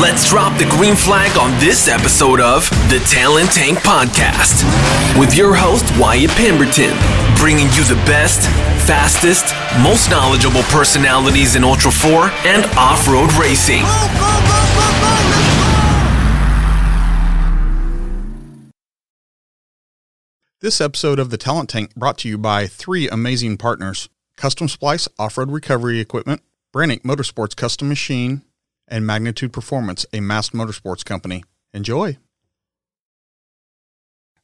Let's drop the green flag on this episode of the Talent Tank Podcast with your host, Wyatt Pemberton, bringing you the best, fastest, most knowledgeable personalities in Ultra 4 and off road racing. This episode of the Talent Tank brought to you by three amazing partners Custom Splice Off Road Recovery Equipment, Brannick Motorsports Custom Machine, and Magnitude Performance, a massed motorsports company. Enjoy.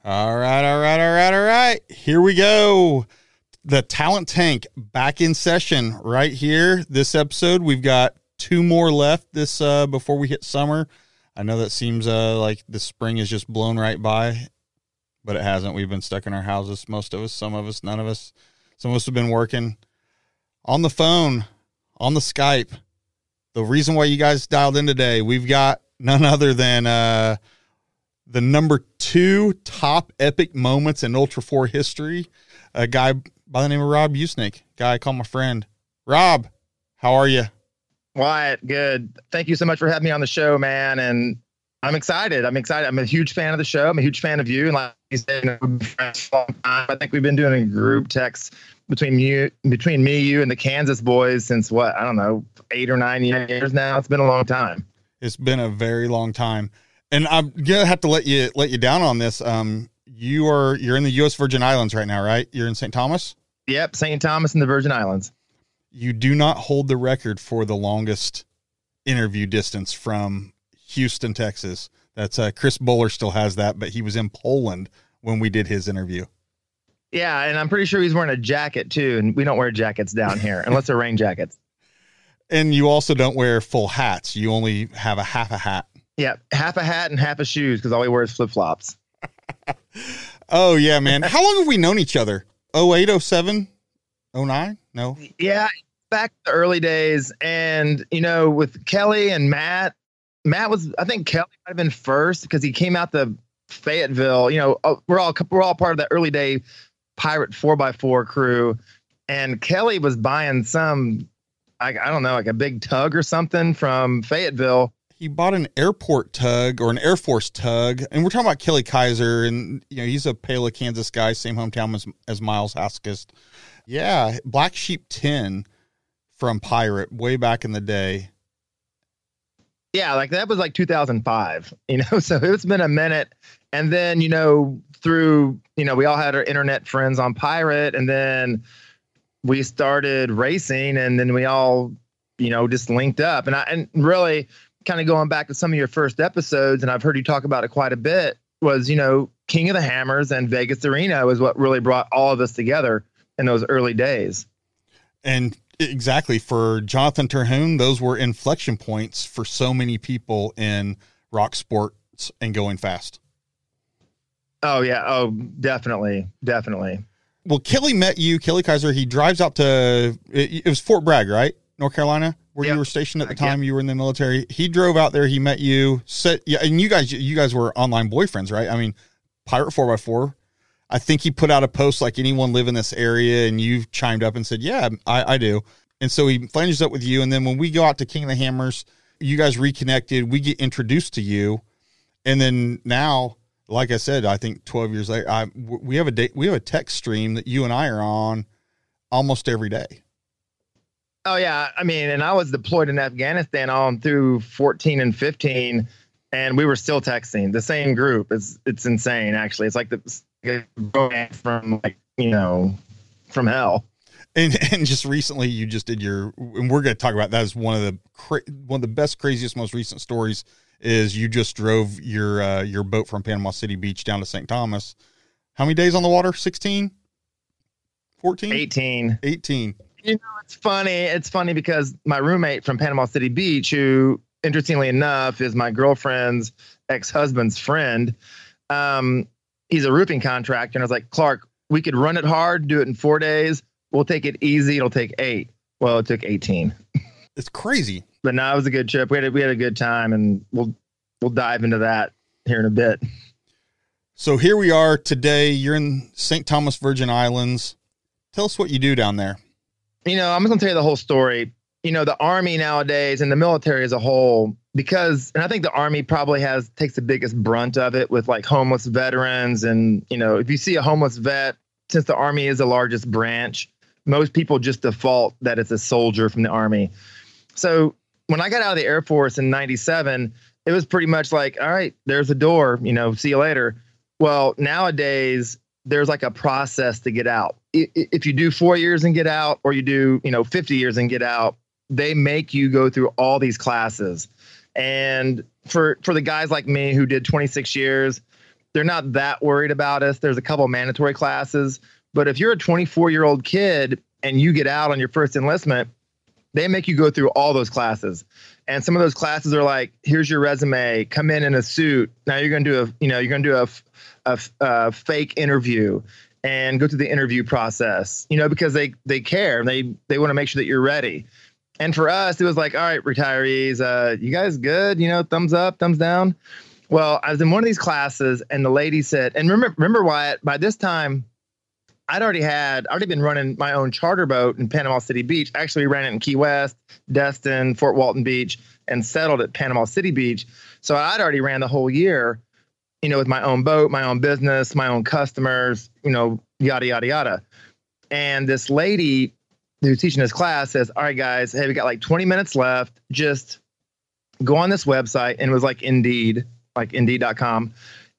All right, all right, all right, all right. Here we go. The Talent Tank back in session right here. This episode, we've got two more left this uh before we hit summer. I know that seems uh like the spring is just blown right by, but it hasn't. We've been stuck in our houses, most of us, some of us, none of us. Some of us have been working on the phone, on the Skype the reason why you guys dialed in today, we've got none other than uh, the number two top epic moments in Ultra 4 history. A guy by the name of Rob Usnick, guy I call my friend. Rob, how are you? Wyatt, good. Thank you so much for having me on the show, man. And I'm excited. I'm excited. I'm a huge fan of the show. I'm a huge fan of you. And like you said, I think we've been doing a group text between you, between me, you, and the Kansas boys since what I don't know, eight or nine years now. It's been a long time. It's been a very long time, and I'm gonna have to let you let you down on this. Um, you are you're in the U.S. Virgin Islands right now, right? You're in St. Thomas. Yep, St. Thomas and the Virgin Islands. You do not hold the record for the longest interview distance from Houston, Texas. That's uh, Chris Bowler still has that, but he was in Poland when we did his interview. Yeah, and I'm pretty sure he's wearing a jacket too, and we don't wear jackets down here unless they're rain jackets. And you also don't wear full hats. You only have a half a hat. Yeah, half a hat and half a shoes because all he wears flip flops. oh yeah, man. How long have we known each other? 08, 07, 09? No. Yeah, back the early days, and you know, with Kelly and Matt. Matt was, I think Kelly might have been first because he came out the Fayetteville. You know, we're all we're all part of that early day pirate 4x4 crew and kelly was buying some I, I don't know like a big tug or something from fayetteville. He bought an airport tug or an air force tug and we're talking about kelly kaiser and you know he's a Paola, kansas guy same hometown as, as miles haskist. Yeah black sheep 10 from pirate way back in the day. Yeah like that was like 2005 you know so it's been a minute and then you know through you know we all had our internet friends on pirate and then we started racing and then we all you know just linked up. And i and really kind of going back to some of your first episodes and i've heard you talk about it quite a bit was you know king of the hammers and vegas arena was what really brought all of us together in those early days. And exactly for jonathan terhune those were inflection points for so many people in rock sports and going fast Oh yeah. Oh, definitely, definitely. Well, Kelly met you, Kelly Kaiser. He drives out to it, was Fort Bragg, right, North Carolina, where yep. you were stationed at the time. You were in the military. He drove out there. He met you. Set yeah, and you guys, you guys were online boyfriends, right? I mean, Pirate Four x Four. I think he put out a post like anyone live in this area, and you chimed up and said, "Yeah, I, I do." And so he flanges up with you, and then when we go out to King of the Hammers, you guys reconnected. We get introduced to you, and then now like I said, I think 12 years later, I, we have a date, we have a text stream that you and I are on almost every day. Oh yeah. I mean, and I was deployed in Afghanistan on through 14 and 15 and we were still texting the same group. It's, it's insane. Actually. It's like the from like, you know, from hell. And, and just recently you just did your, and we're going to talk about that as one of the, one of the best, craziest, most recent stories is you just drove your uh, your boat from Panama City Beach down to St. Thomas. How many days on the water? 16? 14? 18. 18. You know, it's funny. It's funny because my roommate from Panama City Beach, who interestingly enough is my girlfriend's ex-husband's friend, um, he's a roofing contractor. And I was like, Clark, we could run it hard, do it in four days. We'll take it easy. It'll take eight. Well, it took 18. It's crazy but no, it was a good trip. We had a, we had a good time, and we'll we'll dive into that here in a bit. So here we are today. You're in St. Thomas Virgin Islands. Tell us what you do down there. You know, I'm just gonna tell you the whole story. you know, the army nowadays and the military as a whole, because, and I think the army probably has takes the biggest brunt of it with like homeless veterans. And, you know, if you see a homeless vet, since the army is the largest branch, most people just default that it's a soldier from the army. So when I got out of the Air Force in 97, it was pretty much like, all right, there's a door, you know, see you later. Well, nowadays, there's like a process to get out. If you do four years and get out, or you do, you know, 50 years and get out, they make you go through all these classes. And for for the guys like me who did 26 years, they're not that worried about us. There's a couple mandatory classes, but if you're a 24 year old kid and you get out on your first enlistment, they make you go through all those classes. And some of those classes are like, here's your resume, come in in a suit. Now you're going to do a, you know, you're going to do a, a, a fake interview and go through the interview process, you know, because they, they care. They, they want to make sure that you're ready. And for us, it was like, all right, retirees, uh, you guys good? You know, thumbs up, thumbs down. Well, I was in one of these classes, and the lady said, and remember, remember Wyatt, by this time, I'd already had, already been running my own charter boat in Panama City Beach. Actually, we ran it in Key West, Destin, Fort Walton Beach, and settled at Panama City Beach. So I'd already ran the whole year, you know, with my own boat, my own business, my own customers, you know, yada yada yada. And this lady who's teaching this class says, All right, guys, hey, we got like 20 minutes left. Just go on this website. And it was like Indeed, like Indeed.com,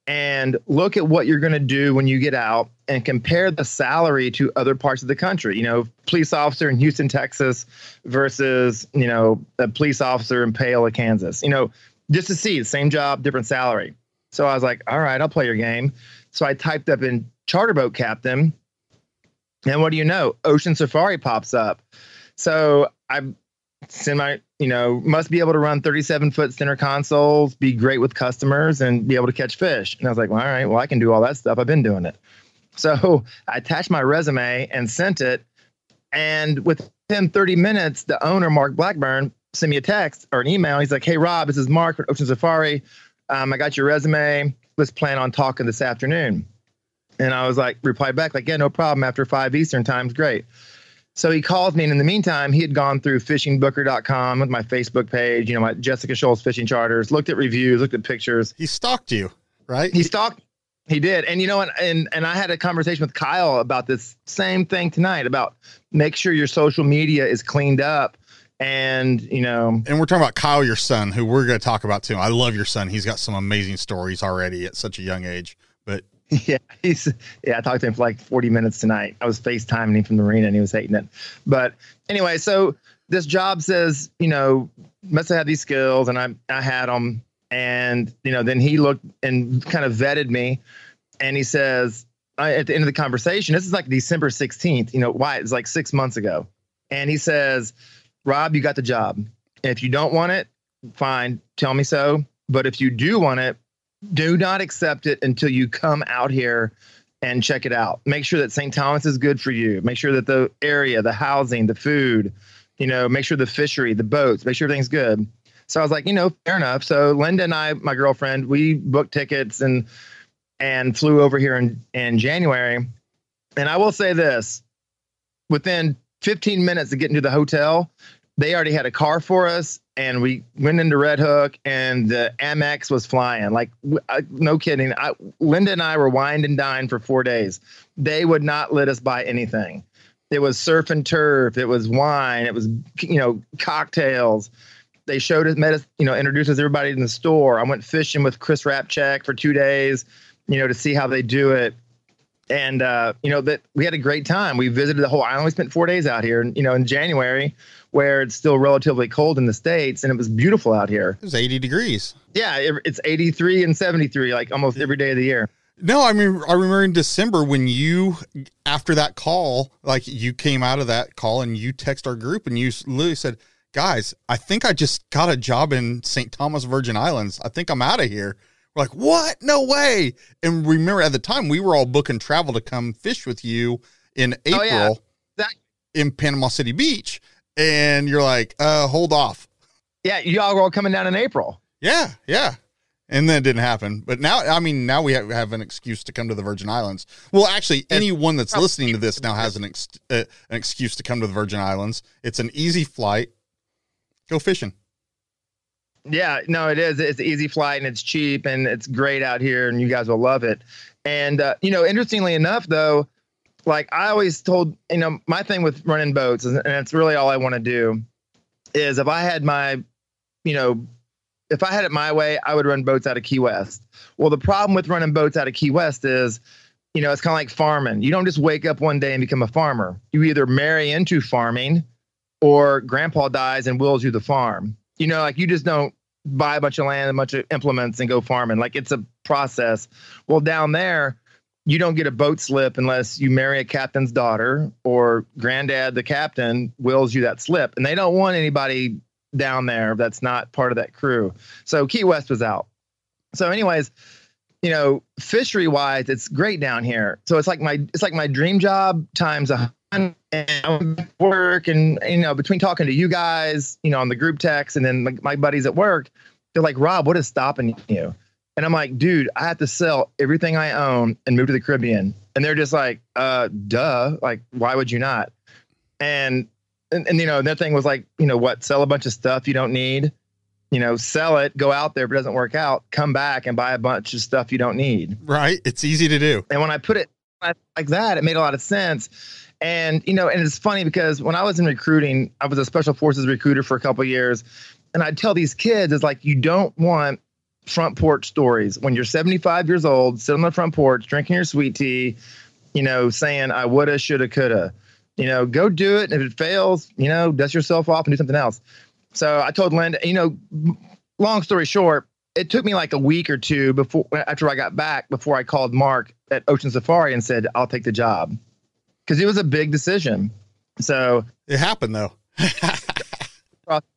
and look at what you're going to do when you get out and compare the salary to other parts of the country. You know, police officer in Houston, Texas versus, you know, a police officer in Paola, Kansas. You know, just to see the same job, different salary. So I was like, all right, I'll play your game. So I typed up in charter boat captain and what do you know? Ocean Safari pops up. So I semi, you know, must be able to run 37 foot center consoles, be great with customers, and be able to catch fish. And I was like, well, all right, well, I can do all that stuff. I've been doing it. So I attached my resume and sent it. And within 30 minutes, the owner, Mark Blackburn, sent me a text or an email. He's like, hey, Rob, this is Mark from Ocean Safari. Um, I got your resume. Let's plan on talking this afternoon. And I was like, replied back, like, yeah, no problem. After five Eastern time's great. So he called me, and in the meantime, he had gone through fishingbooker.com with my Facebook page, you know, my Jessica Scholes fishing charters, looked at reviews, looked at pictures. He stalked you, right? He stalked. He did. And you know, and, and and I had a conversation with Kyle about this same thing tonight about make sure your social media is cleaned up and you know and we're talking about kyle your son who we're going to talk about too i love your son he's got some amazing stories already at such a young age but Yeah, he's yeah. I talked to him for like 40 minutes tonight. I was FaceTiming him from the arena and he was hating it. But anyway, so this job says, you know, must have had these skills, and I I had them. And you know, then he looked and kind of vetted me, and he says uh, at the end of the conversation, this is like December 16th. You know, why it's like six months ago, and he says, Rob, you got the job. If you don't want it, fine, tell me so. But if you do want it, do not accept it until you come out here and check it out. Make sure that St. Thomas is good for you. Make sure that the area, the housing, the food, you know, make sure the fishery, the boats, make sure everything's good. So I was like, you know, fair enough. So Linda and I, my girlfriend, we booked tickets and and flew over here in in January. And I will say this, within 15 minutes of getting to the hotel, they already had a car for us and we went into Red Hook and the Amex was flying. Like, no kidding. I, Linda and I were wined and dined for four days. They would not let us buy anything. It was surf and turf. It was wine. It was, you know, cocktails. They showed us, met us, you know, introduced us everybody in the store. I went fishing with Chris Rapchak for two days, you know, to see how they do it. And, uh, you know, that we had a great time. We visited the whole island. We spent four days out here, and you know, in January where it's still relatively cold in the states and it was beautiful out here. It was 80 degrees. Yeah, it, it's 83 and 73 like almost every day of the year. No, I mean I remember in December when you after that call, like you came out of that call and you text our group and you literally said, "Guys, I think I just got a job in St. Thomas Virgin Islands. I think I'm out of here." We're like, "What? No way!" And remember at the time we were all booking travel to come fish with you in April oh, yeah. in Panama City Beach and you're like, uh, hold off. Yeah, y'all were all coming down in April. Yeah, yeah. And then it didn't happen. But now, I mean, now we have, have an excuse to come to the Virgin Islands. Well, actually, anyone that's listening to this now has an, ex- uh, an excuse to come to the Virgin Islands. It's an easy flight. Go fishing. Yeah, no, it is. It's easy flight and it's cheap and it's great out here and you guys will love it. And uh, you know, interestingly enough, though, like I always told, you know, my thing with running boats, and it's really all I want to do, is if I had my, you know, if I had it my way, I would run boats out of Key West. Well, the problem with running boats out of Key West is, you know, it's kind of like farming. You don't just wake up one day and become a farmer. You either marry into farming or grandpa dies and wills you the farm. You know, like you just don't buy a bunch of land, a bunch of implements, and go farming. Like it's a process. Well, down there, you don't get a boat slip unless you marry a captain's daughter or granddad, the captain, wills you that slip. And they don't want anybody down there that's not part of that crew. So Key West was out. So, anyways, you know, fishery wise, it's great down here. So it's like my it's like my dream job times a and work and you know between talking to you guys you know on the group text and then my, my buddies at work they're like rob what is stopping you? And i'm like dude i have to sell everything i own and move to the caribbean. And they're just like uh duh. Like why would you not? And and, and you know their thing was like you know what sell a bunch of stuff you don't need? You know sell it go out there. If it doesn't work out come back and buy a bunch of stuff you don't need. Right. It's easy to do. And when i put it like that it made a lot of sense and you know, and it's funny because when I was in recruiting, I was a special forces recruiter for a couple years, and I'd tell these kids, it's like you don't want front porch stories when you're 75 years old, sitting on the front porch, drinking your sweet tea, you know, saying I woulda, shoulda, coulda. You know, go do it. And if it fails, you know, dust yourself off and do something else. So I told Linda, you know, long story short, it took me like a week or two before after I got back before I called Mark at Ocean Safari and said, I'll take the job because it was a big decision. So it happened though.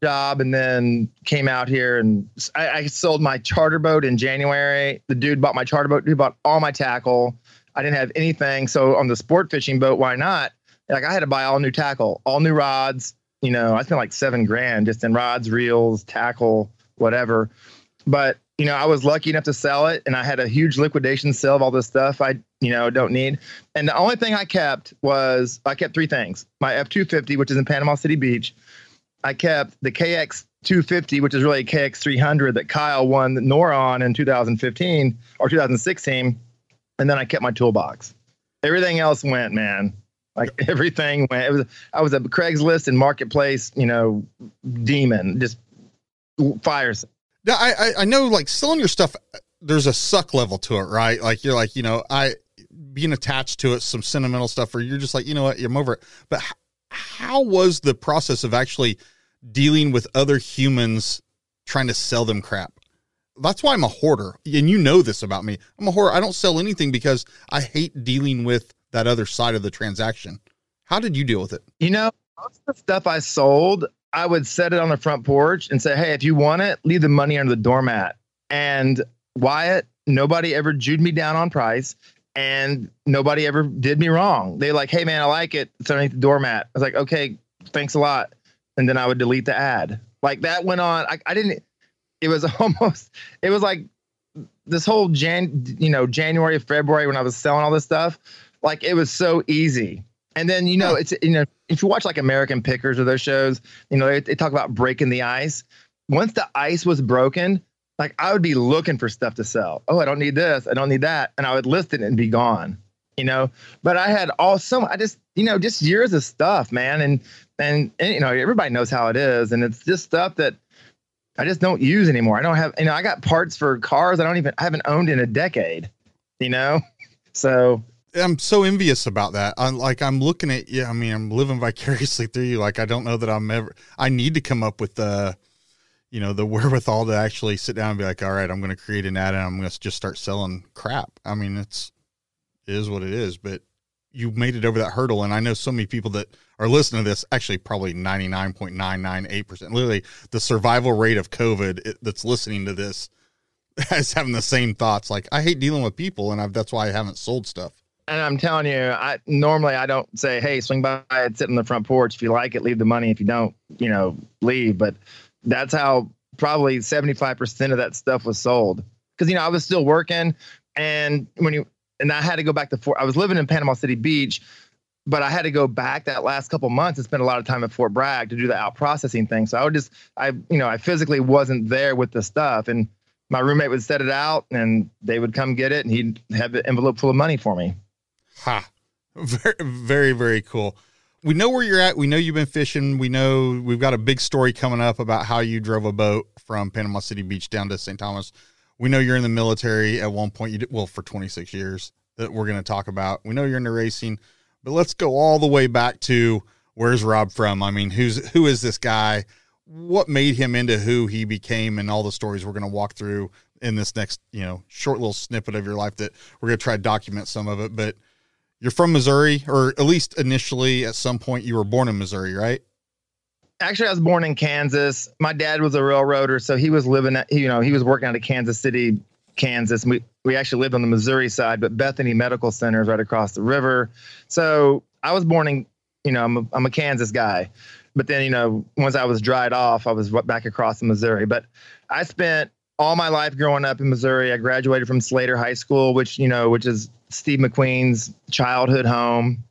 job and then came out here and I, I, sold my charter boat in January. The dude bought my charter boat. Dude bought all my tackle. I didn't have anything. So on the sport fishing boat, why not? Like I had to buy all new tackle, all new rods. You know, I spent like seven grand just in rods, reels, tackle, whatever. But you know, I was lucky enough to sell it and I had a huge liquidation sale of all this stuff I, you know, don't need. And the only thing I kept was I kept three things. My F250, which is in Panama City Beach. I kept the KX 250, which is really a KX 300 that Kyle won NOR on in 2015 or 2016. And then I kept my toolbox. Everything else went, man. Like everything went. It was I was a Craigslist and marketplace, you know, demon, just fires yeah, I, I know like selling your stuff. There's a suck level to it, right? Like you're like you know I being attached to it, some sentimental stuff, or you're just like you know what, I'm over it. But h- how was the process of actually dealing with other humans trying to sell them crap? That's why I'm a hoarder, and you know this about me. I'm a hoarder. I don't sell anything because I hate dealing with that other side of the transaction. How did you deal with it? You know, most of the stuff I sold, I would set it on the front porch and say, "Hey, if you want it, leave the money under the doormat." And Wyatt, nobody ever jewed me down on price, and nobody ever did me wrong. They like, "Hey, man, I like it. It's underneath the doormat." I was like, "Okay, thanks a lot," and then I would delete the ad. Like that went on. I, I didn't. It was almost. It was like this whole Jan, you know, January, February when I was selling all this stuff. Like it was so easy and then you know it's you know if you watch like American Pickers or those shows, you know they, they talk about breaking the ice. Once the ice was broken, like I would be looking for stuff to sell. Oh, I don't need this, I don't need that, and I would list it and be gone. You know, but I had all some. I just you know just years of stuff, man, and and, and you know everybody knows how it is, and it's just stuff that I just don't use anymore. I don't have you know I got parts for cars I don't even I haven't owned in a decade. You know, so I'm so envious about that. I'm like I'm looking at yeah. I mean, I'm living vicariously through you. Like I don't know that I'm ever. I need to come up with the, you know, the wherewithal to actually sit down and be like, all right, I'm going to create an ad and I'm going to just start selling crap. I mean, it's it is what it is. But you made it over that hurdle, and I know so many people that are listening to this. Actually, probably 99.998 percent. Literally, the survival rate of COVID that's listening to this is having the same thoughts. Like I hate dealing with people, and I've, that's why I haven't sold stuff. And I'm telling you, I normally I don't say, "Hey, swing by and sit on the front porch. If you like it, leave the money. If you don't, you know, leave." But that's how probably 75% of that stuff was sold. Because you know, I was still working, and when you and I had to go back to Fort. I was living in Panama City Beach. but I had to go back that last couple months and spend a lot of time at Fort Bragg to do the out processing thing. So I would just, I, you know, I physically wasn't there with the stuff, and my roommate would set it out, and they would come get it, and he'd have the envelope full of money for me. Ha, very, very, very cool. We know where you're at. We know you've been fishing. We know we've got a big story coming up about how you drove a boat from Panama City Beach down to St. Thomas. We know you're in the military at one point. You did well for 26 years that we're going to talk about. We know you're into racing, but let's go all the way back to where's Rob from? I mean, who's who is this guy? What made him into who he became, and all the stories we're going to walk through in this next, you know, short little snippet of your life that we're going to try to document some of it. But you're from Missouri, or at least initially at some point you were born in Missouri, right? Actually, I was born in Kansas. My dad was a railroader, so he was living at, you know, he was working out of Kansas City, Kansas. We we actually lived on the Missouri side, but Bethany Medical Center is right across the river. So I was born in, you know, I'm a, I'm a Kansas guy, but then you know, once I was dried off, I was back across the Missouri. But I spent all my life growing up in Missouri. I graduated from Slater High School, which you know, which is Steve McQueen's childhood home.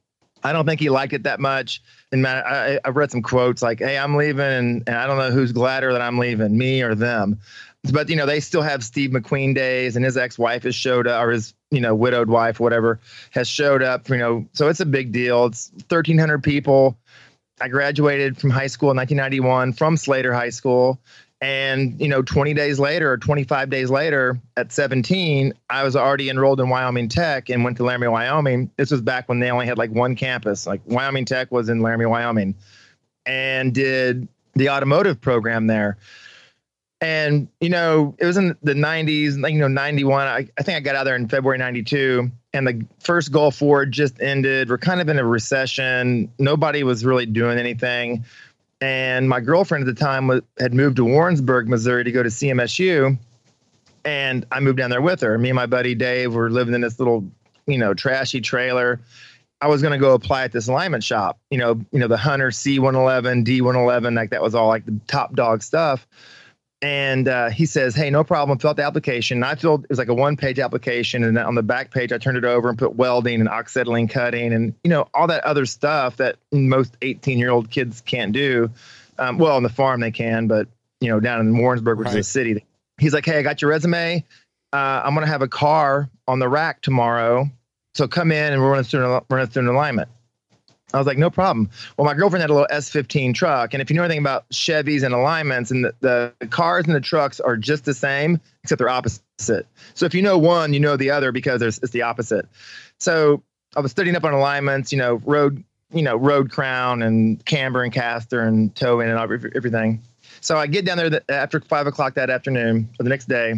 I don't think he liked it that much. And I, have read some quotes like, "Hey, I'm leaving, and, and I don't know who's gladder that I'm leaving, me or them." but you know they still have Steve McQueen days, and his ex-wife has showed up, or his you know widowed wife, whatever, has showed up. You know, so it's a big deal. It's 1,300 people. I graduated from high school in 1991 from Slater High School, and you know 20 days later or 25 days later, at 17, I was already enrolled in Wyoming Tech and went to Laramie, Wyoming. This was back when they only had like one campus. Like Wyoming Tech was in Laramie, Wyoming, and did the automotive program there and, you know, it was in the 90s, like, you know, 91. I, I think I got out there in February 92. And the first Gulf War just ended. We're kind of in a recession. Nobody was really doing anything. And my girlfriend at the time was, had moved to Warrensburg, Missouri to go to CMSU. And I moved down there with her. Me and my buddy Dave were living in this little, you know, trashy trailer. I was going to go apply at this alignment shop, you know, you know, the Hunter C111, D111, like that was all like the top dog stuff and uh, he says, "Hey, no problem. Fill out the application." And I filled it was like a one-page application, and on the back page, I turned it over and put welding and oxyacetylene cutting, and you know all that other stuff that most 18-year-old kids can't do. Um, well, on the farm they can, but you know down in Warrensburg, which right. is a city, he's like, "Hey, I got your resume. Uh, I'm gonna have a car on the rack tomorrow, so come in and we're running through run through an alignment." I was like, no problem. Well, my girlfriend had a little S15 truck. And if you know anything about Chevys and alignments, and the, the cars and the trucks are just the same, except they're opposite. So if you know one, you know the other because it's the opposite. So I was studying up on alignments, you know, road, you know, road crown and camber and caster and toe in and everything. So I get down there after five o'clock that afternoon or the next day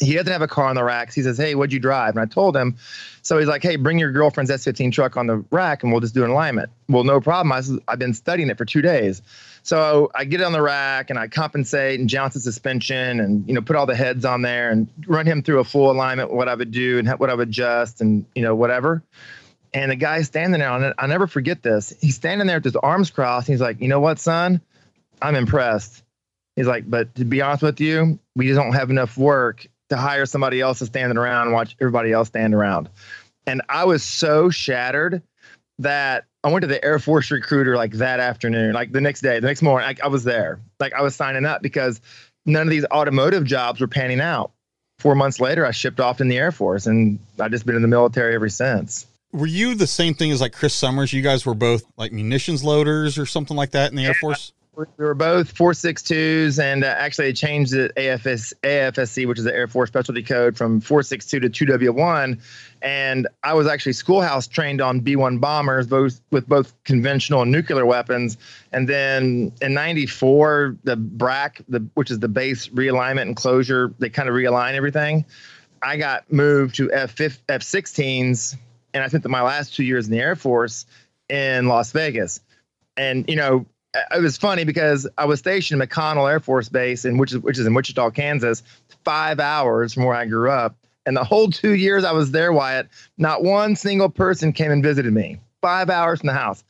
he doesn't have a car on the racks. He says, Hey, what'd you drive? And I told him. So he's like, Hey, bring your girlfriend's S15 truck on the rack and we'll just do an alignment. Well, no problem. I I've been studying it for two days. So I get it on the rack and I compensate and jounce the suspension and, you know, put all the heads on there and run him through a full alignment, what I would do and what I would adjust and, you know, whatever. And the guy's standing there on it. I'll never forget this. He's standing there with his arms crossed. He's like, You know what, son? I'm impressed. He's like, But to be honest with you, we just don't have enough work to hire somebody else to stand around and watch everybody else stand around. And I was so shattered that I went to the Air Force recruiter like that afternoon, like the next day, the next morning, I, I was there. Like I was signing up because none of these automotive jobs were panning out. Four months later, I shipped off in the Air Force and I've just been in the military ever since. Were you the same thing as like Chris Summers? You guys were both like munitions loaders or something like that in the yeah, Air Force? We were both 462s, and uh, actually, they changed the AFS, AFSC, which is the Air Force Specialty Code, from 462 to 2W1. And I was actually schoolhouse trained on B 1 bombers, both with both conventional and nuclear weapons. And then in 94, the BRAC, the, which is the base realignment and closure, they kind of realign everything. I got moved to F F 16s, and I spent my last two years in the Air Force in Las Vegas. And, you know, it was funny because I was stationed at McConnell Air Force Base, in which is which is in Wichita, Kansas, five hours from where I grew up. And the whole two years I was there, Wyatt, not one single person came and visited me. Five hours from the house.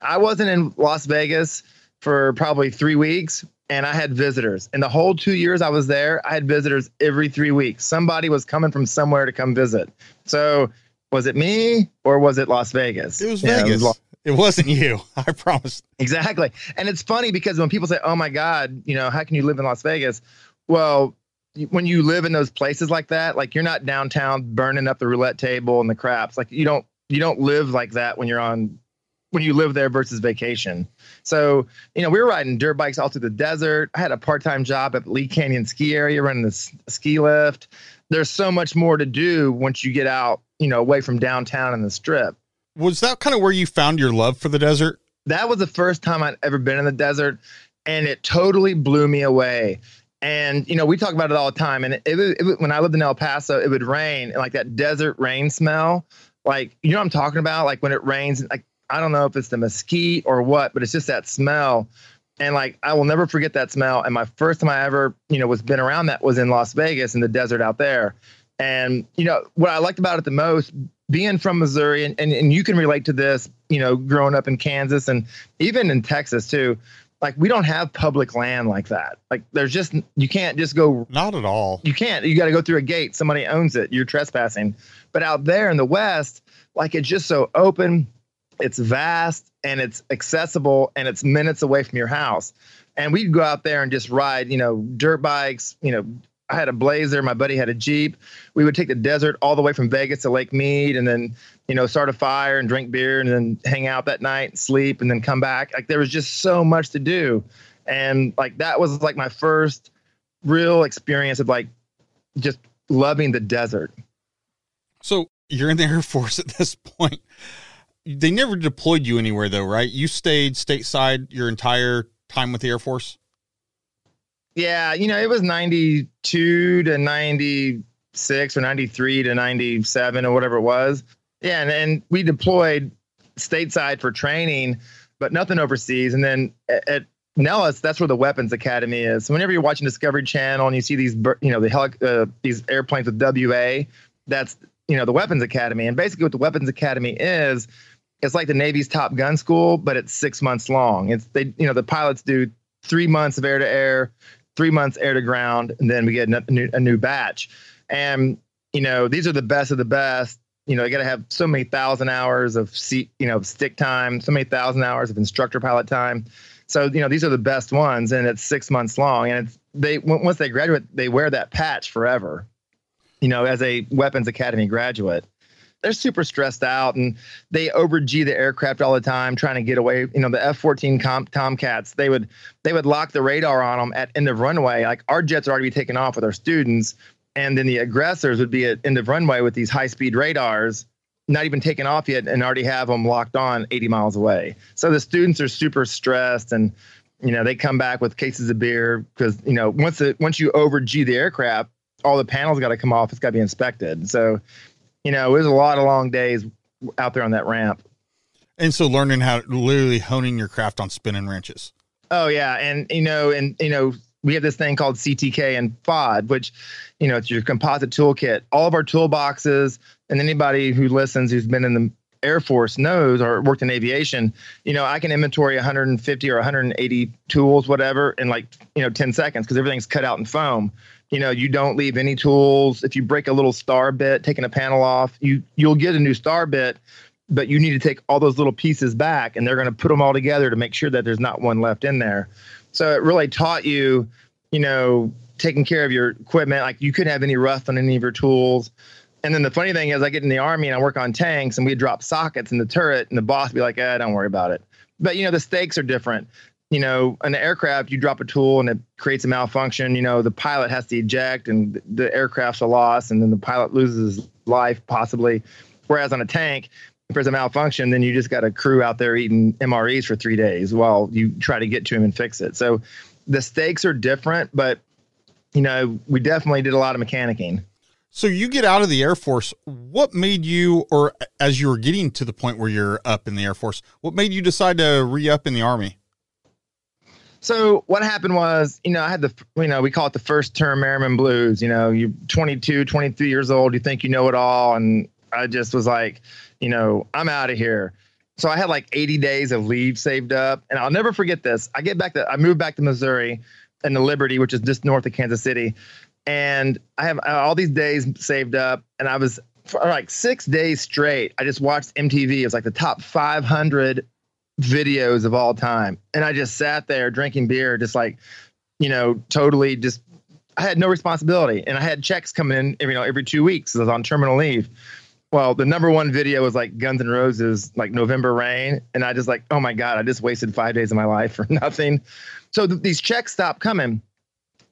I wasn't in Las Vegas for probably three weeks, and I had visitors. In the whole two years I was there, I had visitors every three weeks. Somebody was coming from somewhere to come visit. So Was it me or was it Las Vegas? It was You know, Vegas. Las- it wasn't you. I promise. Exactly. And it's funny because when people say, "Oh my God, you know, how can you live in Las Vegas?" Well, when you live in those places like that, like you're not downtown burning up the roulette table and the craps. Like you don't you don't live like that when you're on when you live there versus vacation. So, you know, we were riding dirt bikes all through the desert. I had a part-time job at Lee Canyon ski area running this ski lift. There's so much more to do once you get out, you know, away from downtown and the strip Was that kind of where you found your love for the desert? that was the first time I'd ever been in the desert, and it totally blew me away. And you know, we talk about it all the time. And it, it, it, when I lived in El Paso, it would rain, and like that desert rain smell, like you know what I'm talking about. Like when it rains, like I don't know if it's the mesquite or what, but it's just that smell. And like I will never forget that smell. And my first time I ever, you know, was been around that was in Las Vegas in the desert out there. And you know what I liked about it the most, being from Missouri, and, and, and you can relate to this, you know, growing up in Kansas and even in Texas too. Like we don't have public land like that. Like there's just you can't just go Not at all. you can't. You got to go through a gate. Somebody owns it. You're trespassing. But out there in the West, like it's just so open, it's vast, and it's accessible, and it's minutes away from your house. And we'd go out there and just ride, you know, dirt bikes. You know, I had a Blazer. My buddy had a Jeep. We would take the desert all the way from Vegas to Lake Mead, and then you know start a fire and drink beer, and then hang out that night, sleep, and then come back. Like there was just so much to do, and like that was like my first real experience of like just loving the desert. So you're in the Air Force at this point. They never deployed you anywhere though, right? You stayed stateside your entire time with the Air Force. Yeah, you know, it was 92 to 96 or 93 to 97 or whatever it was. Yeah, and, and we deployed stateside for training, but nothing overseas. And then at, at Nellis, that's where the weapons academy is. So whenever you're watching Discovery Channel and you see these, you know, the heli- uh, these airplanes with WA, that's you know the weapons academy. And basically, what the weapons academy is, it's like the Navy's Top Gun school, but it's six months long. It's they, you know, the pilots do three months of air to air, three months air to ground, and then we get a new, a new batch. And you know, these are the best of the best. You know, you got to have so many thousand hours of seat, you know, stick time, so many thousand hours of instructor pilot time. So you know, these are the best ones, and it's six months long. And it's they once they graduate, they wear that patch forever. You know, as a weapons academy graduate, they're super stressed out and they over G the aircraft all the time, trying to get away. You know, the F-14 com- Tomcats, they would they would lock the radar on them at end of runway. Like our jets are already taking off with our students, and then the aggressors would be at end of runway with these high speed radars, not even taken off yet, and already have them locked on 80 miles away. So the students are super stressed and. You know, they come back with cases of beer because you know once the once you over G the aircraft, all the panels got to come off. It's got to be inspected. So, you know, it was a lot of long days out there on that ramp. And so learning how literally honing your craft on spinning wrenches. Oh yeah, and you know, and you know, we have this thing called CTK and FOD, which, you know, it's your composite toolkit. All of our toolboxes, and anybody who listens who's been in the Air Force knows or worked in aviation, you know, I can inventory 150 or 180 tools, whatever, in like, you know, 10 seconds because everything's cut out in foam. You know, you don't leave any tools. If you break a little star bit, taking a panel off, you you'll get a new star bit, but you need to take all those little pieces back and they're going to put them all together to make sure that there's not one left in there. So it really taught you, you know, taking care of your equipment. Like you couldn't have any rust on any of your tools. And then the funny thing is, I get in the army and I work on tanks, and we drop sockets in the turret, and the boss would be like, "Eh, don't worry about it." But you know, the stakes are different. You know, an aircraft, you drop a tool and it creates a malfunction. You know, the pilot has to eject, and the aircraft's a loss, and then the pilot loses his life possibly. Whereas on a tank, if there's a malfunction, then you just got a crew out there eating MREs for three days while you try to get to him and fix it. So the stakes are different, but you know, we definitely did a lot of mechanicking. So you get out of the Air Force. What made you, or as you were getting to the point where you're up in the Air Force, what made you decide to re up in the Army? So what happened was, you know, I had the, you know, we call it the first term Merriman blues. You know, you're 22, 23 years old, you think you know it all, and I just was like, you know, I'm out of here. So I had like 80 days of leave saved up, and I'll never forget this. I get back to, I moved back to Missouri, and the Liberty, which is just north of Kansas City, and I have uh, all these days saved up, and I was for like six days straight, I just watched MTV. It was like the top 500 videos of all time. And I just sat there drinking beer, just like, you know, totally just, I had no responsibility. And I had checks coming in, every, you know, every two weeks. I was on terminal leave. Well, the number one video was like Guns N' Roses, like November Rain. And I just like, oh my God, I just wasted five days of my life for nothing. So th- these checks stopped coming.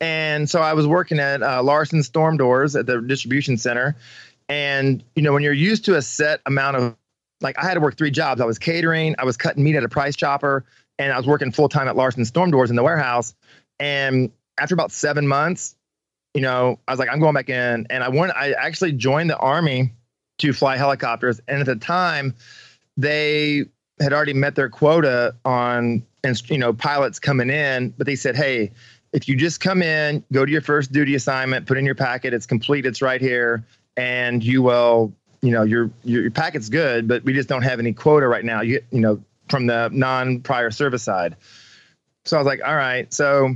And so I was working at uh, Larson Storm Doors at the distribution center. And, you know, when you're used to a set amount of, like, I had to work three jobs. I was catering, I was cutting meat at a price chopper, and I was working full time at Larson Storm Doors in the warehouse. And after about seven months, you know, I was like, I'm going back in. And I went, I actually joined the Army to fly helicopters. And at the time, they had already met their quota on, and you know, pilots coming in, but they said, hey, if you just come in, go to your first duty assignment, put in your packet, it's complete, it's right here, and you will, you know, your your, your packet's good, but we just don't have any quota right now. You you know, from the non prior service side. So I was like, all right, so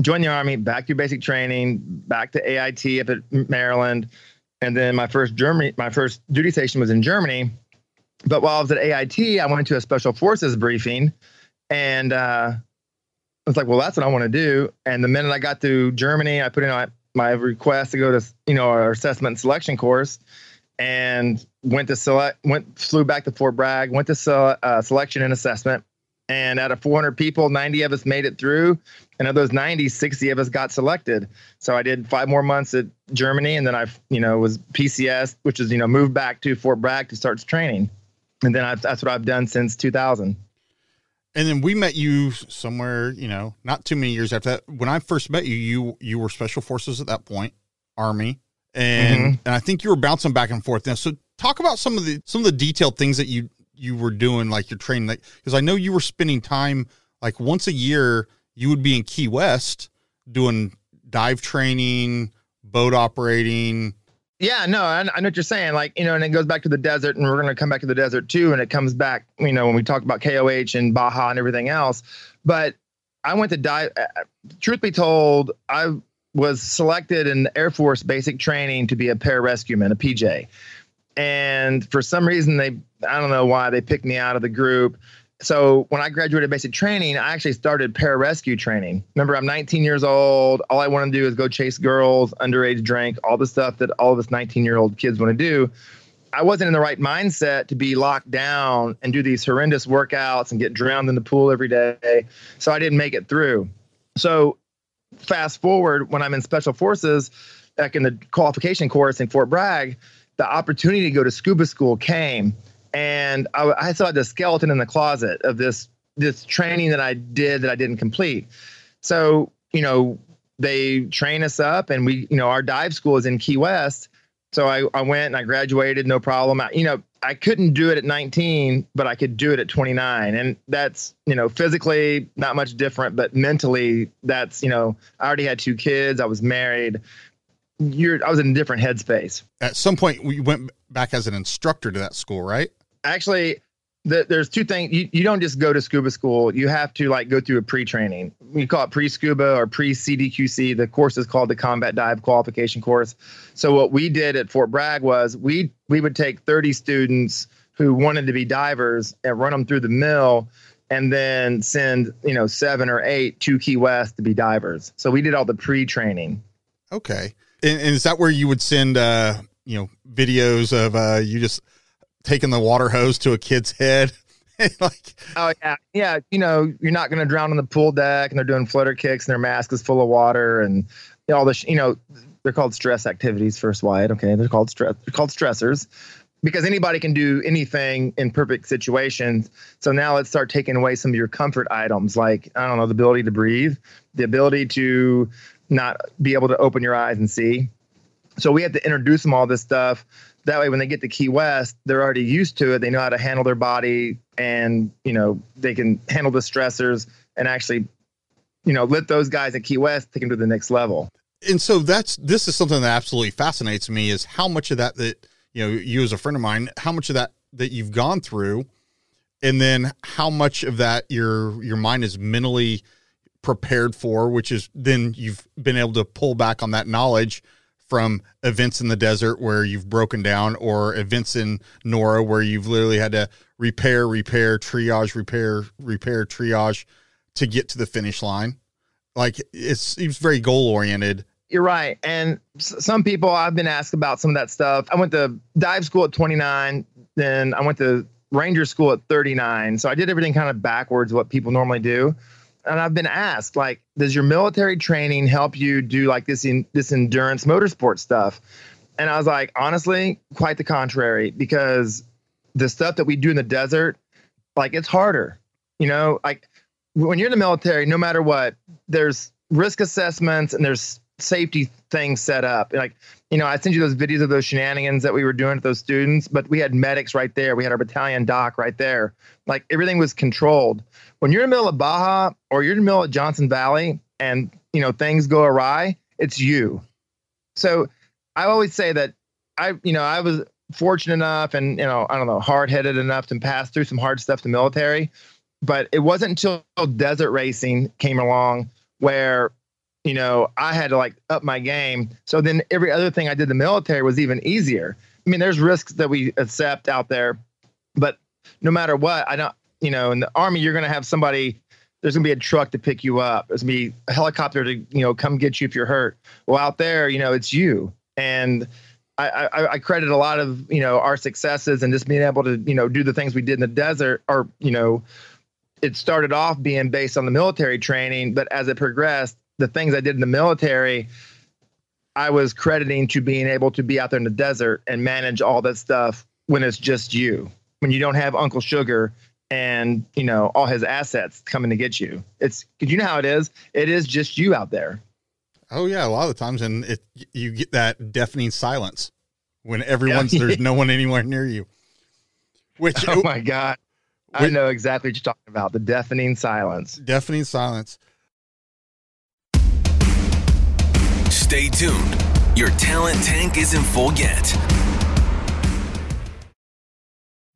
join the army, back to basic training, back to AIT up at Maryland, and then my first Germany, my first duty station was in Germany. But while I was at AIT, I went to a special forces briefing, and uh, I was like, well, that's what I want to do. And the minute I got to Germany, I put in my, my request to go to, you know, our assessment selection course and went to select, went, flew back to Fort Bragg, went to sele- uh, selection and assessment. And out of 400 people, 90 of us made it through. And of those 90, 60 of us got selected. So I did five more months at Germany. And then I, you know, was PCS, which is, you know, moved back to Fort Bragg to start training. And then I've, that's what I've done since 2000 and then we met you somewhere, you know, not too many years after that. When I first met you, you you were special forces at that point, army, and mm-hmm. and I think you were bouncing back and forth. Now, so talk about some of the some of the detailed things that you you were doing, like your training, like because I know you were spending time like once a year. You would be in Key West doing dive training, boat operating, yeah, no, I, I, know what you're saying. Like, you know, and it goes back to the desert, and we're going to come back to the desert too. And it comes back, you know, when we talk about KOH and Baja and everything else. But I went to dive. Uh, truth be told, I was selected in Air Force basic training to be a pararescueman, a PJ. And for some reason, they, I don't know why, they picked me out of the group so when I graduated basic training, I actually started pararescue training. Remember, I'm 19 years old. All I want to do is go chase girls, underage drink, all the stuff that all of us 19 year old kids want to do. I wasn't in the right mindset to be locked down and do these horrendous workouts and get drowned in the pool every day. So I didn't make it through. So fast forward when I'm in special forces, back in the qualification course in Fort Bragg, the opportunity to go to scuba school came and I, I saw the skeleton in the closet of this this training that I did that I didn't complete. So you know they train us up, and we you know our dive school is in Key West. So I, I went and I graduated, no problem. I, you know, I couldn't do it at 19, but I could do it at 29. And that's, you know, physically not much different, but mentally that's, you know, I already had two kids. I was married. You're, I was in a different headspace. At some point, we went back as an instructor to that school, right? actually the, there's two things. You, you don't just go to scuba school. You have to like go through a pre-training. We call it pre-scuba or pre-cdqc the course is called the combat dive qualification course. So what we did at fort bragg was we we would take 30 students who wanted to be divers and run them through the mill and then send you know seven or eight to key west to be divers. So we did all the pre-training. Okay. And, and is that where you would send uh you know videos of uh you just taking the water hose to a kid's head. like, oh yeah, yeah. You know, you're not going to drown on the pool deck, and they're doing flutter kicks, and their mask is full of water, and all this. You know, they're called stress activities. First, Wyatt. Okay, they're called stress. They're called stressors because anybody can do anything in perfect situations. So now let's start taking away some of your comfort items, like I don't know, the ability to breathe, the ability to not be able to open your eyes and see. So we have to introduce them all this stuff that way when they get to key west they're already used to it. They know how to handle their body and you know they can handle the stressors and actually you know let those guys at key west take them to the next level. And so that's this is something that absolutely fascinates me is how much of that that you know you as a friend of mine how much of that that you've gone through and then how much of that your your mind is mentally prepared for which is then you've been able to pull back on that knowledge from events in the desert where you've broken down or events in NORRA where you've literally had to repair, repair, triage, repair, repair, triage to get to the finish line. Like it's it's very goal oriented. You're right. And some people I've been asked about some of that stuff. I went to dive school at 29, then I went to ranger school at 39. So I did everything kind of backwards what people normally do. And I've been asked like does your military training help you do like this in this endurance motorsport stuff? And I was like, honestly, quite the contrary because the stuff that we do in the desert like it's harder. You know, like when you're in the military, no matter what, there's risk assessments and there's safety things set up. Like, you know, I sent you those videos of those shenanigans that we were doing with those students, but we had medics right there. We had our battalion doc right there. Like everything was controlled. When you're in the middle of Baja or you're in the middle of Johnson Valley and, you know, things go awry, it's you. So I always say that I, you know, I was fortunate enough and, you know, I don't know, hard headed enough to pass through some hard stuff to military but it wasn't until desert racing came along where you know i had to like up my game. So then every other thing i did in the military was even easier. I mean there's risks that we accept out there but no matter what i don't you know in the army you're going to have somebody there's going to be a truck to pick you up. There's going to be a helicopter to you know come get you if you're hurt. Well out there you know it's you. And I, I, I credit a lot of you know our successes and just being able to you know do the things we did in the desert or you know it started off being based on the military training, but as it progressed, the things I did in the military, I was crediting to being able to be out there in the desert and manage all that stuff when it's just you. When you don't have Uncle Sugar and you know all his assets coming to get you. It's because you know how it is. It is just you out there. Oh yeah, a lot of the times, and it you get that deafening silence when everyone's yeah. there's no one anywhere near you. Which oh my god, I know exactly what you're talking about. The deafening silence. Deafening silence. Stay tuned. Your talent tank isn't full yet.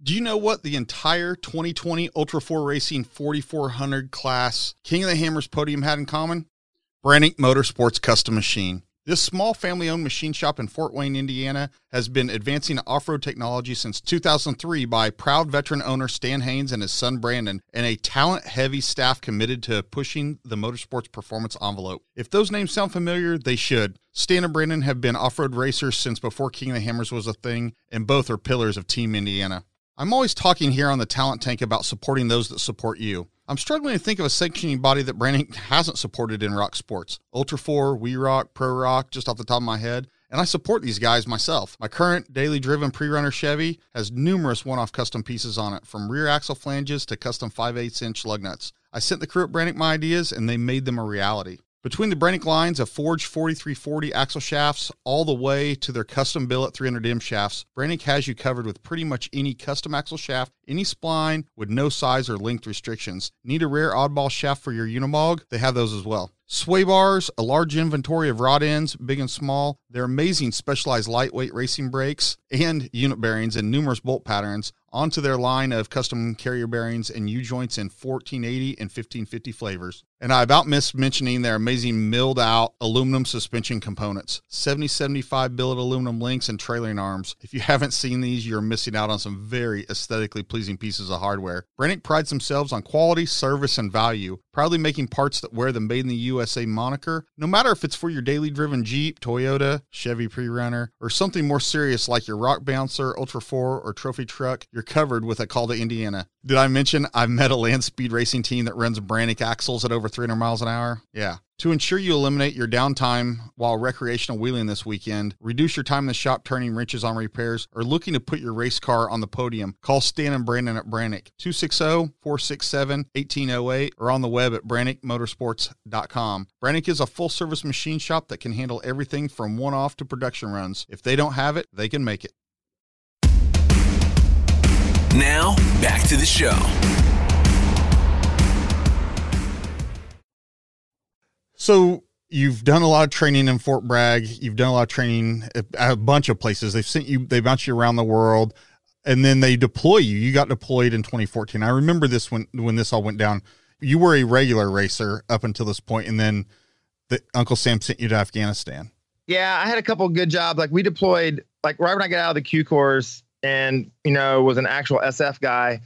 Do you know what the entire 2020 Ultra 4 Racing 4400 class King of the Hammers podium had in common? Brannick Motorsports Custom Machine. This small family owned machine shop in Fort Wayne, Indiana, has been advancing off road technology since 2003 by proud veteran owner Stan Haines and his son Brandon, and a talent heavy staff committed to pushing the motorsports performance envelope. If those names sound familiar, they should. Stan and Brandon have been off road racers since before King of the Hammers was a thing, and both are pillars of Team Indiana. I'm always talking here on the Talent Tank about supporting those that support you. I'm struggling to think of a sanctioning body that Brannick hasn't supported in rock sports. Ultra 4, We Rock, Pro Rock, just off the top of my head. And I support these guys myself. My current daily driven pre runner Chevy has numerous one off custom pieces on it, from rear axle flanges to custom 5 8 inch lug nuts. I sent the crew at Brannick my ideas and they made them a reality. Between the Brannick lines of forged 4340 axle shafts all the way to their custom billet 300M shafts, Brannick has you covered with pretty much any custom axle shaft, any spline with no size or length restrictions. Need a rare oddball shaft for your Unimog? They have those as well. Sway bars, a large inventory of rod ends, big and small, their amazing specialized lightweight racing brakes, and unit bearings in numerous bolt patterns onto their line of custom carrier bearings and U joints in 1480 and 1550 flavors. And I about missed mentioning their amazing milled out aluminum suspension components 7075 billet aluminum links and trailing arms. If you haven't seen these, you're missing out on some very aesthetically pleasing pieces of hardware. Brannick prides themselves on quality, service, and value, proudly making parts that wear the Made in the USA moniker, no matter if it's for your daily driven Jeep, Toyota, Chevy Pre Runner, or something more serious like your Rock Bouncer, Ultra 4, or Trophy Truck, you're covered with a call to Indiana. Did I mention I've met a land speed racing team that runs Brannick axles at over 300 miles an hour? Yeah. To ensure you eliminate your downtime while recreational wheeling this weekend, reduce your time in the shop turning wrenches on repairs, or looking to put your race car on the podium, call Stan and Brandon at Brannick 260 467 1808 or on the web at brannickmotorsports.com. Brannick is a full service machine shop that can handle everything from one off to production runs. If they don't have it, they can make it. Now, back to the show. So you've done a lot of training in Fort Bragg. You've done a lot of training at a bunch of places. They've sent you, They've bounce you around the world, and then they deploy you. You got deployed in 2014. I remember this when when this all went down. You were a regular racer up until this point, and then the, Uncle Sam sent you to Afghanistan. Yeah, I had a couple of good jobs. Like we deployed, like right when I got out of the Q course, and you know was an actual SF guy.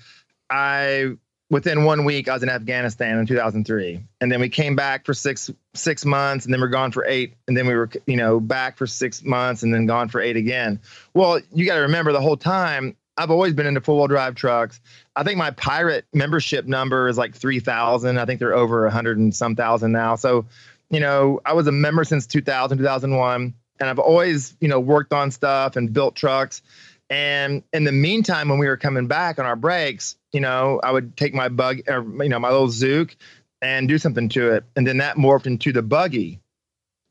I within one week I was in Afghanistan in 2003, and then we came back for six six months, and then we're gone for eight, and then we were you know back for six months, and then gone for eight again. Well, you got to remember the whole time I've always been into four wheel drive trucks. I think my pirate membership number is like 3,000. I think they're over a 100 and some thousand now. So, you know, I was a member since 2000, 2001, and I've always, you know, worked on stuff and built trucks. And in the meantime, when we were coming back on our breaks, you know, I would take my bug, or, you know, my little Zook and do something to it. And then that morphed into the buggy.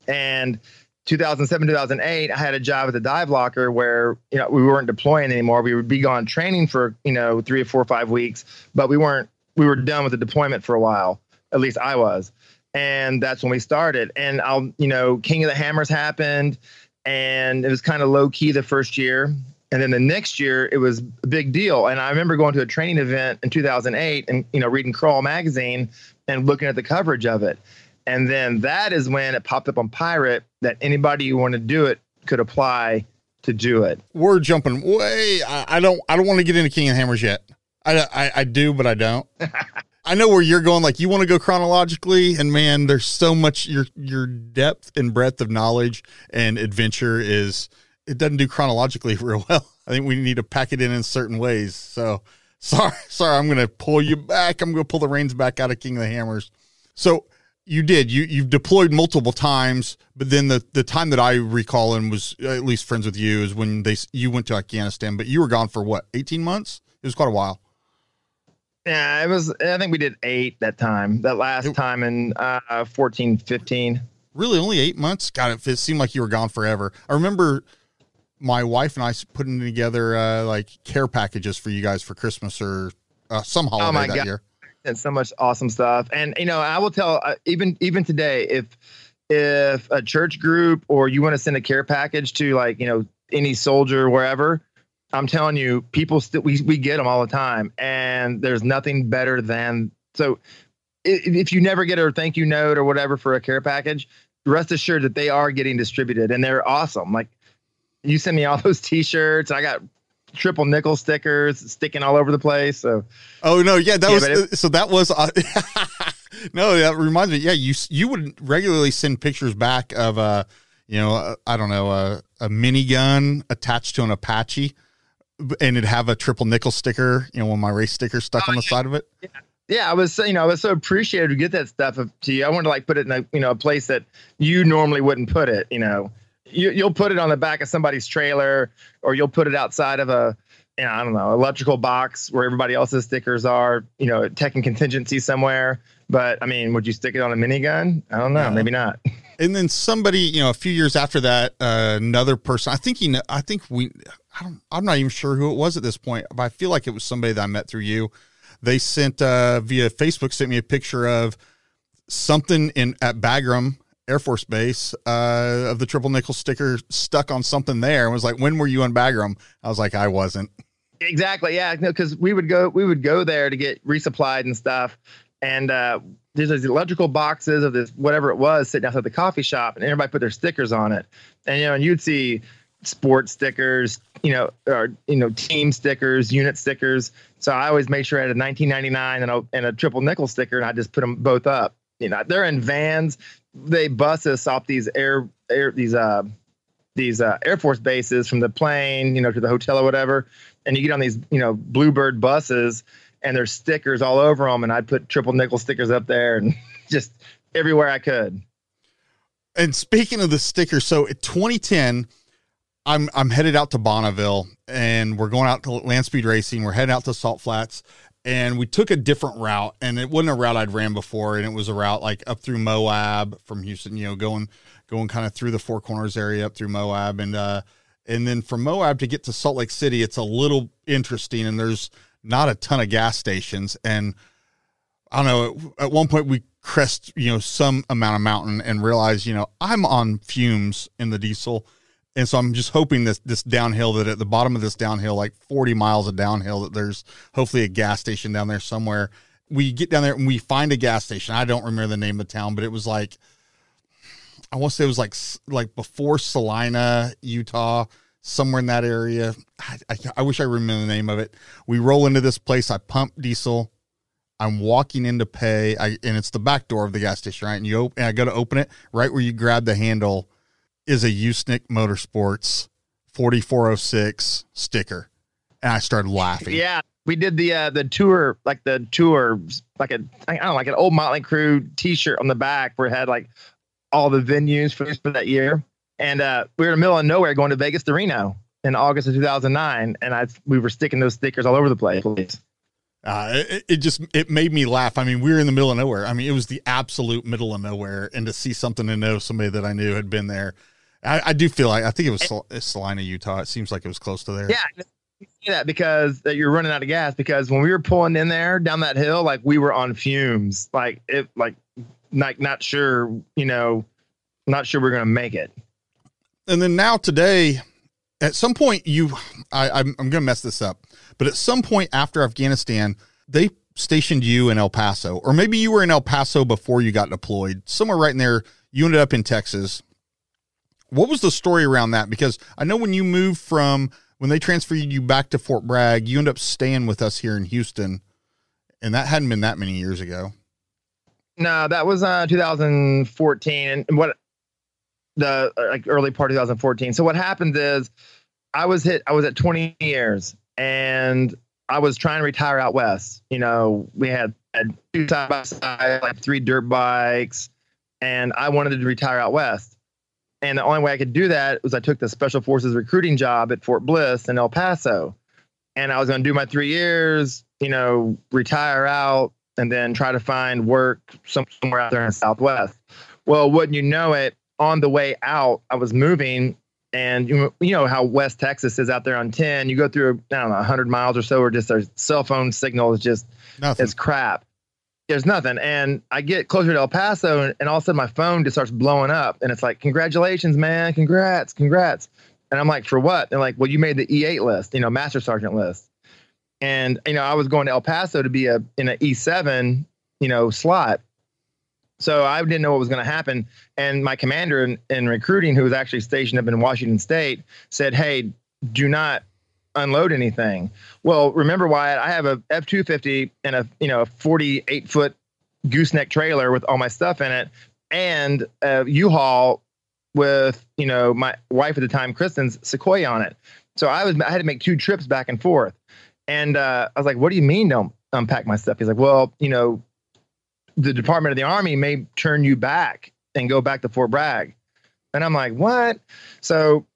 And 2007 2008 i had a job at the dive locker where you know we weren't deploying anymore we would be gone training for you know three or four or five weeks but we weren't we were done with the deployment for a while at least i was and that's when we started and i'll you know king of the hammers happened and it was kind of low key the first year and then the next year it was a big deal and i remember going to a training event in 2008 and you know reading crawl magazine and looking at the coverage of it and then that is when it popped up on Pirate that anybody who wanted to do it could apply to do it. We're jumping way. I, I don't. I don't want to get into King and Hammers yet. I, I, I do, but I don't. I know where you're going. Like you want to go chronologically, and man, there's so much. Your your depth and breadth of knowledge and adventure is. It doesn't do chronologically real well. I think we need to pack it in in certain ways. So sorry, sorry. I'm going to pull you back. I'm going to pull the reins back out of King of the Hammers. So you did. You you've deployed multiple times, but then the the time that I recall and was at least friends with you is when they you went to Afghanistan, but you were gone for what eighteen months? It was quite a while. Yeah, it was. I think we did eight that time. That last it, time in uh, 14, 15. Really, only eight months? God, it, it seemed like you were gone forever. I remember my wife and I putting together uh, like care packages for you guys for Christmas or uh, some holiday oh that God. year and so much awesome stuff. And you know, I will tell uh, even even today if if a church group or you want to send a care package to like you know any soldier wherever, I'm telling you, people still we we get them all the time, and there's nothing better than so. If you never get a thank you note or whatever for a care package, rest assured that they are getting distributed and they're awesome. Like you send me all those T-shirts, I got triple nickel stickers sticking all over the place. So, oh no, yeah, that yeah, was it, so that was. Uh, no, that reminds me. Yeah, you you would regularly send pictures back of uh, you know, uh, I don't know, uh, a minigun attached to an Apache, and it'd have a triple nickel sticker. You know, one of my race sticker stuck oh, on the yeah. side of it. Yeah. Yeah, I was you know I was so appreciative to get that stuff to you. I wanted to like put it in a you know a place that you normally wouldn't put it. You know, you, you'll put it on the back of somebody's trailer or you'll put it outside of a you know, I don't know, electrical box where everybody else's stickers are, you know, tech and contingency somewhere. But I mean, would you stick it on a minigun? I don't know, maybe not. And then somebody, you know, a few years after that, uh, another person, I think he, I think we, I don't, I'm not even sure who it was at this point, but I feel like it was somebody that I met through you. They sent uh, via Facebook, sent me a picture of something in at Bagram Air Force Base uh, of the triple nickel sticker stuck on something there and was like, "When were you on Bagram?" I was like, "I wasn't." Exactly. Yeah. No, because we would go we would go there to get resupplied and stuff, and uh, there's these electrical boxes of this whatever it was sitting outside the coffee shop, and everybody put their stickers on it, and you know, and you'd see sports stickers, you know, or you know, team stickers, unit stickers. So I always make sure I had a 1999 and a, and a triple nickel sticker, and I just put them both up. You know, they're in vans they bus us off these air air these uh these uh, Air Force bases from the plane, you know, to the hotel or whatever, and you get on these, you know, Bluebird buses, and there's stickers all over them, and I'd put triple nickel stickers up there, and just everywhere I could. And speaking of the stickers, so in 2010, I'm I'm headed out to Bonneville, and we're going out to Land Speed Racing. We're heading out to Salt Flats, and we took a different route and it wasn't a route I'd ran before and it was a route like up through Moab from Houston, you know, going going kind of through the Four Corners area up through Moab and uh and then from Moab to get to Salt Lake City, it's a little interesting and there's not a ton of gas stations and I don't know, at one point we crest, you know, some amount of mountain and realize, you know, I'm on fumes in the diesel and so I'm just hoping that this downhill that at the bottom of this downhill, like 40 miles of downhill, that there's hopefully a gas station down there somewhere. We get down there and we find a gas station. I don't remember the name of the town, but it was like I want to say it was like like before Salina, Utah, somewhere in that area. I, I, I wish I remember the name of it. We roll into this place. I pump diesel. I'm walking in to pay, I, and it's the back door of the gas station, right? And you open, and I go to open it. Right where you grab the handle is a Usnick Motorsports 4406 sticker, and I started laughing. Yeah, we did the uh, the tour, like the tour, like a I don't know, like an old Motley Crue T-shirt on the back where it had like all the venues for, for that year. And uh, we were in the middle of nowhere going to Vegas to Reno in August of 2009, and I we were sticking those stickers all over the place. Uh, it, it, just it made me laugh. I mean, we were in the middle of nowhere. I mean, it was the absolute middle of nowhere, and to see something to know somebody that I knew had been there, I, I do feel like I think it was Sal- Salina, Utah. It seems like it was close to there. Yeah, that because that you're running out of gas because when we were pulling in there down that hill, like we were on fumes, like it, like like not sure, you know, not sure we're gonna make it. And then now today, at some point, you, I, I'm, I'm gonna mess this up, but at some point after Afghanistan, they stationed you in El Paso, or maybe you were in El Paso before you got deployed, somewhere right in there. You ended up in Texas. What was the story around that? Because I know when you moved from when they transferred you back to Fort Bragg, you end up staying with us here in Houston, and that hadn't been that many years ago. No, that was uh 2014, and what the uh, like early part of 2014. So what happens is, I was hit. I was at 20 years, and I was trying to retire out west. You know, we had, had two side by side, like three dirt bikes, and I wanted to retire out west. And the only way I could do that was I took the Special Forces recruiting job at Fort Bliss in El Paso. And I was going to do my three years, you know, retire out and then try to find work somewhere out there in the Southwest. Well, wouldn't you know it, on the way out, I was moving. And you know how West Texas is out there on 10. You go through, I don't know, 100 miles or so, or just their cell phone signal is just, Nothing. it's crap there's nothing. And I get closer to El Paso, and, and, all of a sudden my phone just starts blowing up, and it's like, "Congratulations, man! Congrats, congrats!" And I'm like, "For what?" They're like, "Well, you made the E8 list, you know, Master Sergeant list." And you know, I was going to El Paso to be a in an E7, you know, slot. So I didn't know what was going to happen. And my commander in, in recruiting, who was actually stationed up in Washington State, said, "Hey, do not unload anything. Well, remember Wyatt, I have a F two fifty and a you know a forty eight foot gooseneck trailer with all my stuff in it, and a U-Haul with you know my wife at the time, Kristen's Sequoia on it. So I was I had to make two trips back and forth, and uh, I was like, "What do you mean don't unpack my stuff?" He's like, "Well, you know, the Department of the Army may turn you back and go back to Fort Bragg." And I'm like, "What?" So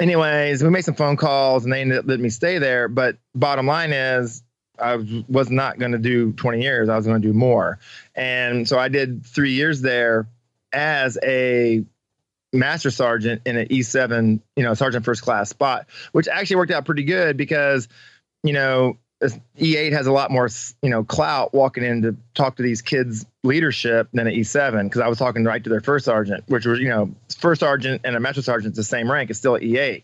anyways, we made some phone calls and they ended up letting me stay there. But bottom line is, I was not going to do 20 years. I was going to do more. And so I did three years there as a master sergeant in an E7, you know, sergeant first class spot, which actually worked out pretty good because, you know, E8 has a lot more, you know, clout walking in to talk to these kids' leadership than an E7 because I was talking right to their first sergeant, which was, you know, first sergeant and a master sergeant is the same rank. It's still an E8.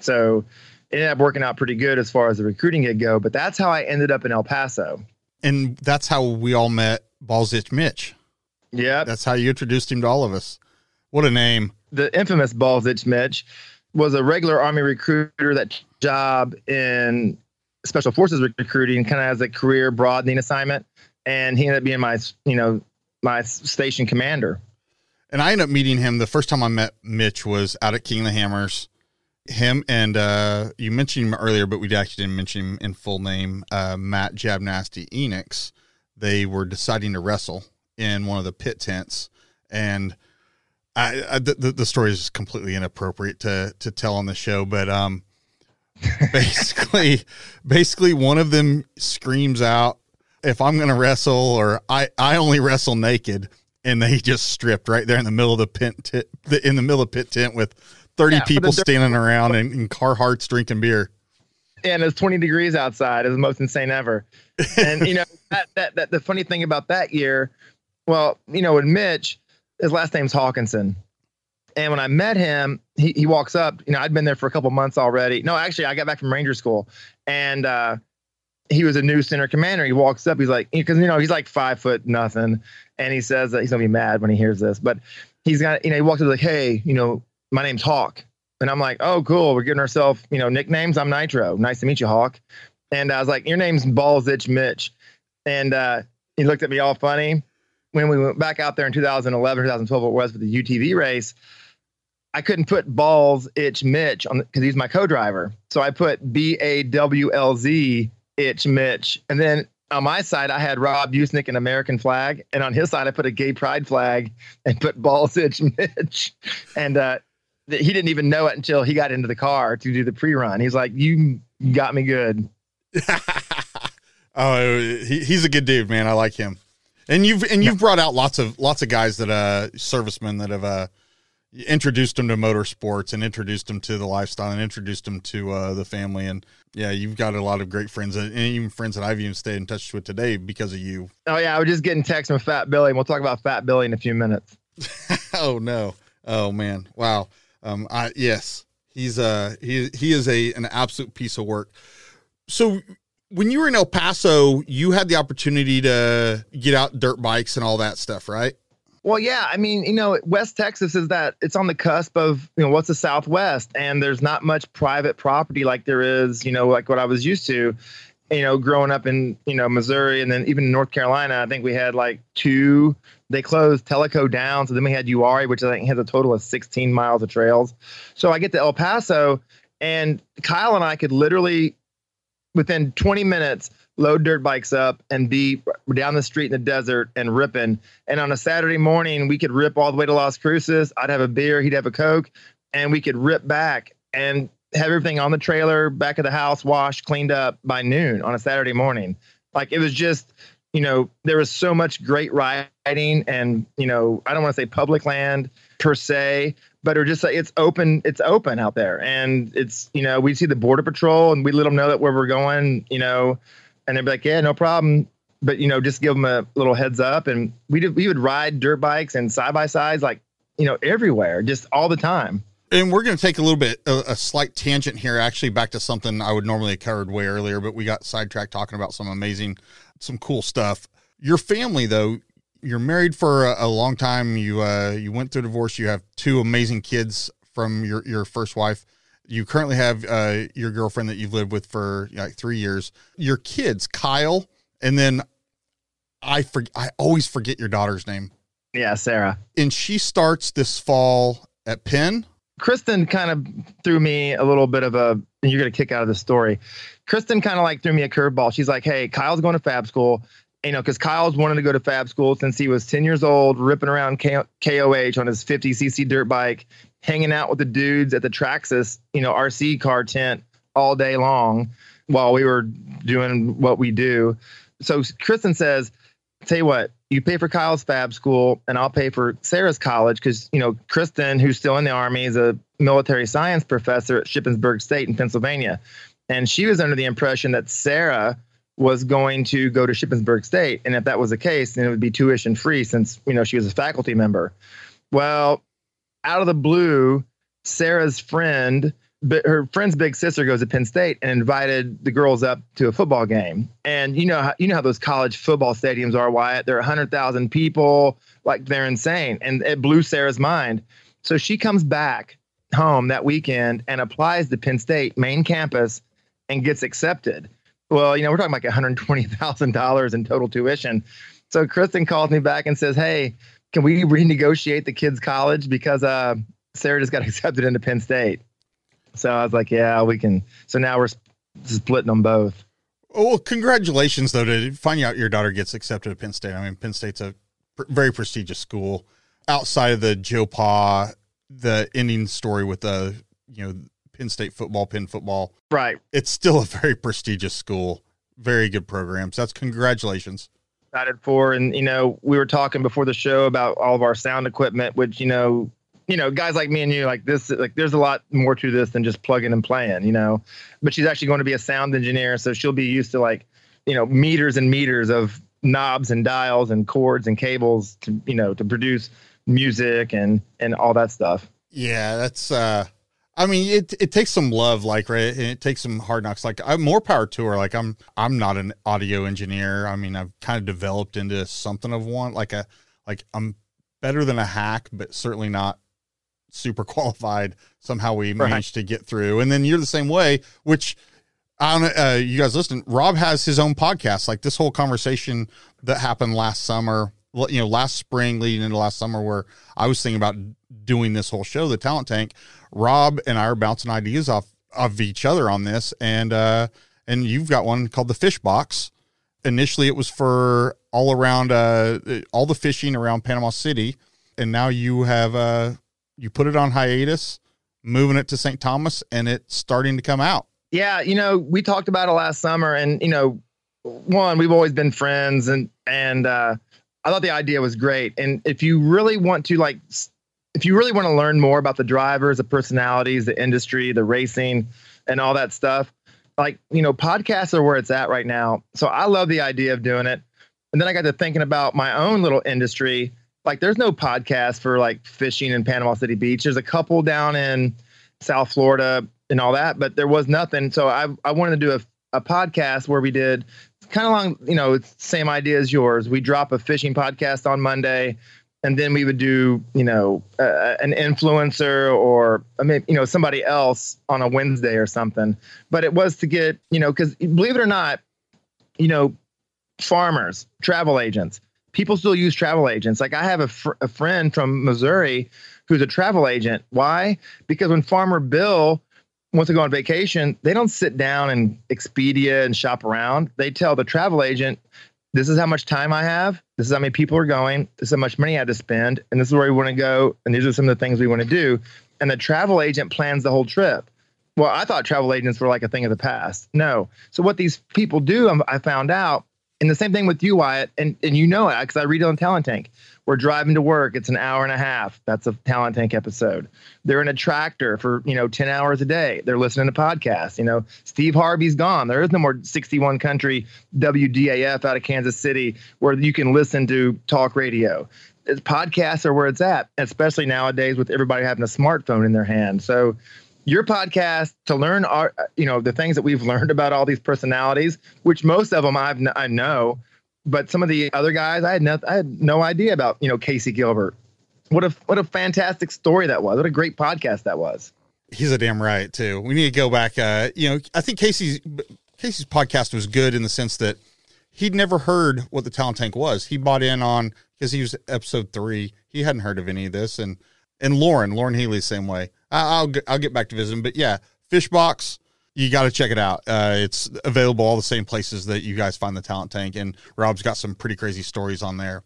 So it ended up working out pretty good as far as the recruiting gig go. But that's how I ended up in El Paso. And that's how we all met Balls Itch Mitch. Yeah. That's how you introduced him to all of us. What a name. The infamous Balls Itch Mitch was a regular Army recruiter that job in special forces recruiting kind of as a career broadening assignment. And he ended up being my, you know, my station commander. And I ended up meeting him. The first time I met Mitch was out at King of the Hammers. Him and uh, you mentioned him earlier, but we actually didn't mention him in full name. Uh, Matt Jabnasty Enix. They were deciding to wrestle in one of the pit tents, and I, I the, the story is completely inappropriate to to tell on the show, but um, basically basically one of them screams out if i'm going to wrestle or i i only wrestle naked and they just stripped right there in the middle of the pit tent, in the middle of pit tent with 30 yeah, people standing around and, and carhartts drinking beer and it's 20 degrees outside. It's the most insane ever. And you know that, that that the funny thing about that year, well, you know, with Mitch, his last name's Hawkinson, and when I met him, he, he walks up. You know, I'd been there for a couple months already. No, actually, I got back from Ranger School, and uh, he was a new center commander. He walks up. He's like, because you know, he's like five foot nothing, and he says that he's gonna be mad when he hears this. But he's got, you know, he walked up like, hey, you know, my name's Hawk. And I'm like, oh, cool. We're giving ourselves, you know, nicknames. I'm Nitro. Nice to meet you, Hawk. And I was like, your name's Balls Itch Mitch. And uh, he looked at me all funny. When we went back out there in 2011, 2012, it was for the UTV race, I couldn't put Balls Itch Mitch on because he's my co-driver. So I put B A W L Z Itch Mitch. And then on my side, I had Rob Usnick an American flag, and on his side, I put a gay pride flag and put Balls Itch Mitch. And uh, he didn't even know it until he got into the car to do the pre-run. He's like, "You got me good." oh, he, he's a good dude, man. I like him. And you've and you've brought out lots of lots of guys that uh servicemen that have uh introduced them to motorsports and introduced them to the lifestyle and introduced them to uh the family and yeah, you've got a lot of great friends and even friends that I've even stayed in touch with today because of you. Oh yeah, I was just getting text from Fat Billy, and we'll talk about Fat Billy in a few minutes. oh no. Oh man. Wow. Um I yes. He's uh he he is a an absolute piece of work. So when you were in El Paso, you had the opportunity to get out dirt bikes and all that stuff, right? Well, yeah. I mean, you know, West Texas is that it's on the cusp of, you know, what's the Southwest, and there's not much private property like there is, you know, like what I was used to, you know, growing up in, you know, Missouri and then even North Carolina. I think we had like two. They closed Tellico down, so then we had Uwharrie, which I think has a total of 16 miles of trails. So I get to El Paso, and Kyle and I could literally within 20 minutes load dirt bikes up and be down the street in the desert and ripping. And on a Saturday morning, we could rip all the way to Las Cruces. I'd have a beer, he'd have a Coke, and we could rip back and have everything on the trailer, back of the house, washed, cleaned up by noon on a Saturday morning. Like it was just, you know, there was so much great riding and, you know, I don't want to say public land per se, but are just like it's open it's open out there. And it's you know we see the border patrol and we let them know that where we're going you know and they'd be like yeah no problem. But you know just give them a little heads up. And we did we would ride dirt bikes and side by sides like you know everywhere just all the time. And we're going to take a little bit a, a, slight tangent here actually back to something i would normally have covered way earlier but we got sidetracked talking about some amazing some cool stuff. Your family though you're married for a, a long time. You uh, you went through divorce. You have two amazing kids from your your first wife. You currently have uh, your girlfriend that you've lived with for like three years. Your kids, Kyle, and then I for, I always forget your daughter's name. Yeah, Sarah. And she starts this fall at Penn. Kristen kind of threw me a little bit of a, and you're going to kick out of the story. Kristen kind of like threw me a curveball. She's like, hey, Kyle's going to fab school you know, because Kyle's wanted to go to fab school since he was 10 years old, ripping around KOH on his 50cc dirt bike, hanging out with the dudes at the Traxxas, you know, RC car tent all day long while we were doing what we do. So Kristen says, tell you what, you pay for Kyle's fab school and I'll pay for Sarah's college because, you know, Kristen, who's still in the Army, is a military science professor at Shippensburg State in Pennsylvania. And she was under the impression that Sarah – was going to go to Shippensburg State. And if that was the case, then it would be tuition free since, you know, she was a faculty member. Well, out of the blue, Sarah's friend, her friend's big sister goes to Penn State and invited the girls up to a football game. And you know how you know how those college football stadiums are, Wyatt. There are hundred thousand people, like they're insane. And it blew Sarah's mind. So she comes back home that weekend and applies to Penn State main campus and gets accepted. Well, you know, we're talking like $120,000 in total tuition. So Kristen calls me back and says, Hey, can we renegotiate the kids' college? Because uh, Sarah just got accepted into Penn State. So I was like, Yeah, we can. So now we're splitting them both. Oh, well, congratulations, though, to finding out your daughter gets accepted to Penn State. I mean, Penn State's a pr- very prestigious school. Outside of the Joe Pa, the ending story with the, you know, Penn State football, Penn football. Right. It's still a very prestigious school. Very good programs. That's congratulations. Excited for, and you know, we were talking before the show about all of our sound equipment, which you know, you know, guys like me and you, like this, like there's a lot more to this than just plugging and playing, you know. But she's actually going to be a sound engineer, so she'll be used to like, you know, meters and meters of knobs and dials and cords and cables to, you know, to produce music and and all that stuff. Yeah, that's uh I mean, it it takes some love, like right, and it takes some hard knocks. Like I'm more power to her. Like I'm I'm not an audio engineer. I mean, I've kind of developed into something of one, like a like I'm better than a hack, but certainly not super qualified. Somehow we managed to get through. And then you're the same way, which I don't uh, you guys listen. Rob has his own podcast. Like this whole conversation that happened last summer, you know, last spring leading into last summer, where I was thinking about doing this whole show, the Talent Tank. Rob and I are bouncing ideas off of each other on this, and uh, and you've got one called the Fish Box. Initially, it was for all around uh, all the fishing around Panama City, and now you have uh, you put it on hiatus, moving it to St. Thomas, and it's starting to come out. Yeah, you know, we talked about it last summer, and you know, one, we've always been friends, and and uh, I thought the idea was great. And if you really want to like, if you really want to learn more about the drivers, the personalities, the industry, the racing, and all that stuff, like you know, podcasts are where it's at right now. So I love the idea of doing it. And then I got to thinking about my own little industry. Like, there's no podcast for like fishing in Panama City Beach. There's a couple down in South Florida and all that, but there was nothing. So I I wanted to do a, a podcast where we did kind of long, you know, same idea as yours. We drop a fishing podcast on Monday, and then we would do, you know, uh, an influencer or I mean, you know, somebody else on a Wednesday or something. But it was to get, you know, because believe it or not, you know, farmers, travel agents, people still use travel agents. Like I have a, fr- a friend from Missouri who's a travel agent. Why? Because when Farmer Bill wants to go on vacation, they don't sit down and Expedia and shop around. They tell the travel agent, this is how much time I have. This is how many people are going. This is how much money I have to spend. And this is where we want to go. And these are some of the things we want to do. And the travel agent plans the whole trip. Well, I thought travel agents were like a thing of the past. No. So what these people do, um, I found out, and the same thing with you, Wyatt, and, and you know it because I read it on Talent Tank. We're driving to work. It's an hour and a half. That's a Talent Tank episode. They're in a tractor for, you know, 10 hours a day. They're listening to podcasts. You know, Steve Harvey's gone. There is no more 61 country WDAF out of Kansas City where you can listen to talk radio. It's podcasts are where it's at, especially nowadays with everybody having a smartphone in their hand. So your podcast to learn our, you know, the things that we've learned about all these personalities, which most of them I've, I know, but some of the other guys, I had no, I had no idea about. You know, Casey Gilbert. What a what a fantastic story that was. What a great podcast that was. He's a damn right too. We need to go back. Uh, you know, I think Casey's Casey's podcast was good in the sense that he'd never heard what the talent tank was. He bought in on because he was episode three. He hadn't heard of any of this, and and Loren, Loren Healy, same way. I, will I'll get back to visit him, but yeah, Fishbox you got to check it out. Uh, it's available all the same places that you guys find the Talent Tank, and Rob's got some pretty crazy stories on there.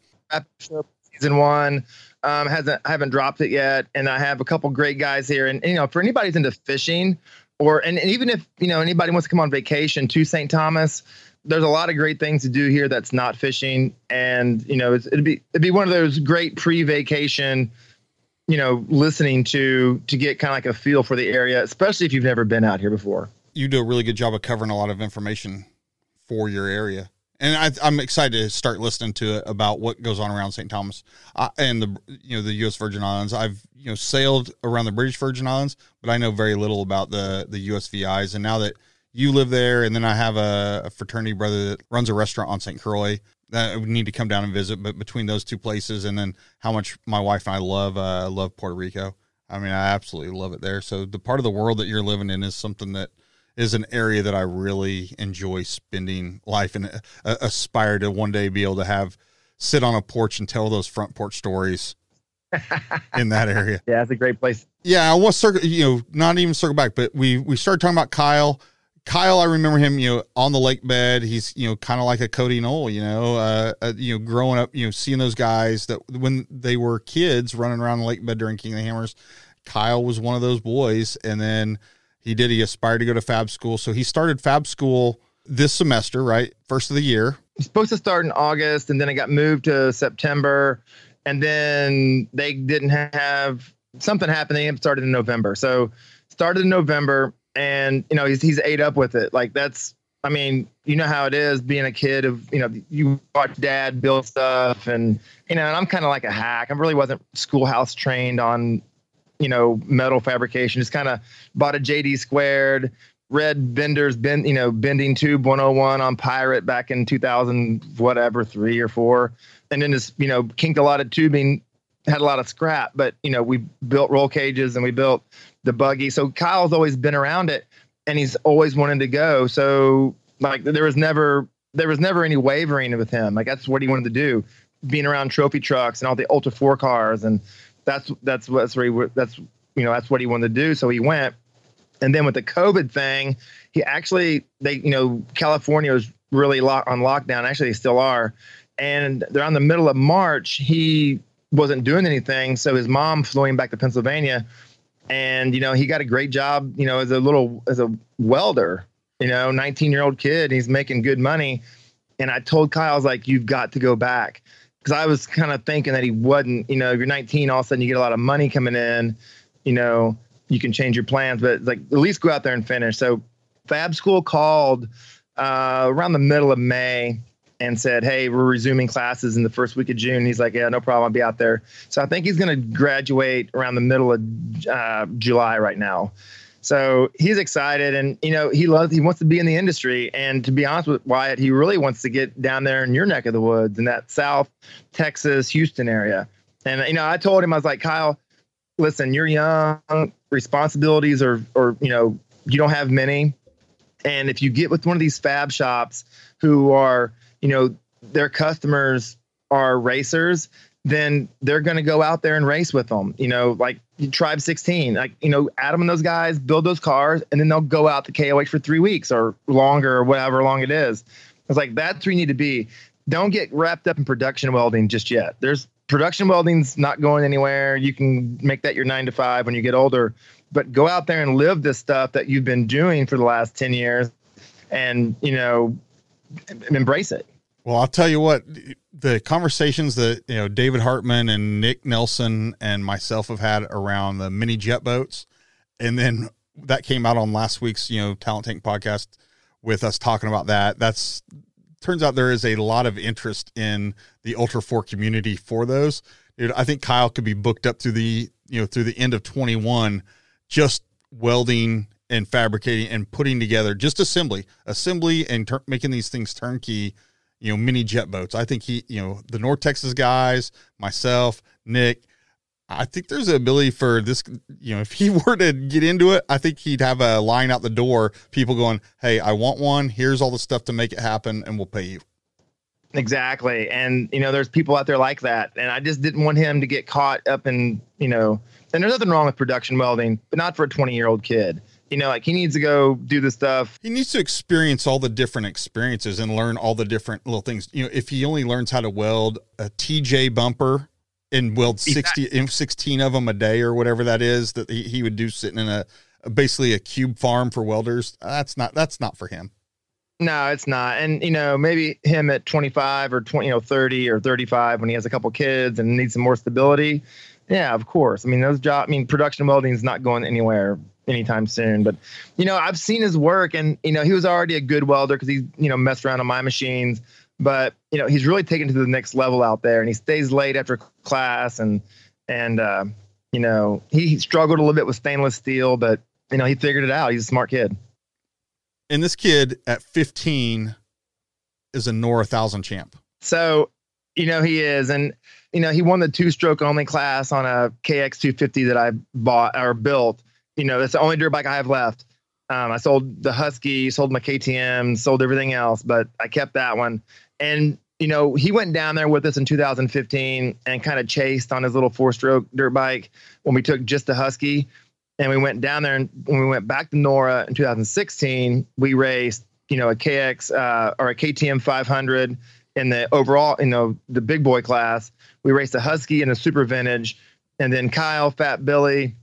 Season one um, hasn't I haven't dropped it yet, and I have a couple great guys here. And, and you know, for anybody's into fishing, or and, and even if you know anybody wants to come on vacation to St. Thomas, there's a lot of great things to do here that's not fishing, and you know, it'd be it'd be one of those great pre-vacation you know, listening to to get kind of like a feel for the area, especially if you've never been out here before you do a really good job of covering a lot of information for your area. And I, am excited to start listening to it about what goes on around St. Thomas uh, and the you know the U.S. Virgin Islands. I've you know sailed around the British Virgin Islands, but I know very little about the the USVIs. And now that you live there, and then I have a, a fraternity brother that runs a restaurant on St. Croix that we need to come down and visit. But between those two places, and then how much my wife and I love uh, love Puerto Rico. I mean, I absolutely love it there. So the part of the world that you're living in is something that is an area that I really enjoy spending life and uh, aspire to one day be able to have sit on a porch and tell those front porch stories in that area. Yeah, it's a great place. Yeah, I want to circle, you know, not even circle back, but we we started talking about Kyle. Kyle, I remember him, you know, on the lake bed. He's, you know, kind of like a Cody Knoll, you know, uh, uh, you know, growing up, you know, seeing those guys that when they were kids running around the lake bed during King of the Hammers, Kyle was one of those boys. And then he did. He aspired to go to fab school. So he started fab school this semester, right? First of the year. He's supposed to start in August and then it got moved to September. And then they didn't have something happened. They started in November. So started in November and you know, he's he's ate up with it. Like that's I mean, you know how it is being a kid of, you know, you watch dad build stuff and, you know, and I'm kind of like a hack. I really wasn't schoolhouse trained on you know, metal fabrication. Just kind of bought a JD squared, red Bender's bend, you know, bending tube 101 on Pirate back in 2000, whatever, three or four. And then just, you know, kinked a lot of tubing had a lot of scrap, but you know, we built roll cages and we built the buggy. So Kyle's always been around it and he's always wanted to go. So like there was never there was never any wavering with him. Like that's what he wanted to do, being around trophy trucks and all the Ultra Four cars, and that's that's that's where he that's you know that's what he wanted to do. So he went, and then with the COVID thing, he actually they you know California was really lock, on lockdown. Actually, they still are, and around the middle of March, he wasn't doing anything. So his mom flew him back to Pennsylvania, and you know he got a great job. You know as a little as a welder you know, 19 year old kid. He's making good money. And I told Kyle, I was like, you've got to go back. Because I was kind of thinking that he wasn't, you know, if you're 19, all of a sudden you get a lot of money coming in, you know, you can change your plans, but like at least go out there and finish. So Fab School called uh, around the middle of May and said, Hey, we're resuming classes in the first week of June. He's like, Yeah, no problem. I'll be out there. So I think he's going to graduate around the middle of uh, July right now. So he's excited, and you know he loves he wants to be in the industry. And to be honest with Wyatt, he really wants to get down there in your neck of the woods in that South Texas, Houston area. And you know, I told him I was like, Kyle, listen, you're young, responsibilities are, or you know, you don't have many. And if you get with one of these fab shops who are, you know, their customers are racers, then they're going to go out there and race with them. You know, like Tribe 16, like, you know, Adam and those guys build those cars and then they'll go out to KOH for three weeks or longer or whatever long it is. It's like that's where you need to be. Don't get wrapped up in production welding just yet. There's production welding's not going anywhere. You can make that your nine to five when you get older, but go out there and live this stuff that you've been doing for the last 10 years and, you know, embrace it. Well, I'll tell you what, the conversations that you know David Hartman and Nick Nelson and myself have had around the mini jet boats, and then that came out on last week's you know Talent Tank podcast with us talking about that. That's turns out there is a lot of interest in the Ultra Four community for those. Dude, I think Kyle could be booked up to the you know through the end of twenty one, just welding and fabricating and putting together just assembly, assembly and ter- making these things turnkey you know, mini jet boats. I think he, you know, the North Texas guys, myself, Nick, I think there's an ability for this, you know, if he were to get into it, I think he'd have a line out the door, people going, Hey, I want one. Here's all the stuff to make it happen, and we'll pay you. Exactly. And, you know, there's people out there like that. And I just didn't want him to get caught up in, you know, and there's nothing wrong with production welding, but not for a 20 year old kid you know, like he needs to go do the stuff. He needs to experience all the different experiences and learn all the different little things. You know, if he only learns how to weld a TJ bumper and weld 60, exactly. 16 of them a day or whatever that is that he, he would do sitting in a basically a cube farm for welders, that's not that's not for him. No, it's not. And you know, maybe him at 25 or 20, you know, 30 or 35 when he has a couple kids and needs some more stability. Yeah, of course. I mean, those job. I mean, production welding is not going anywhere anytime soon. But you know, I've seen his work, and you know, he was already a good welder because he you know messed around on my machines. But you know, he's really taken to the next level out there, and he stays late after class, and and uh, you know, he, he struggled a little bit with stainless steel, but you know, he figured it out. He's a smart kid. And this kid at 15 is a NORRA thousand champ. So, you know, he is. And, you know, he won the two stroke only class on a KX 250 that I bought or built you know, that's the only dirt bike I have left. Um, I sold the Husky, sold my KTM, sold everything else, but I kept that one. And you know, he went down there with us in 2015 and kind of chased on his little four-stroke dirt bike when we took just the Husky. And we went down there, and when we went back to NORRA in 2016, we raced, you know, a KX uh, or a KTM 500 in the overall, you know, the big boy class. We raced a Husky and a Super Vintage, and then Kyle, Fat Billy,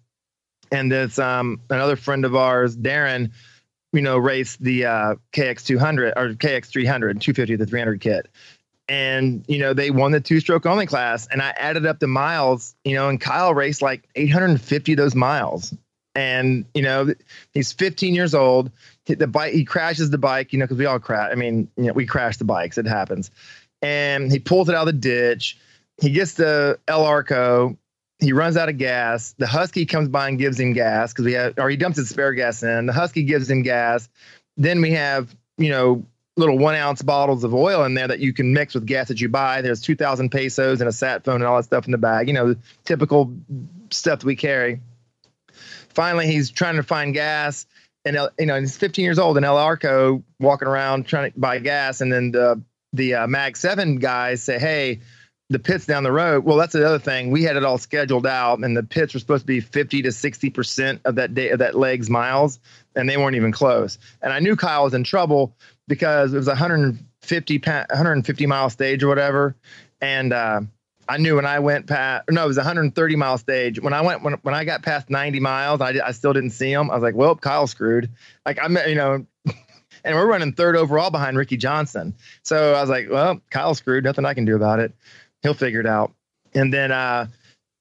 and this um, another friend of ours, Darren, you know, raced the uh, KX 200 or KX 300, 250 the 300 kit. And, you know, they won the two stroke only class. And I added up the miles, you know, and Kyle raced like 850 of those miles. And, you know, he's 15 years old. The bike, he crashes the bike, you know, because we all crash. I mean, you know, we crash the bikes, it happens. And he pulls it out of the ditch. He gets the El Arco he runs out of gas. The Husky comes by and gives him gas because we have, or he dumps his spare gas in. The Husky gives him gas. Then we have, you know, little one ounce bottles of oil in there that you can mix with gas that you buy. There's 2,000 pesos and a sat phone and all that stuff in the bag. You know, typical stuff that we carry. Finally, he's trying to find gas, and you know, he's 15 years old in El Arco, walking around trying to buy gas, and then the the uh, Mag Seven guys say, "Hey." The pits down the road. Well, that's the other thing. We had it all scheduled out, and the pits were supposed to be 50 to 60 percent of that day of that leg's miles, and they weren't even close. And I knew Kyle was in trouble because it was 150 150 mile stage or whatever, and uh, I knew when I went past. No, it was a 130 mile stage. When I went when when I got past 90 miles, I I still didn't see him. I was like, well, Kyle's screwed. Like I'm, you know. And we're running third overall behind Ricky Johnson. So I was like, well, Kyle's screwed. Nothing I can do about it he'll figure it out. And then, uh,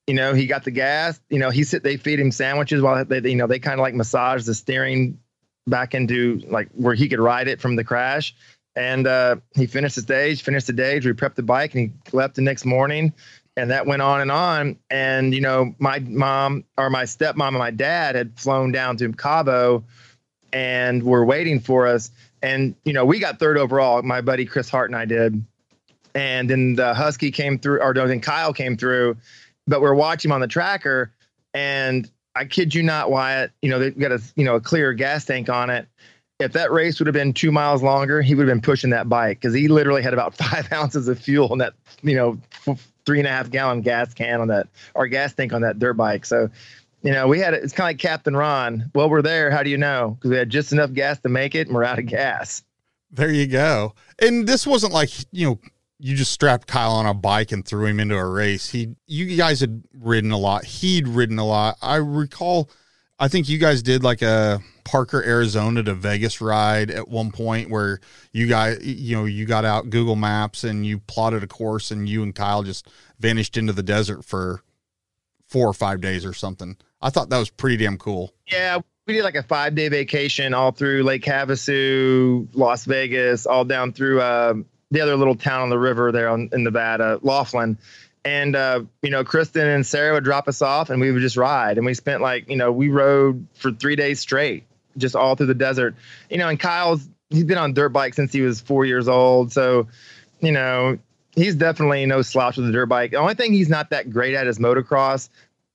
you know, he got the gas. You know, he sit. They feed him sandwiches while they, you know, they kind of like massage the steering back into like where he could ride it from the crash. And uh, he finished the stage, finished the stage. We prepped the bike, and he left the next morning. And that went on and on. And you know, my mom or my stepmom and my dad had flown down to Cabo, and were waiting for us. And you know, we got third overall. My buddy Chris Hart and I did and then the Husky came through, or then Kyle came through, but we're watching him on the tracker, and I kid you not, Wyatt, you know they've got a you know a clear gas tank on it. If that race would have been two miles longer, he would have been pushing that bike because he literally had about five ounces of fuel in that you know three and a half gallon gas can on that or gas tank on that dirt bike. So you know, we had it's kind of like Captain Ron. Well, we're there. How do you know? Because we had just enough gas to make it, and we're out of gas. There you go. And this wasn't like you know you just strapped Kyle on a bike and threw him into a race. He, you guys had ridden a lot. He'd ridden a lot. I recall, I think you guys did like a Parker, Arizona to Vegas ride at one point where you guys, you know, you got out Google Maps and you plotted a course and you and Kyle just vanished into the desert for four or five days or something. I thought that was pretty damn cool. Yeah, we did like a five day vacation all through Lake Havasu, Las Vegas, all down through uh, the other little town on the river there on, in Nevada, Laughlin. And, uh, you know, Kristen and Sarah would drop us off and we would just ride. And we spent like, you know, we rode for three days straight, just all through the desert. You know, and Kyle's, he's been on dirt bike since he was four years old. So, you know, he's definitely no slouch with the dirt bike. The only thing he's not that great at is motocross.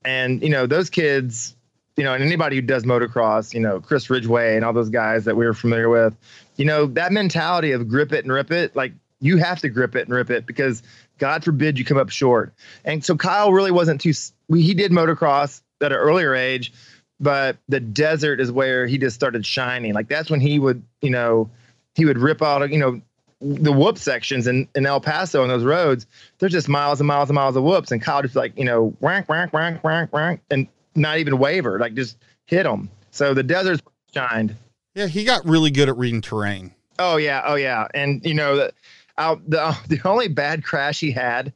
And, you know, those kids, you know, and anybody who does motocross, you know, Chris Ridgway and all those guys that we were familiar with, you know, that mentality of grip it and rip it, like you have to grip it and rip it because God forbid you come up short. And so Kyle really wasn't too, he did motocross at an earlier age, but the desert is where he just started shining. Like that's when he would, you know, he would rip out, you know, the whoop sections in, in El Paso on those roads. There's just miles and miles and miles of whoops. And Kyle just like, you know, rank, rank, rank, rank, rank, and not even waver, like just hit them. So the desert's shined. Yeah, he got really good at reading terrain. Oh yeah, oh yeah, and you know that out the the only bad crash he had,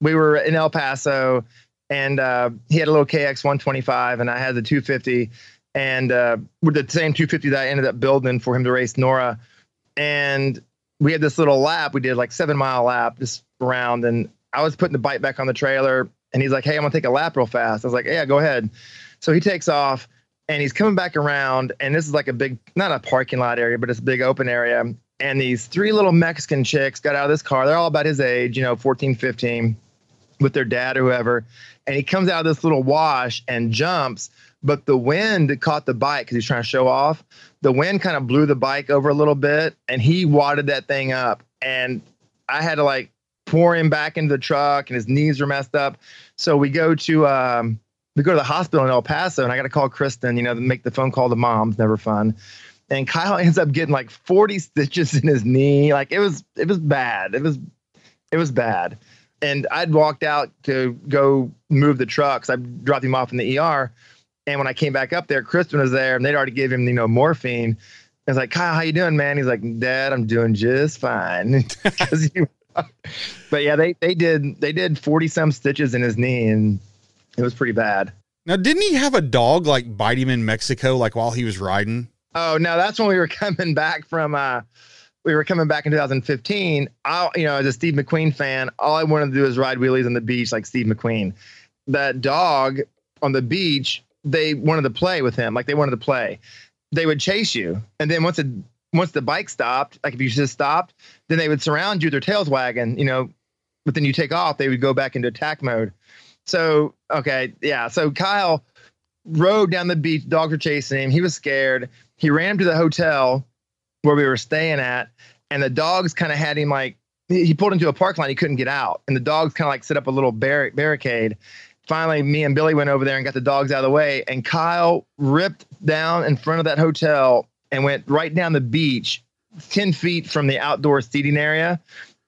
we were in El Paso, and uh, he had a little KX 125, and I had the 250, and uh, with the same 250 that I ended up building for him to race NORRA, and we had this little lap. We did like seven mile lap just around, and I was putting the bike back on the trailer, and he's like, "Hey, I'm gonna take a lap real fast." I was like, "Yeah, go ahead." So he takes off and he's coming back around and this is like a big not a parking lot area but it's a big open area and these three little Mexican chicks got out of this car. They're all about his age, you know, 14, 15, with their dad or whoever. And he comes out of this little wash and jumps, but the wind caught the bike because he's trying to show off. The wind kind of blew the bike over a little bit, and he wadded that thing up. And I had to like pour him back into the truck, and his knees were messed up. So we go to um, we go to the hospital in El Paso, and I got to call Kristen, you know, make the phone call to mom's never fun and Kyle ends up getting like 40 stitches in his knee. Like it was it was bad. It was it was bad. And I'd walked out to go move the trucks. I dropped him off in the ER. And when I came back up there, Kristen was there and they'd already given him, you know, morphine. I was like, Kyle, how you doing, man? He's like, Dad, I'm doing just fine. but yeah, they they did they did 40 some stitches in his knee and it was pretty bad. Now, didn't he have a dog like bite him in Mexico, like while he was riding? Oh no, that's when we were coming back from uh we were coming back in 2015. I you know, as a Steve McQueen fan, all I wanted to do is ride wheelies on the beach like Steve McQueen. That dog on the beach, they wanted to play with him, like they wanted to play. They would chase you. And then once it once the bike stopped, like if you just stopped, then they would surround you with their tails wagging, you know, but then you take off, they would go back into attack mode. So, okay, yeah. So Kyle rode down the beach, dogs were chasing him. He was scared. He ran him to the hotel where we were staying at, and the dogs kind of had him like he pulled into a park line, he couldn't get out. And the dogs kind of like set up a little bar- barricade. Finally, me and Billy went over there and got the dogs out of the way. And Kyle ripped down in front of that hotel and went right down the beach, 10 feet from the outdoor seating area,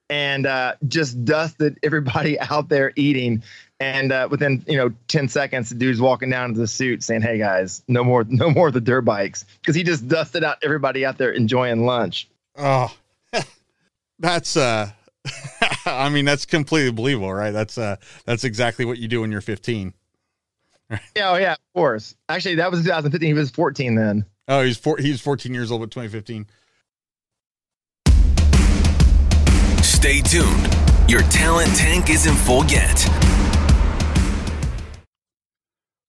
and uh, just dusted everybody out there eating. And uh, within you know 10 seconds, the dude's walking down to the suit saying, Hey guys, no more, no more of the dirt bikes. Because he just dusted out everybody out there enjoying lunch. Oh, that's uh I mean that's completely believable, right? That's uh that's exactly what you do when you're 15. yeah, oh yeah, of course. Actually, that was 2015. He was 14 then. Oh, he's four, he's 14 years old, but 2015. Stay tuned. Your talent tank isn't full yet.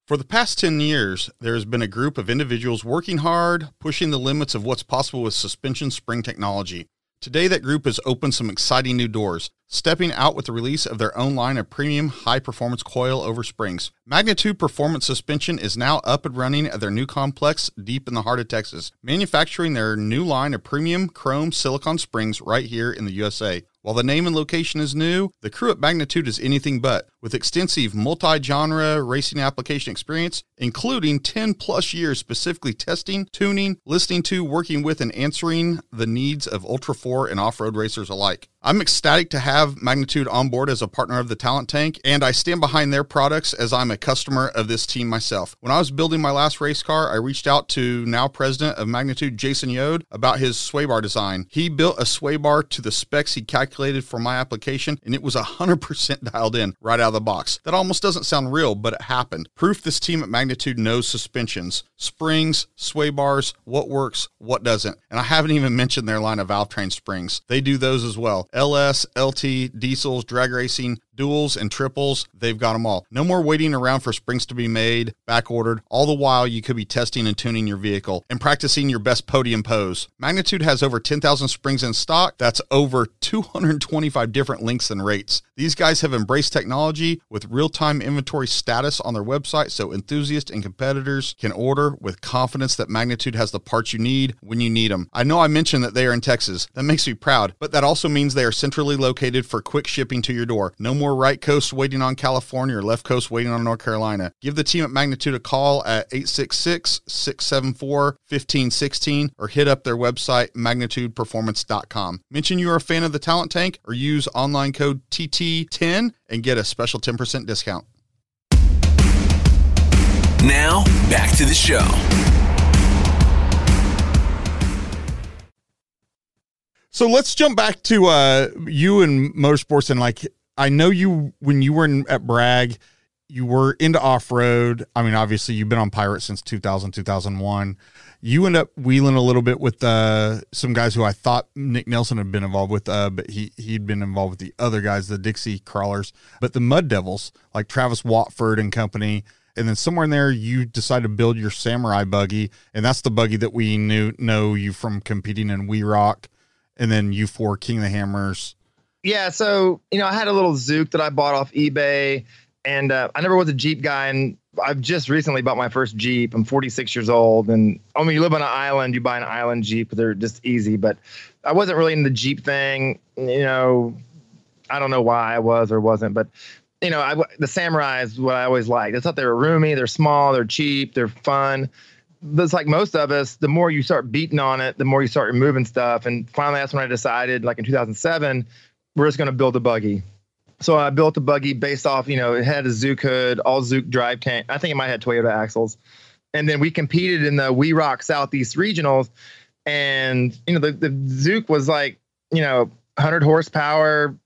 For the past 10 years, there has been a group of individuals working hard, pushing the limits of what's possible with suspension spring technology. Today, that group has opened some exciting new doors, stepping out with the release of their own line of premium high performance coil over springs. Magnitude Performance Suspension is now up and running at their new complex deep in the heart of Texas, manufacturing their new line of premium chrome silicon springs right here in the USA. While the name and location is new, the crew at Magnitude is anything but. With extensive multi genre racing application experience, including 10 plus years specifically testing, tuning, listening to, working with, and answering the needs of Ultra 4 and off road racers alike. I'm ecstatic to have Magnitude on board as a partner of the Talent Tank, and I stand behind their products as I'm a customer of this team myself. When I was building my last race car, I reached out to now president of Magnitude, Jason Yode, about his sway bar design. He built a sway bar to the specs he calculated for my application, and it was 100% dialed in right out of the box. That almost doesn't sound real, but it happened. Proof this team at Magnitude knows suspensions, springs, sway bars, what works, what doesn't. And I haven't even mentioned their line of valve train springs. They do those as well. LS, LT, diesels, drag racing, duals, and triples, they've got them all. No more waiting around for springs to be made, back ordered. All the while, you could be testing and tuning your vehicle and practicing your best podium pose. Magnitude has over 10,000 springs in stock. That's over 225 different lengths and rates. These guys have embraced technology with real time inventory status on their website so enthusiasts and competitors can order with confidence that Magnitude has the parts you need when you need them. I know I mentioned that they are in Texas. That makes me proud, but that also means they are centrally located for quick shipping to your door. No more right coast waiting on California or left coast waiting on North Carolina. Give the team at Magnitude a call at 866 674 1516 or hit up their website, magnitudeperformance.com. Mention you are a fan of the Talent Tank or use online code TT10 and get a special 10% discount. Now, back to the show. So let's jump back to uh, you and motorsports and like I know you when you were in, at Bragg, you were into off road. I mean, obviously you've been on Pirate since 2000 2001. You end up wheeling a little bit with uh, some guys who I thought Nick Nelson had been involved with, uh, but he he'd been involved with the other guys, the Dixie Crawlers, but the Mud Devils like Travis Watford and company. And then somewhere in there, you decide to build your Samurai buggy, and that's the buggy that we knew know you from competing in We Rock and then you for King of the Hammers. Yeah, so you know, I had a little Zook that I bought off eBay, and uh, I never was a Jeep guy, and I've just recently bought my first Jeep. I'm 46 years old, and I mean, you live on an island, you buy an island Jeep, they're just easy. But I wasn't really in the Jeep thing, you know. I don't know why I was or wasn't, but you know, I, the Samurai is what I always liked. I thought they were roomy, they're small, they're cheap, they're fun but it's like most of us, the more you start beating on it, the more you start removing stuff. And finally, that's when I decided, like in 2007, we're just going to build a buggy. So I built a buggy based off, you know, it had a Zook hood, all Zook drive tank. I think it might have Toyota axles. And then we competed in the We Rock Southeast Regionals. And, you know, the, the Zook was like, you know, 100 horsepower,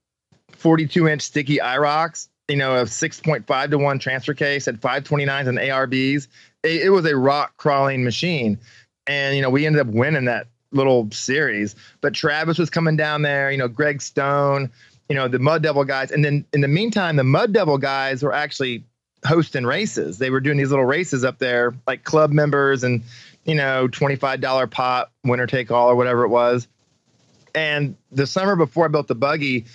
42 inch sticky Iroks, you know, a 6.5 to 1 transfer case, had 529s and ARBs it, it was a rock crawling machine. And, you know, we ended up winning that little series. But Travis was coming down there, you know, Greg Stone, you know, the Mud Devil guys. And then in the meantime, the Mud Devil guys were actually hosting races. They were doing these little races up there, like club members and you know twenty five dollar pot winner take all or whatever it was. And the summer before I built the buggy,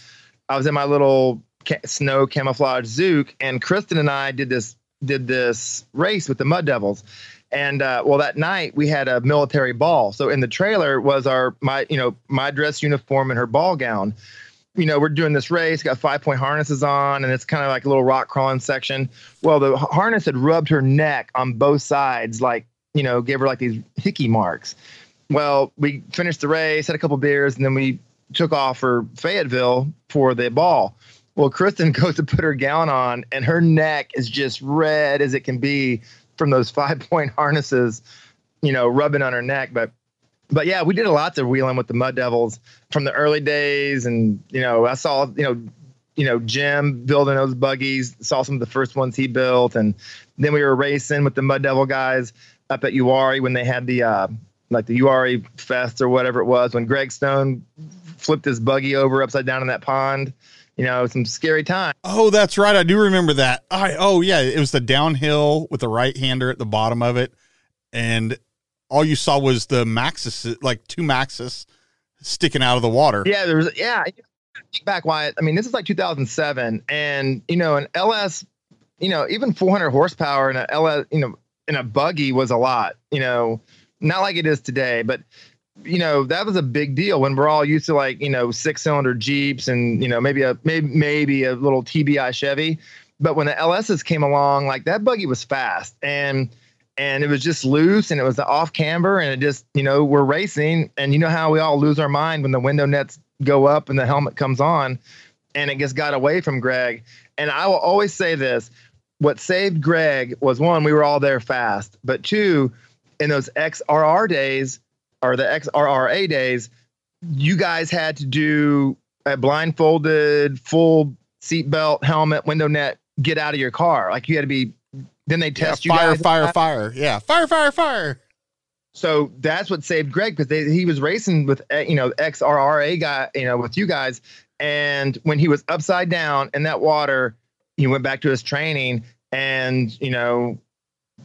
I was in my little ca- snow camouflage Zook, and Kristen and I did this did this race with the Mud Devils. And uh, well, that night we had a military ball. So in the trailer was our my you know my dress uniform and her ball gown. You know, we're doing this race, got five point harnesses on, and it's kind of like a little rock crawling section. Well, the harness had rubbed her neck on both sides, like you know, gave her like these hickey marks. Well, we finished the race, had a couple beers, and then we took off for Fayetteville for the ball. Well, Kristen goes to put her gown on, and her neck is just red as it can be from those five point harnesses, you know, rubbing on her neck. But, but yeah, we did a lot of wheeling with the Mud Devils from the early days, and you know, I saw you know, you know, Jim building those buggies. Saw some of the first ones he built, and then we were racing with the Mud Devil guys up at Uwharrie when they had the uh, like the Uwharrie Fest or whatever it was when Greg Stone flipped his buggy over upside down in that pond you know, some scary time. Oh, that's right. I do remember that. I oh yeah, it was the downhill with the right hander at the bottom of it, and all you saw was the Maxxis, like two Maxxis, sticking out of the water. Yeah, there was yeah. Back, Wyatt. I mean, this is like 2007, and you know, an LS, you know, even 400 horsepower in a LS, you know, in a buggy was a lot. You know, not like it is today, but you know that was a big deal when we're all used to like you know six cylinder jeeps and you know maybe a maybe maybe a little TBI Chevy, but when the LSs came along, like that buggy was fast and and it was just loose and it was off camber and it just you know we're racing. And you know how we all lose our mind when the window nets go up and the helmet comes on and it just got away from Greg. And I will always say this what saved Greg was one we were all there fast. But two in those XRR days or the XRRA days, you guys had to do a blindfolded, full seatbelt, helmet, window net, get out of your car. Like you had to be. Then they test yeah, you fire, guys. fire, fire. Yeah, fire, fire, fire. So that's what saved Greg because he was racing with eh, you know XRRA guy, you know, with you guys, and when he was upside down in that water, he went back to his training and you know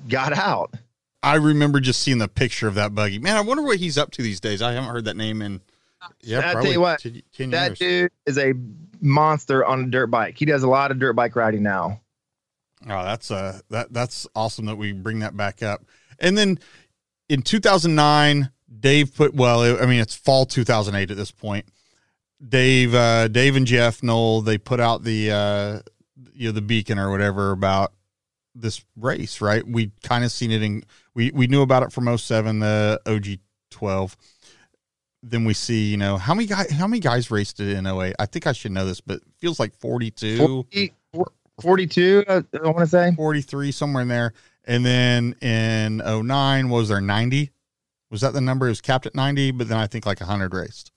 got out. I remember just seeing the picture of that buggy. Man, I wonder what he's up to these days. I haven't heard that name in yeah, I'll probably tell you what, 10, 10 that years. dude is a monster on a dirt bike. He does a lot of dirt bike riding now. Oh, that's uh that that's awesome that we bring that back up. And then in 2009, Dave put well, I mean it's fall 2008 at this point. Dave uh Dave and Jeff Knoll, they put out the uh you know the beacon or whatever about this race, right? We kind of seen it in we we knew about it from 07 the OG 12. Then we see, you know, how many guys how many guys raced it in 08? I think I should know this, but it feels like 42. 40, 42, uh, I, I want to say. 43 somewhere in there and then in 09 was there 90 was that the number it was capped at 90 but then i think like 100 raced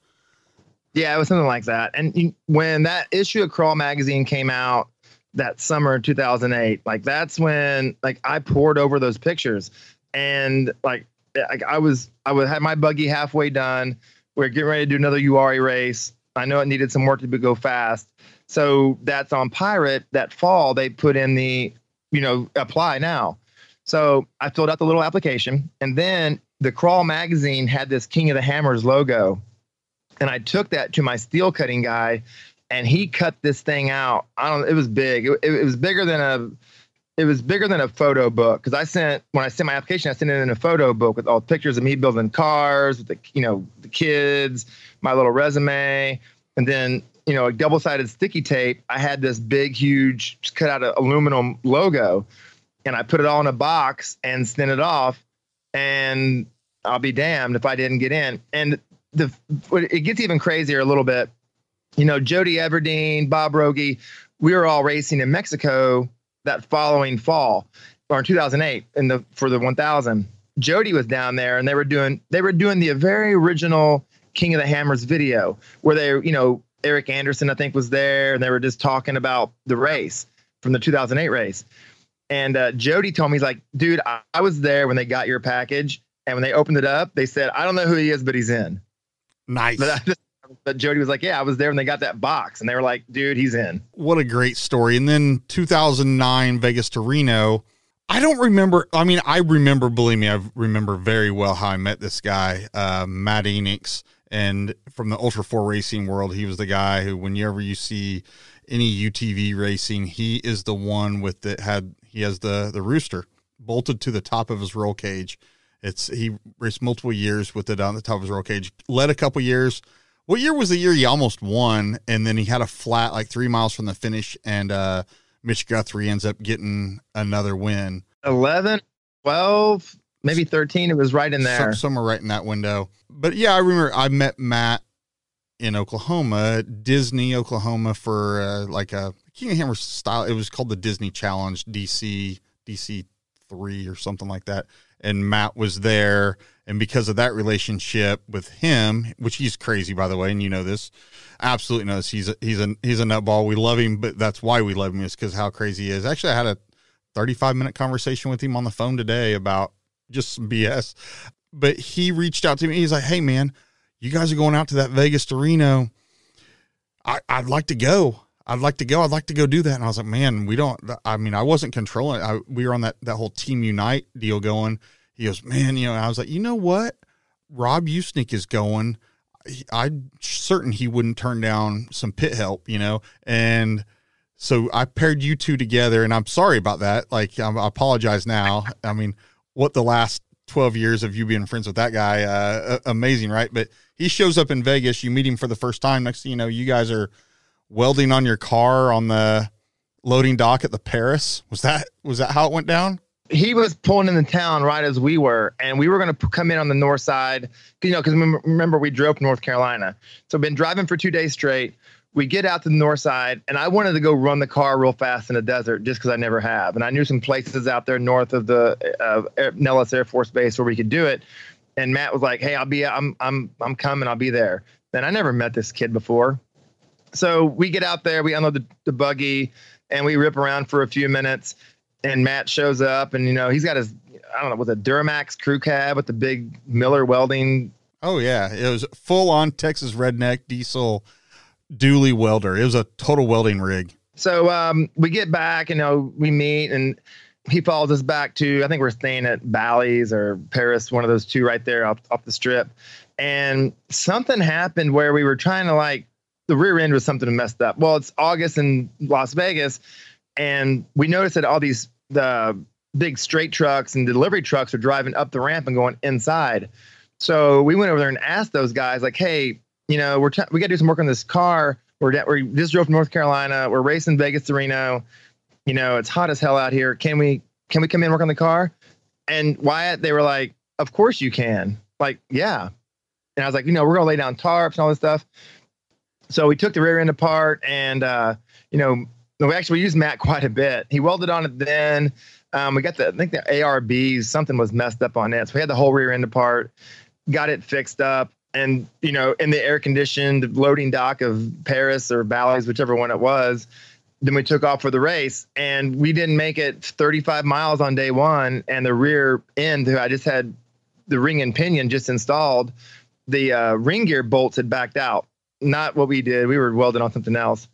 Yeah, it was something like that. And when that issue of Crawl magazine came out that summer of 2008, like that's when like I poured over those pictures and like I was I would have my buggy halfway done. We are getting ready to do another URI race. I know it needed some work to go fast. So that's on Pirate that fall they put in the you know apply now. So I filled out the little application and then the Crawl magazine had this King of the Hammers logo and I took that to my steel cutting guy, and he cut this thing out. I don't. It was big. It, it was bigger than a. It was bigger than a photo book because I sent when I sent my application, I sent it in a photo book with all pictures of me building cars with the you know the kids, my little resume, and then you know a double sided sticky tape. I had this big, huge, cut out a aluminum logo, and I put it all in a box and sent it off, and I'll be damned if I didn't get in. And the it gets even crazier a little bit. You know, Jody Everdeen, Bob Rogie, we were all racing in Mexico that following fall or in 2008 in the for the 1000. Jody was down there and they were doing they were doing the very original King of the Hammers video where they, you know, Eric Anderson I think was there and they were just talking about the race from the 2008 race. And uh, Jody told me he's like, dude, I, I was there when they got your package and when they opened it up, they said, I don't know who he is, but he's in. nice But Jody was like, "Yeah, I was there when they got that box," and they were like, "Dude, he's in." What a great story! And then 2009 Vegas to Reno. I don't remember. I mean, I remember. Believe me, I remember very well how I met this guy, uh, Matt Enix, and from the Ultra Four racing world, he was the guy who, whenever you see any UTV racing, he is the one with that had he has the the rooster bolted to the top of his roll cage. It's he raced multiple years with it on the top of his roll cage. Led a couple years. What year was the year he almost won? And then he had a flat like three miles from the finish, and uh, Mitch Guthrie ends up getting another win. 11, 12, maybe 13. It was right in there. Some, somewhere right in that window. But yeah, I remember I met Matt in Oklahoma, Disney, Oklahoma, for uh, like a King of Hammer style. It was called the Disney Challenge DC DC three or something like that. And Matt was there, and because of that relationship with him, which he's crazy by the way, and you know this, absolutely knows he's a, he's a he's a nutball. We love him, but that's why we love him is because how crazy he is. Actually, I had a 35 minute conversation with him on the phone today about just BS. But he reached out to me. He's like, "Hey man, you guys are going out to that Vegas to Reno. I, I'd like to go. I'd like to go. I'd like to go do that. And I was like, man, we don't, I mean, I wasn't controlling I, we were on that, that whole team unite deal going. He goes, man, you know, I was like, you know what? Rob Usnick is going. I'm certain he wouldn't turn down some pit help, you know? And so I paired you two together and I'm sorry about that. Like, I apologize now. I mean, what the last 12 years of you being friends with that guy, uh, amazing, right? But he shows up in Vegas. You meet him for the first time. Next thing you know, you guys are welding on your car on the loading dock at the Paris. Was that was that how it went down? He was pulling in the town right as we were, and we were going to come in on the north side. You know, because remember we drove North Carolina, so been driving for two days straight. We get out to the north side, and I wanted to go run the car real fast in the desert just because I never have, and I knew some places out there north of the uh, Nellis Air Force Base where we could do it. And Matt was like, "Hey, I'll be, I'm, I'm, I'm coming. I'll be there." Then I never met this kid before, so we get out there, we unload the, the buggy, and we rip around for a few minutes. And Matt shows up, and you know he's got his I don't know with a Duramax crew cab with the big Miller welding. Oh yeah, it was full on Texas redneck diesel dually welder. It was a total welding rig. So um, we get back, you know, we meet, and he follows us back to I think we're staying at Bally's or Paris, one of those two right there off, off the strip. And something happened where we were trying to like the rear end was something messed up. Well, it's August in Las Vegas, and we noticed that all these the big straight trucks and delivery trucks are driving up the ramp and going inside. So we went over there and asked those guys, like, "Hey, you know, we're t- we got to do some work on this car. We're de- we just drove from North Carolina. We're racing Vegas to Reno. You know, it's hot as hell out here. Can we can we come in and work on the car?" And Wyatt, they were like, "Of course you can." Like, yeah. And I was like, you know, we're gonna lay down tarps and all this stuff. So we took the rear end apart, and uh, you know, we actually used Matt quite a bit. He welded on it then. Um, we got the I think the ARBs something was messed up on it, so we had the whole rear end apart, got it fixed up, and you know, in the air conditioned loading dock of Paris or Bally's, whichever one it was. Then we took off for the race, and we didn't make it 35 miles on day one. And the rear end, I just had the ring and pinion just installed, the uh, ring gear bolts had backed out not what we did. We were welding on something else.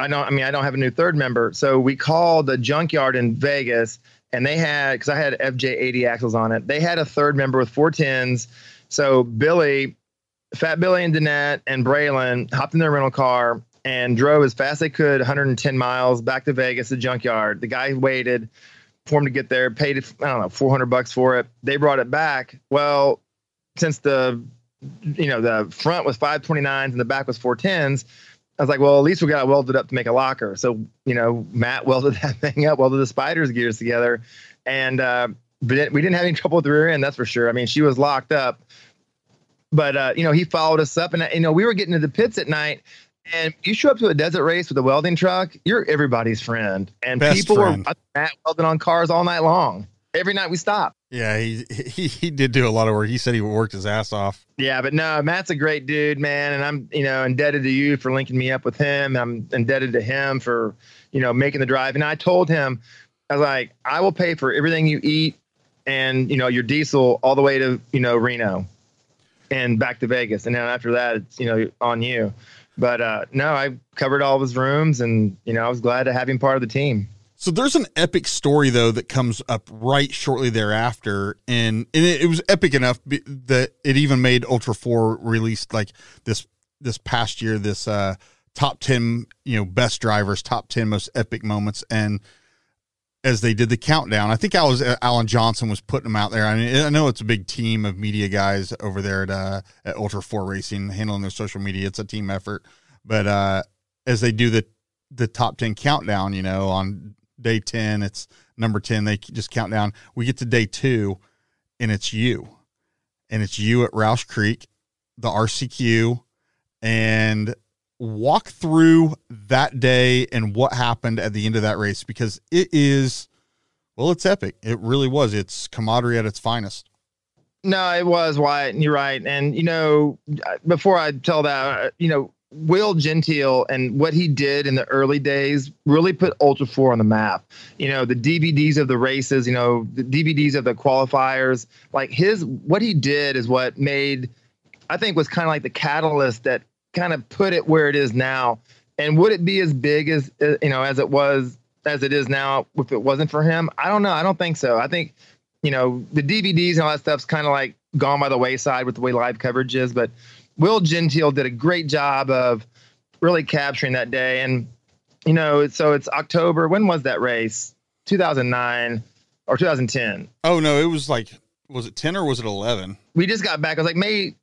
I don't. I mean, I don't have a new third member, so we called the junkyard in Vegas, and they had because I had FJ80 axles on it. They had a third member with four tens. So Billy, Fat Billy, and Danette and Braylon hopped in their rental car and drove as fast as they could, 110 miles back to Vegas, the junkyard. The guy waited for him to get there, paid I don't know 400 bucks for it. They brought it back. Well, since the you know, the front was 529s and the back was 410s. I was like, well, at least we got it welded up to make a locker. So, you know, Matt welded that thing up, welded the spiders gears together. And uh, we didn't have any trouble with the rear end, that's for sure. I mean, she was locked up. But, uh, you know, he followed us up and, you know, we were getting to the pits at night. And you show up to a desert race with a welding truck, you're everybody's friend. And Best people friend. were Matt welding on cars all night long. Every night we stopped. Yeah, he, he he did do a lot of work. He said he worked his ass off. Yeah, but no, Matt's a great dude, man, and I'm you know indebted to you for linking me up with him. I'm indebted to him for you know making the drive. And I told him, I was like, I will pay for everything you eat and you know your diesel all the way to you know Reno. and back to Vegas. And then after that, it's you know on you. But uh, no, I covered all of his rooms, and you know I was glad to have him part of the team. So there's an epic story though that comes up right shortly thereafter, and, and it, it, was epic enough that it even made Ultra Four released like this this past year this uh, top ten you know best drivers, top ten most epic moments, and as they did the countdown, I think I was uh, Alan Johnson was putting them out there. I mean, I know it's a big team of media guys over there at uh, at Ultra Four Racing handling their social media. It's a team effort, but uh, as they do the the top 10 countdown, you know, on day 10, it's number 10. They just count down. We get to day two and it's you. And it's you at Rausch Creek, the RCQ, and walk through that day and what happened at the end of that race because it is, well, it's epic. It really was. It's camaraderie at its finest. No, it was Wyatt. And you're right. And, you know, before I tell that, you know, Will Gentile and what he did in the early days really put Ultra 4 on the map. You know, the DVDs of the races, you know, the DVDs of the qualifiers, like his, what he did is what made, I think was kind of like the catalyst that kind of put it where it is now. And would it be as big as, uh, you know, as it was, as it is now if it wasn't for him? I don't know. I don't think so. I think, you know, the DVDs and all that stuff's kind of like gone by the wayside with the way live coverage is, but, Will Gentile did a great job of really capturing that day. And, you know, so it's October. When was that race? 2009 or 2010? Oh, no, it was like, was it 10 or was it 11? We just got back. I was like, May.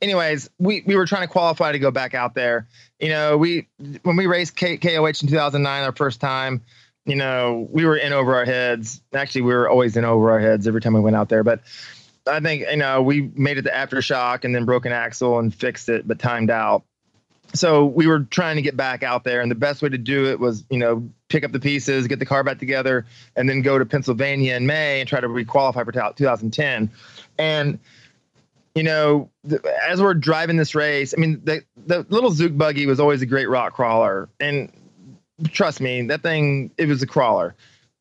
Anyways, we, we were trying to qualify to go back out there. You know, we, when we raced K, KOH in 2009, our first time, you know, we were in over our heads. Actually, we were always in over our heads every time we went out there. But, I think you know we made it to aftershock and then broke an axle and fixed it, but timed out. So we were trying to get back out there, and the best way to do it was you know pick up the pieces, get the car back together, and then go to Pennsylvania in May and try to requalify for 2010. And you know, as we're driving this race, I mean, the the little Zook buggy was always a great rock crawler, and trust me, that thing it was a crawler,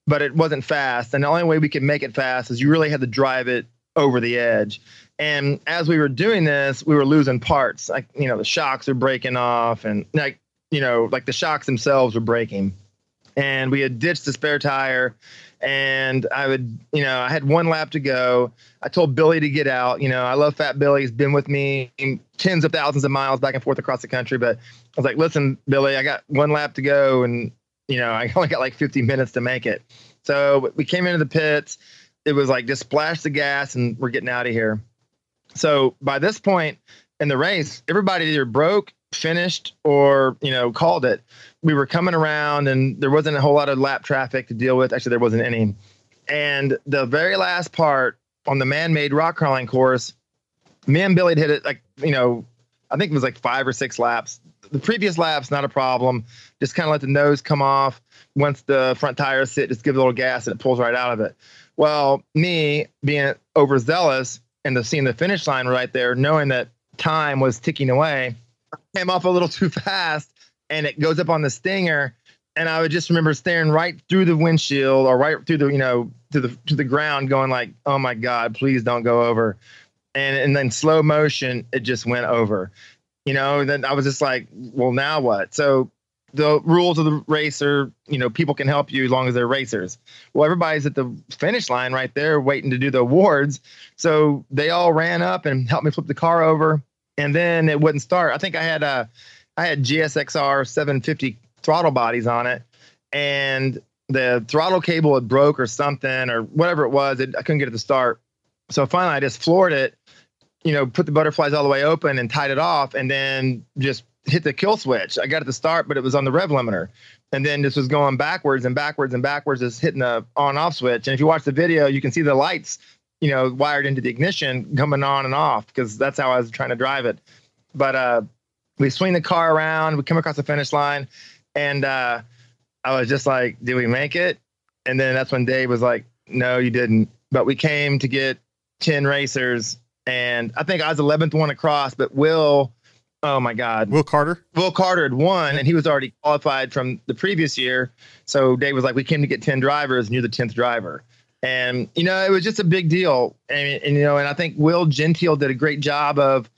but it wasn't fast. And the only way we could make it fast is you really had to drive it over the edge. And as we were doing this, we were losing parts. Like, you know, the shocks are breaking off and like, you know, like the shocks themselves were breaking. And we had ditched the spare tire and I would, you know, I had one lap to go. I told Billy to get out. You know, I love Fat Billy. He's been with me tens of thousands of miles back and forth across the country. But I was like, listen, Billy, I got one lap to go. And, you know, I only got like 50 minutes to make it. So we came into the pits it was like just splash the gas and we're getting out of here. So by this point in the race, everybody either broke, finished, or you know called it. We were coming around, and there wasn't a whole lot of lap traffic to deal with. Actually, there wasn't any. And the very last part on the man-made rock crawling course, me and Billy had hit it like you know, I think it was like five or six laps. The previous laps, not a problem. Just kind of let the nose come off. Once the front tires sit, just give a little gas and it pulls right out of it. Well, me being overzealous and the seeing the finish line right there, knowing that time was ticking away, came off a little too fast and it goes up on the stinger. And I would just remember staring right through the windshield or right through the, you know, to the to the ground, going like, "Oh my God, please don't go over." And and then slow motion, it just went over. You know, then I was just like, "Well, now what?" So the rules of the race are, you know, people can help you as long as they're racers. Well, everybody's at the finish line right there waiting to do the awards. So they all ran up and helped me flip the car over. And then it wouldn't start. I think I had a, I had GSXR 750 throttle bodies on it. And the throttle cable had broke or something or whatever it was. It, I couldn't get it to start. So finally I just floored it, you know, put the butterflies all the way open and tied it off and then just hit the kill switch. I got it to start, but it was on the rev limiter. And then this was going backwards and backwards and backwards, just hitting the on off switch. And if you watch the video, you can see the lights, you know, wired into the ignition coming on and off because that's how I was trying to drive it. But uh, we swing the car around, we come across the finish line, and uh, I was just like, did we make it? And then that's when Dave was like, no, you didn't. But we came to get 10 racers. And I think I was 11th one across, but Will Oh my God. Will Carter? Will Carter had won and he was already qualified from the previous year. So Dave was like, We came to get 10 drivers and you're the 10th driver. And you know, it was just a big deal. And, and you know, and I think Will Gentile did a great job of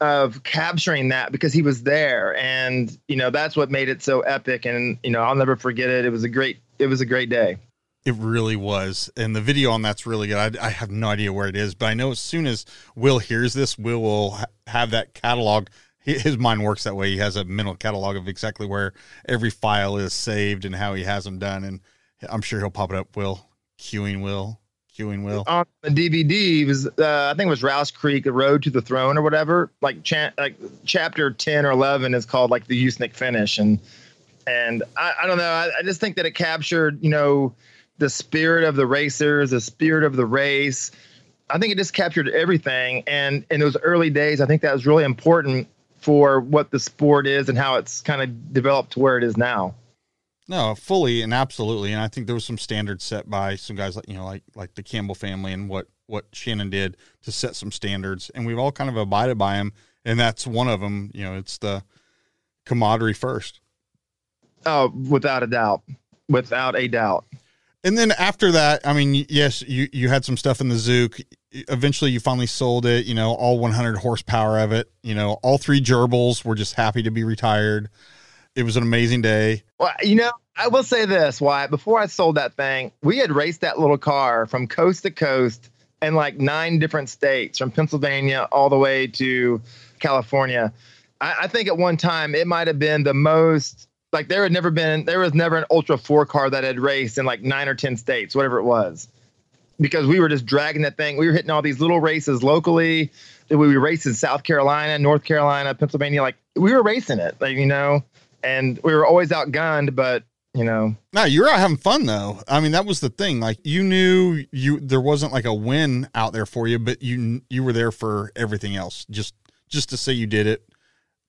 of capturing that because he was there and you know that's what made it so epic and you know I'll never forget it it was a great it was a great day it really was and the video on that's really good. I, I have no idea where it is but I know as soon as Will hears this Will will ha- have that catalog. His mind works that way. He has a mental catalog of exactly where every file is saved and how he has them done and I'm sure he'll pop it up. Will queuing Will queuing will. On the DVD was uh, I think it was Rausch Creek, a road to the throne or whatever. Like cha- like chapter ten or eleven is called like the Usnick finish, and and I, I don't know. I, I, just think that it captured you know the spirit of the racers, the spirit of the race. I think it just captured everything, and in those early days, I think that was really important for what the sport is and how it's kind of developed to where it is now. No, fully and absolutely, and I think there was some standards set by some guys like you know like like the Campbell family and what what Shannon did to set some standards, and we've all kind of abided by them, and that's one of them. You know, it's the camaraderie first. Oh, without a doubt, without a doubt. And then after that, I mean, yes, you you had some stuff in the Zook. Eventually, you finally sold it. You know, all 100 horsepower of it. You know, all three gerbils were just happy to be retired. It was an amazing day. Well, you know, I will say this, Why? Before I sold that thing, we had raced that little car from coast to coast in like nine different states, from Pennsylvania all the way to California. I, I think at one time it might have been the most like there had never been there was never an ultra four car that had raced in like nine or ten states, whatever it was. Because we were just dragging that thing. We were hitting all these little races locally. We were racing South Carolina, North Carolina, Pennsylvania. Like we were racing it. Like, you know, and we were always outgunned, but you know. No, you're out having fun though. I mean, that was the thing. Like you knew you there wasn't like a win out there for you, but you you were there for everything else. Just just to say you did it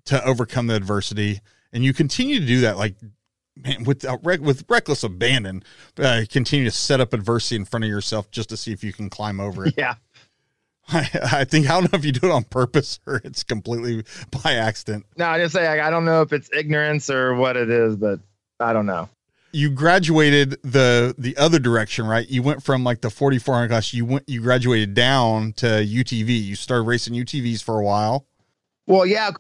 to overcome the adversity, and you continue to do that. Like man, with with reckless abandon, uh, continue to set up adversity in front of yourself just to see if you can climb over it. Yeah. I, I think I don't know if you do it on purpose or it's completely by accident. No, I just say I, I don't know if it's ignorance or what it is, but I don't know. You graduated the the other direction, right? You went from like the 4400 class. You went you graduated down to UTV. You started racing UTVs for a while. Well, yeah,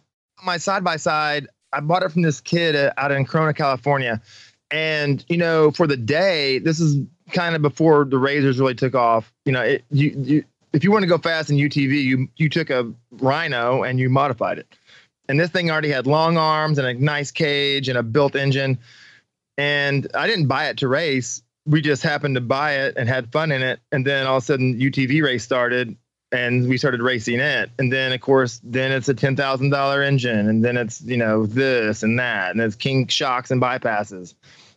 my side by side. I bought it from this kid out in Corona, California, and you know, for the day, this is kind of before the RZRs really took off. You know, it, you you if you want to go fast in UTV, you you took a Rhino and you modified it. And this thing already had long arms and a nice cage and a built engine. And I didn't buy it to race. We just happened to buy it and had fun in it. And then all of a sudden UTV race started and we started racing it. And then of course, then it's a ten thousand dollar engine, and then it's you know this and that, and it's king shocks and bypasses.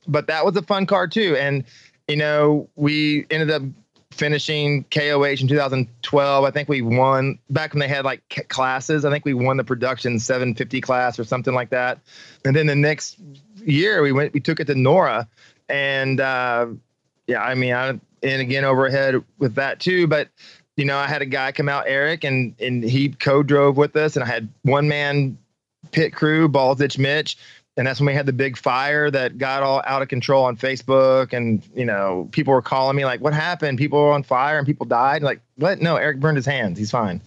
But that was a fun car too. And you know, we ended up finishing KOH in 2012. I think we won back when they had like classes. I think we won the production 750 class or something like that. And then the next year we went, we took it to NORRA, and uh, yeah, I mean, I and again overhead with that too. But you know, I had a guy come out, Eric, and and he co-drove with us, and I had one man pit crew, Balls Ditch Mitch and that's when we had the big fire that got all out of control on Facebook, and you know, people were calling me like, "What happened? People were on fire and people died." Like, what? No, Eric burned his hands. He's fine.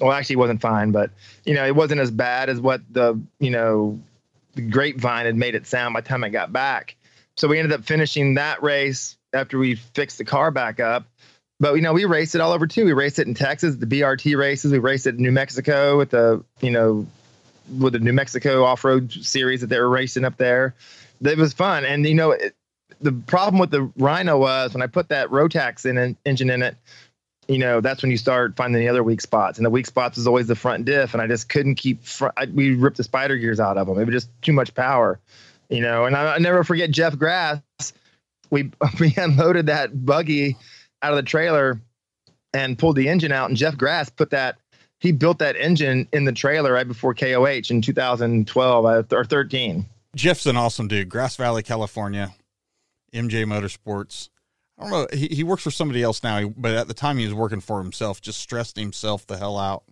Well, actually, he wasn't fine, but you know, it wasn't as bad as what the you know, the grapevine had made it sound by the time I got back. So we ended up finishing that race after we fixed the car back up. But you know, we raced it all over too. We raced it in Texas, the BRT races. We raced it in New Mexico with the you know with the New Mexico off road series that they were racing up there. It was fun, and you know, it, the problem with the Rhino was when I put that Rotax in an engine in it. You know, that's when you start finding the other weak spots, and the weak spots is always the front diff, and I just couldn't keep. Front, I, we ripped the spider gears out of them. It was just too much power, you know. And I, I never forget Jeff Grass. We we unloaded that buggy out of the trailer and pulled the engine out, and Jeff Grass put that he built that engine in the trailer right before KOH in 2012 uh, or 13. Jeff's an awesome dude. Grass Valley, California, MJ Motorsports. I don't know. He, he works for somebody else now, but at the time he was working for himself, just stressed himself the hell out.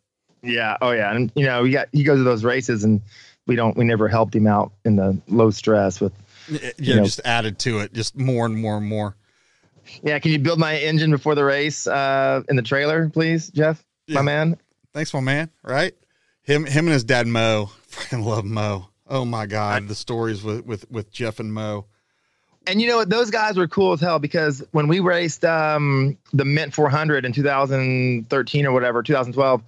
Yeah. Oh yeah. And you know, we got, he goes to those races and we don't, we never helped him out in the low stress with, yeah, know, just added to it, just more and more and more. Yeah, can you build my engine before the race uh, in the trailer, please, Jeff, Yeah. my man? Thanks, my man. Right? Him, him, and his dad Mo. Fucking love Mo. Oh my god, the stories with with with Jeff and Mo. And you know what? Those guys were cool as hell because when we raced um, the Mint 400 in 2013 or whatever, 2012,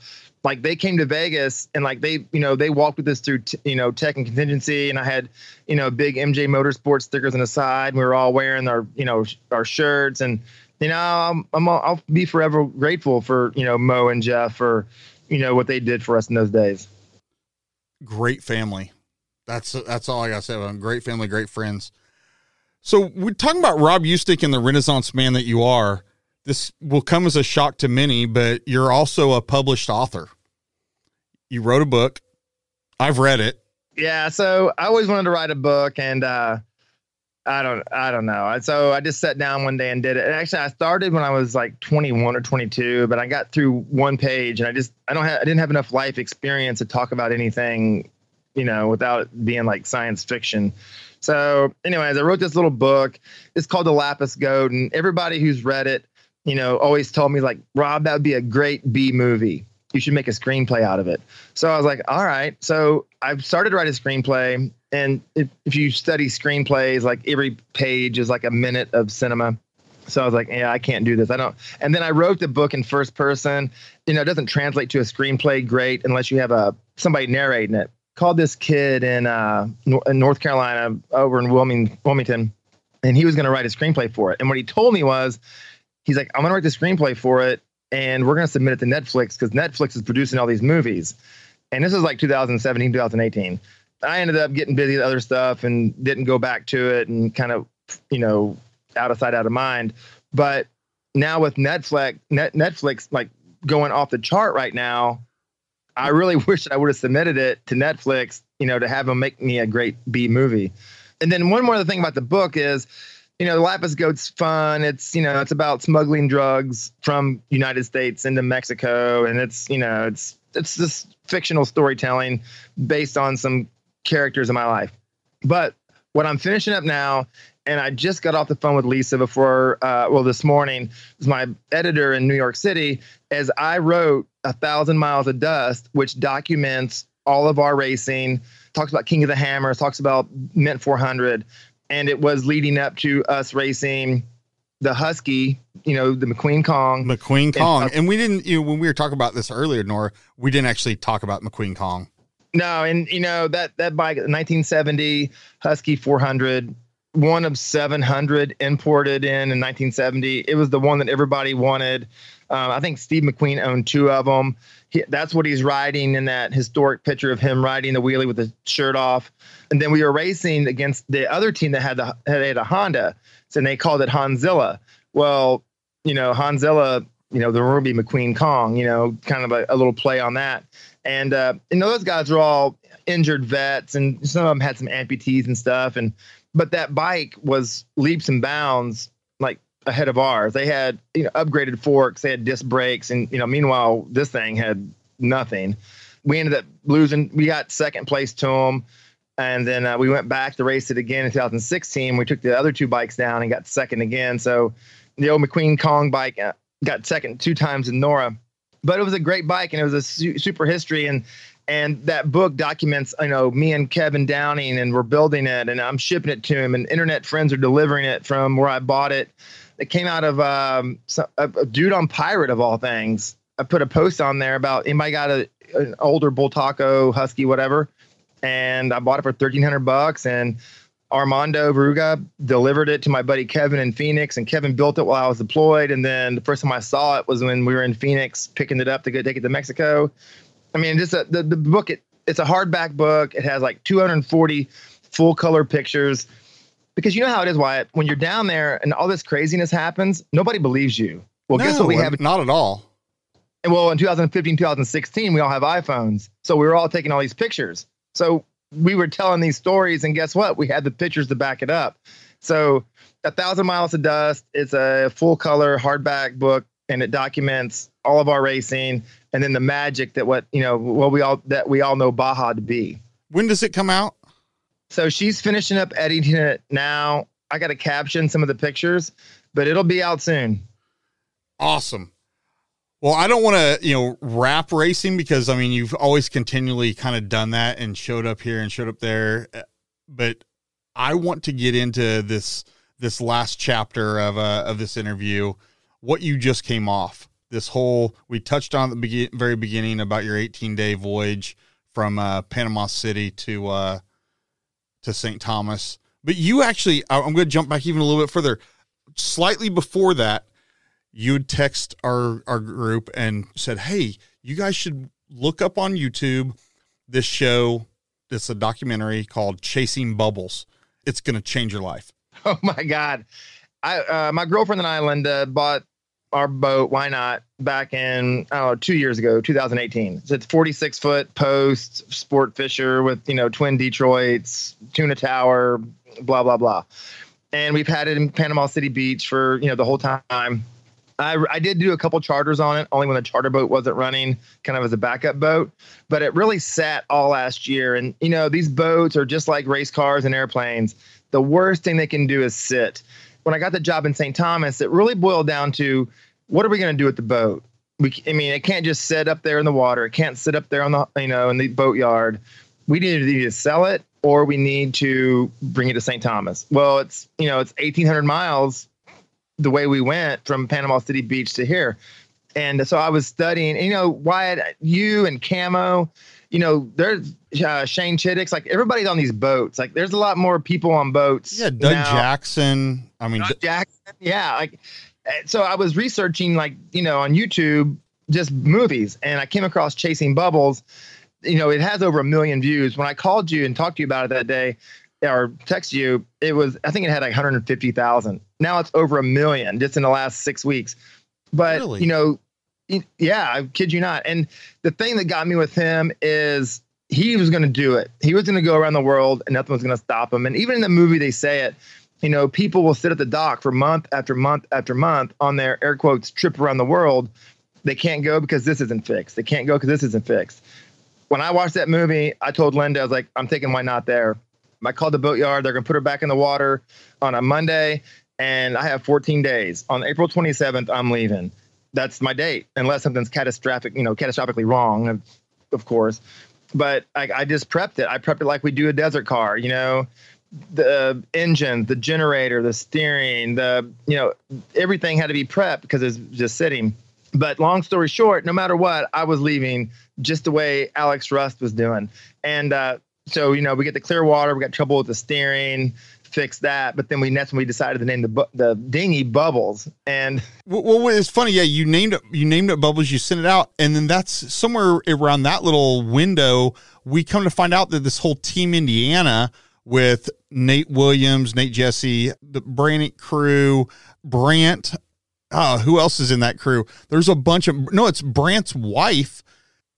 like they came to Vegas and like they, you know, they walked with us through, t- you know, tech and contingency. And I had, you know, big MJ Motorsports stickers on the side. and We were all wearing our, you know, sh- our shirts. And, you know, I'm, I'm, I'll be forever grateful for, you know, Mo and Jeff for, you know, what they did for us in those days. Great family. That's that's all I gotta say about. Great family, great friends. So we're talking about Rob Usnick and the Renaissance man that you are. This will come as a shock to many, but you're also a published author. You wrote a book. I've read it. Yeah, so I always wanted to write a book, and uh, I don't, I don't know. So I just sat down one day and did it. And actually, I started when I was like 21 or 22, but I got through one page, and I just, I don't have, I didn't have enough life experience to talk about anything, you know, without being like science fiction. So, anyways, I wrote this little book. It's called The Lapis Goat, and everybody who's read it, you know, always told me like, Rob, that would be a great B movie. You should make a screenplay out of it. So I was like, all right. So I've started to write a screenplay. And if, if you study screenplays, like every page is like a minute of cinema. So I was like, yeah, I can't do this. I don't. And then I wrote the book in first person. You know, it doesn't translate to a screenplay great unless you have a somebody narrating it. Called this kid in uh, in North Carolina over in Wilming, Wilmington, and he was going to write a screenplay for it. And what he told me was, he's like, I'm to write the screenplay for it, and we're to submit it to Netflix because Netflix is producing all these movies. And this is like 2017, 2018. I ended up getting busy with other stuff and didn't go back to it and kind of, you know, out of sight, out of mind. But now with Netflix, Net, Netflix like going off the chart right now, I really wish I would have submitted it to Netflix, you know, to have them make me a great B movie. And then one more thing about the book is, you know, Lapis Goat's fun. It's, you know, it's about smuggling drugs from United States into Mexico. And it's, you know, it's, it's this fictional storytelling based on some characters in my life. But what I'm finishing up now, and I just got off the phone with Lisa before, uh, well, this morning, is my editor in New York City, as I wrote A Thousand Miles of Dust, which documents all of our racing, talks about King of the Hammers, talks about Mint 400, and it was leading up to us racing the Husky, you know, the McQueen Kong. McQueen Kong. uh, And we didn't, you know, when we were talking about this earlier, NORRA, we didn't actually talk about McQueen Kong. No, and you know that that bike, 1970 Husky 400, one of 700 imported in in 1970. It was the one that everybody wanted. Um, I think Steve McQueen owned two of them. He, that's what he's riding in that historic picture of him riding the wheelie with the shirt off. And then we were racing against the other team that had the had a Honda, and they called it Hanzilla. Well, you know Hanzilla, you know the Ruby McQueen Kong, you know, kind of a, a little play on that. And uh, you know those guys were all injured vets, and some of them had some amputees and stuff. And but that bike was leaps and bounds like ahead of ours. They had you know upgraded forks, they had disc brakes, and you know meanwhile this thing had nothing. We ended up losing. We got second place to them. And then uh, we went back to race it again in 2016. We took the other two bikes down and got second again. So the old McQueen Kong bike uh, got second two times in NORRA but it was a great bike and it was a su- super history and and that book documents you know me and kevin downing and we're building it and i'm shipping it to him and internet friends are delivering it from where i bought it it came out of um, a, a dude on pirate of all things i put a post on there about anybody got a, an older Bultaco husky whatever and i bought it for 1300 bucks and Armando Veruga delivered it to my buddy Kevin in Phoenix, and Kevin built it while I was deployed. And then the first time I saw it was when we were in Phoenix, picking it up to go take it to Mexico. I mean, just a, the the book. It, it's a hardback book. It has like 240 full color pictures. Because you know how it is, Wyatt. When you're down there and all this craziness happens, nobody believes you. Well, guess what we have? Not at all. And well, in 2015, 2016, we all have iPhones. So we were all taking all these pictures. So we were telling these stories, and guess what? We had the pictures to back it up. So A Thousand Miles of Dust is a full color hardback book, and it documents all of our racing and then the magic that what, you know, what we all that we all know Baja to be. When does it come out? So she's finishing up editing it now. I got to caption some of the pictures. but it'll be out soon. Awesome. Well, I don't want to, you know, wrap racing because I mean, you've always continually kind of done that and showed up here and showed up there. But I want to get into this this last chapter of uh, of this interview, what you just came off. This whole we touched on the be- very beginning about your 18 day voyage from uh, Panama City to uh, to St. Thomas. But you actually, I'm going to jump back even a little bit further. Slightly before that, you'd text our our group and said, "Hey, you guys should look up on YouTube this show. It's a documentary called Chasing Bubbles. It's going to change your life." Oh my god, I uh, my girlfriend and I, Linda, bought our boat. Why not? Back in oh two years ago, 2018. So it's 46 foot post sport fisher with you know twin Detroits, tuna tower, blah blah blah. And we've had it in Panama City Beach for you know the whole time. I, I did do a couple charters on it, only when the charter boat wasn't running, kind of as a backup boat. But it really sat all last year. And you know these boats are just like race cars and airplanes. The worst thing they can do is sit. When I got the job in St. Thomas, it really boiled down to what are we going to do with the boat? We, I mean, it can't just sit up there in the water. It can't sit up there on the, you know, in the boatyard. We need to either sell it or we need to bring it to St. Thomas. Well, it's, you know, it's 1800 miles the way we went from Panama City Beach to here. And so I was studying, you know, Wyatt, you and Camo, you know, there's uh, Shane Chiddix, like everybody's on these boats. Like there's a lot more people on boats. Yeah, Doug now. Jackson. I mean, Doug Jackson. Yeah, like eh, so I was researching like you know on YouTube just movies, and I came across Chasing Bubbles. You know, it has over a million views. When I called you and talked to you about it that day, or text you, it was I think it had like 150,000. Now it's over a million just in the last six weeks. But really? you know, yeah, I kid you not. And the thing that got me with him is he was going to do it. He was going to go around the world, and nothing was going to stop him. And even in the movie, they say it you know, people will sit at the dock for month after month after month on their air quotes trip around the world. They can't go because this isn't fixed. They can't go because this isn't fixed. When I watched that movie, I told Linda, I was like, I'm thinking, Why Not there. I called the boatyard. They're going to put her back in the water on a Monday, and I have 14 days. On April 27th, I'm leaving. That's my date, unless something's catastrophic, you know, catastrophically wrong, of course. But I, I just prepped it. I prepped it like we do a desert car, you know the engine, the generator, the steering, the you know everything had to be prepped because it's just sitting. But long story short, no matter what, I was leaving just the way Alex Rust was doing, and uh, so you know we get the clear water, we got trouble with the steering, fix that. But then we that's when we decided to name the the dinghy Bubbles. And well, it's funny, yeah. You named it. You named it Bubbles. You sent it out, and then that's somewhere around that little window. We come to find out that this whole Team Indiana with Nate Williams, Nate Jesse, the Brandt crew, Brandt. Uh, who else is in that crew? There's a bunch of no, it's Brandt's wife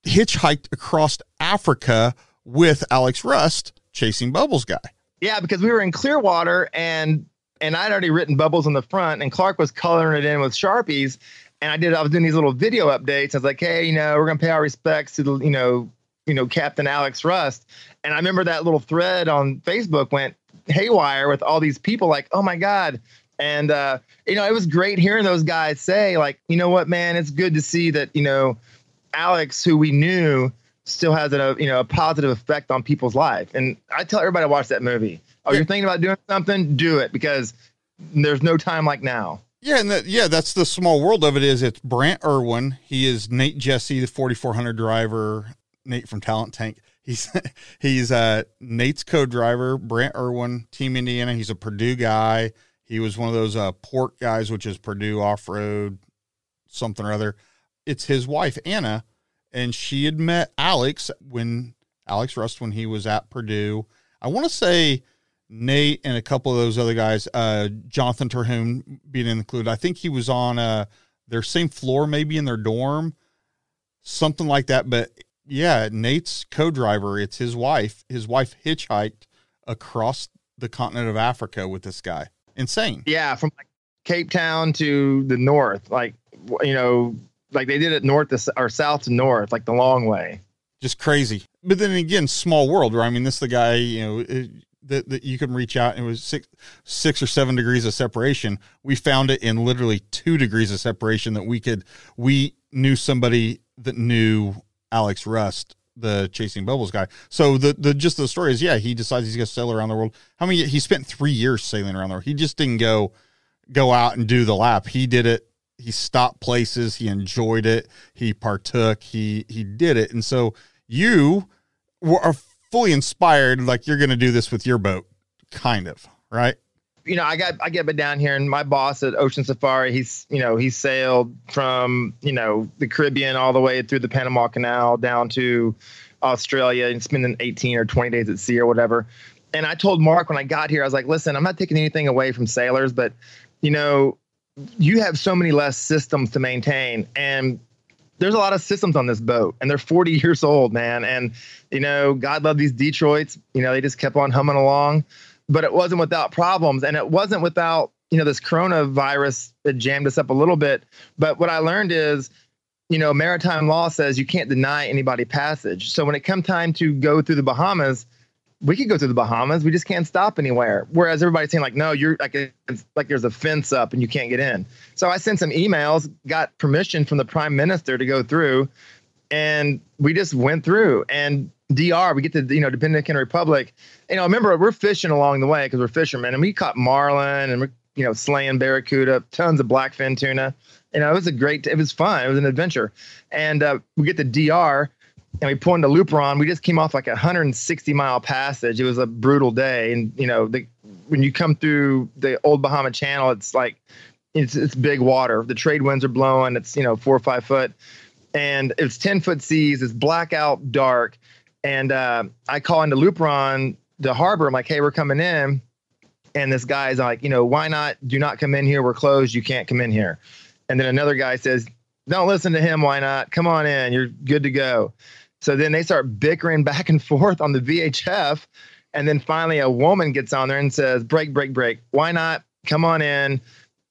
hitchhiked across Africa with Alex Rust, chasing Bubbles guy. Yeah, because we were in Clearwater and and I'd already written Bubbles on the front, and Clark was coloring it in with Sharpies. And I did. I was doing these little video updates. I was like, "Hey, you know, we're gonna pay our respects to the, you know, you know, Captain Alex Rust." And I remember that little thread on Facebook went haywire with all these people like, oh my God. And, uh, you know, it was great hearing those guys say, like, you know what, man, it's good to see that, you know, Alex, who we knew, still has a, you know, a positive effect on people's life. And I tell everybody to watch that movie. Oh, you're thinking about doing something? Do it because there's no time like now. Yeah, and that, yeah, that's the small world of it. Is it's Brandt Irwin? He is Nate Jesse, the 4400 driver. Nate from Talent Tank. He's he's uh, Nate's co-driver, Brandt Irwin, Team Indiana. He's a Purdue guy. He was one of those uh, port guys, which is Purdue off road, something or other. It's his wife Anna, and she had met Alex when Alex Rust when he was at Purdue. I want to say Nate and a couple of those other guys, uh, Jonathan Terhune being included. I think he was on uh, their same floor, maybe in their dorm, something like that. But yeah, Nate's co-driver, it's his wife. His wife hitchhiked across the continent of Africa with this guy. Insane. Yeah, from like Cape Town to the north, like you know, like they did it north to, or south to north, like the long way. Just crazy. But then again, small world. Right? I mean, this the guy. You know, that, that you can reach out and it was six six or seven degrees of separation. We found it in literally two degrees of separation that we could we knew somebody that knew Alex Rust, the chasing bubbles guy. So the the just the story is yeah, he decides he's gonna sail around the world. How many he spent three years sailing around the world. He just didn't go go out and do the lap. He did it he stopped places, he enjoyed it, he partook, he he did it. And so you are fully inspired like you're going to do this with your boat kind of, right? You know, I got I get down here and my boss at Ocean Safari, he's you know, he sailed from, you know, the Caribbean all the way through the Panama Canal down to Australia and spending 18 or 20 days at sea or whatever. And I told Mark when I got here, I was like, listen, I'm not taking anything away from sailors, but you know, you have so many less systems to maintain and there's a lot of systems on this boat and they're 40 years old man and you know god love these detroits you know they just kept on humming along but it wasn't without problems and it wasn't without you know this coronavirus that jammed us up a little bit but what i learned is you know maritime law says you can't deny anybody passage so when it come time to go through the bahamas we could go to the Bahamas. We just can't stop anywhere. Whereas everybody's saying like, no, you're like, it's like there's a fence up and you can't get in. So I sent some emails, got permission from the prime minister to go through, and we just went through. And DR, we get to you know Dominican Republic. You know, remember we're fishing along the way because we're fishermen, and we caught marlin and we're you know slaying barracuda, tons of blackfin tuna. You know, it was a great, it was fun, it was an adventure. And uh, we get to DR and we pull into Luperón. We just came off like a 160 mile passage. It was a brutal day, and you know, the, when you come through the old Bahama Channel, it's like it's it's big water. The trade winds are blowing. It's you know four or five foot, and it's 10 foot seas. It's blackout dark, and uh, I call into Luperón, the harbor. I'm like, hey, we're coming in, and this guy's like, you know, why not? Do not come in here. We're closed. You can't come in here. And then another guy says, don't listen to him. Why not? Come on in. You're good to go. So then they start bickering back and forth on the VHF. And then finally, a woman gets on there and says, break, break, break. Why not? Come on in.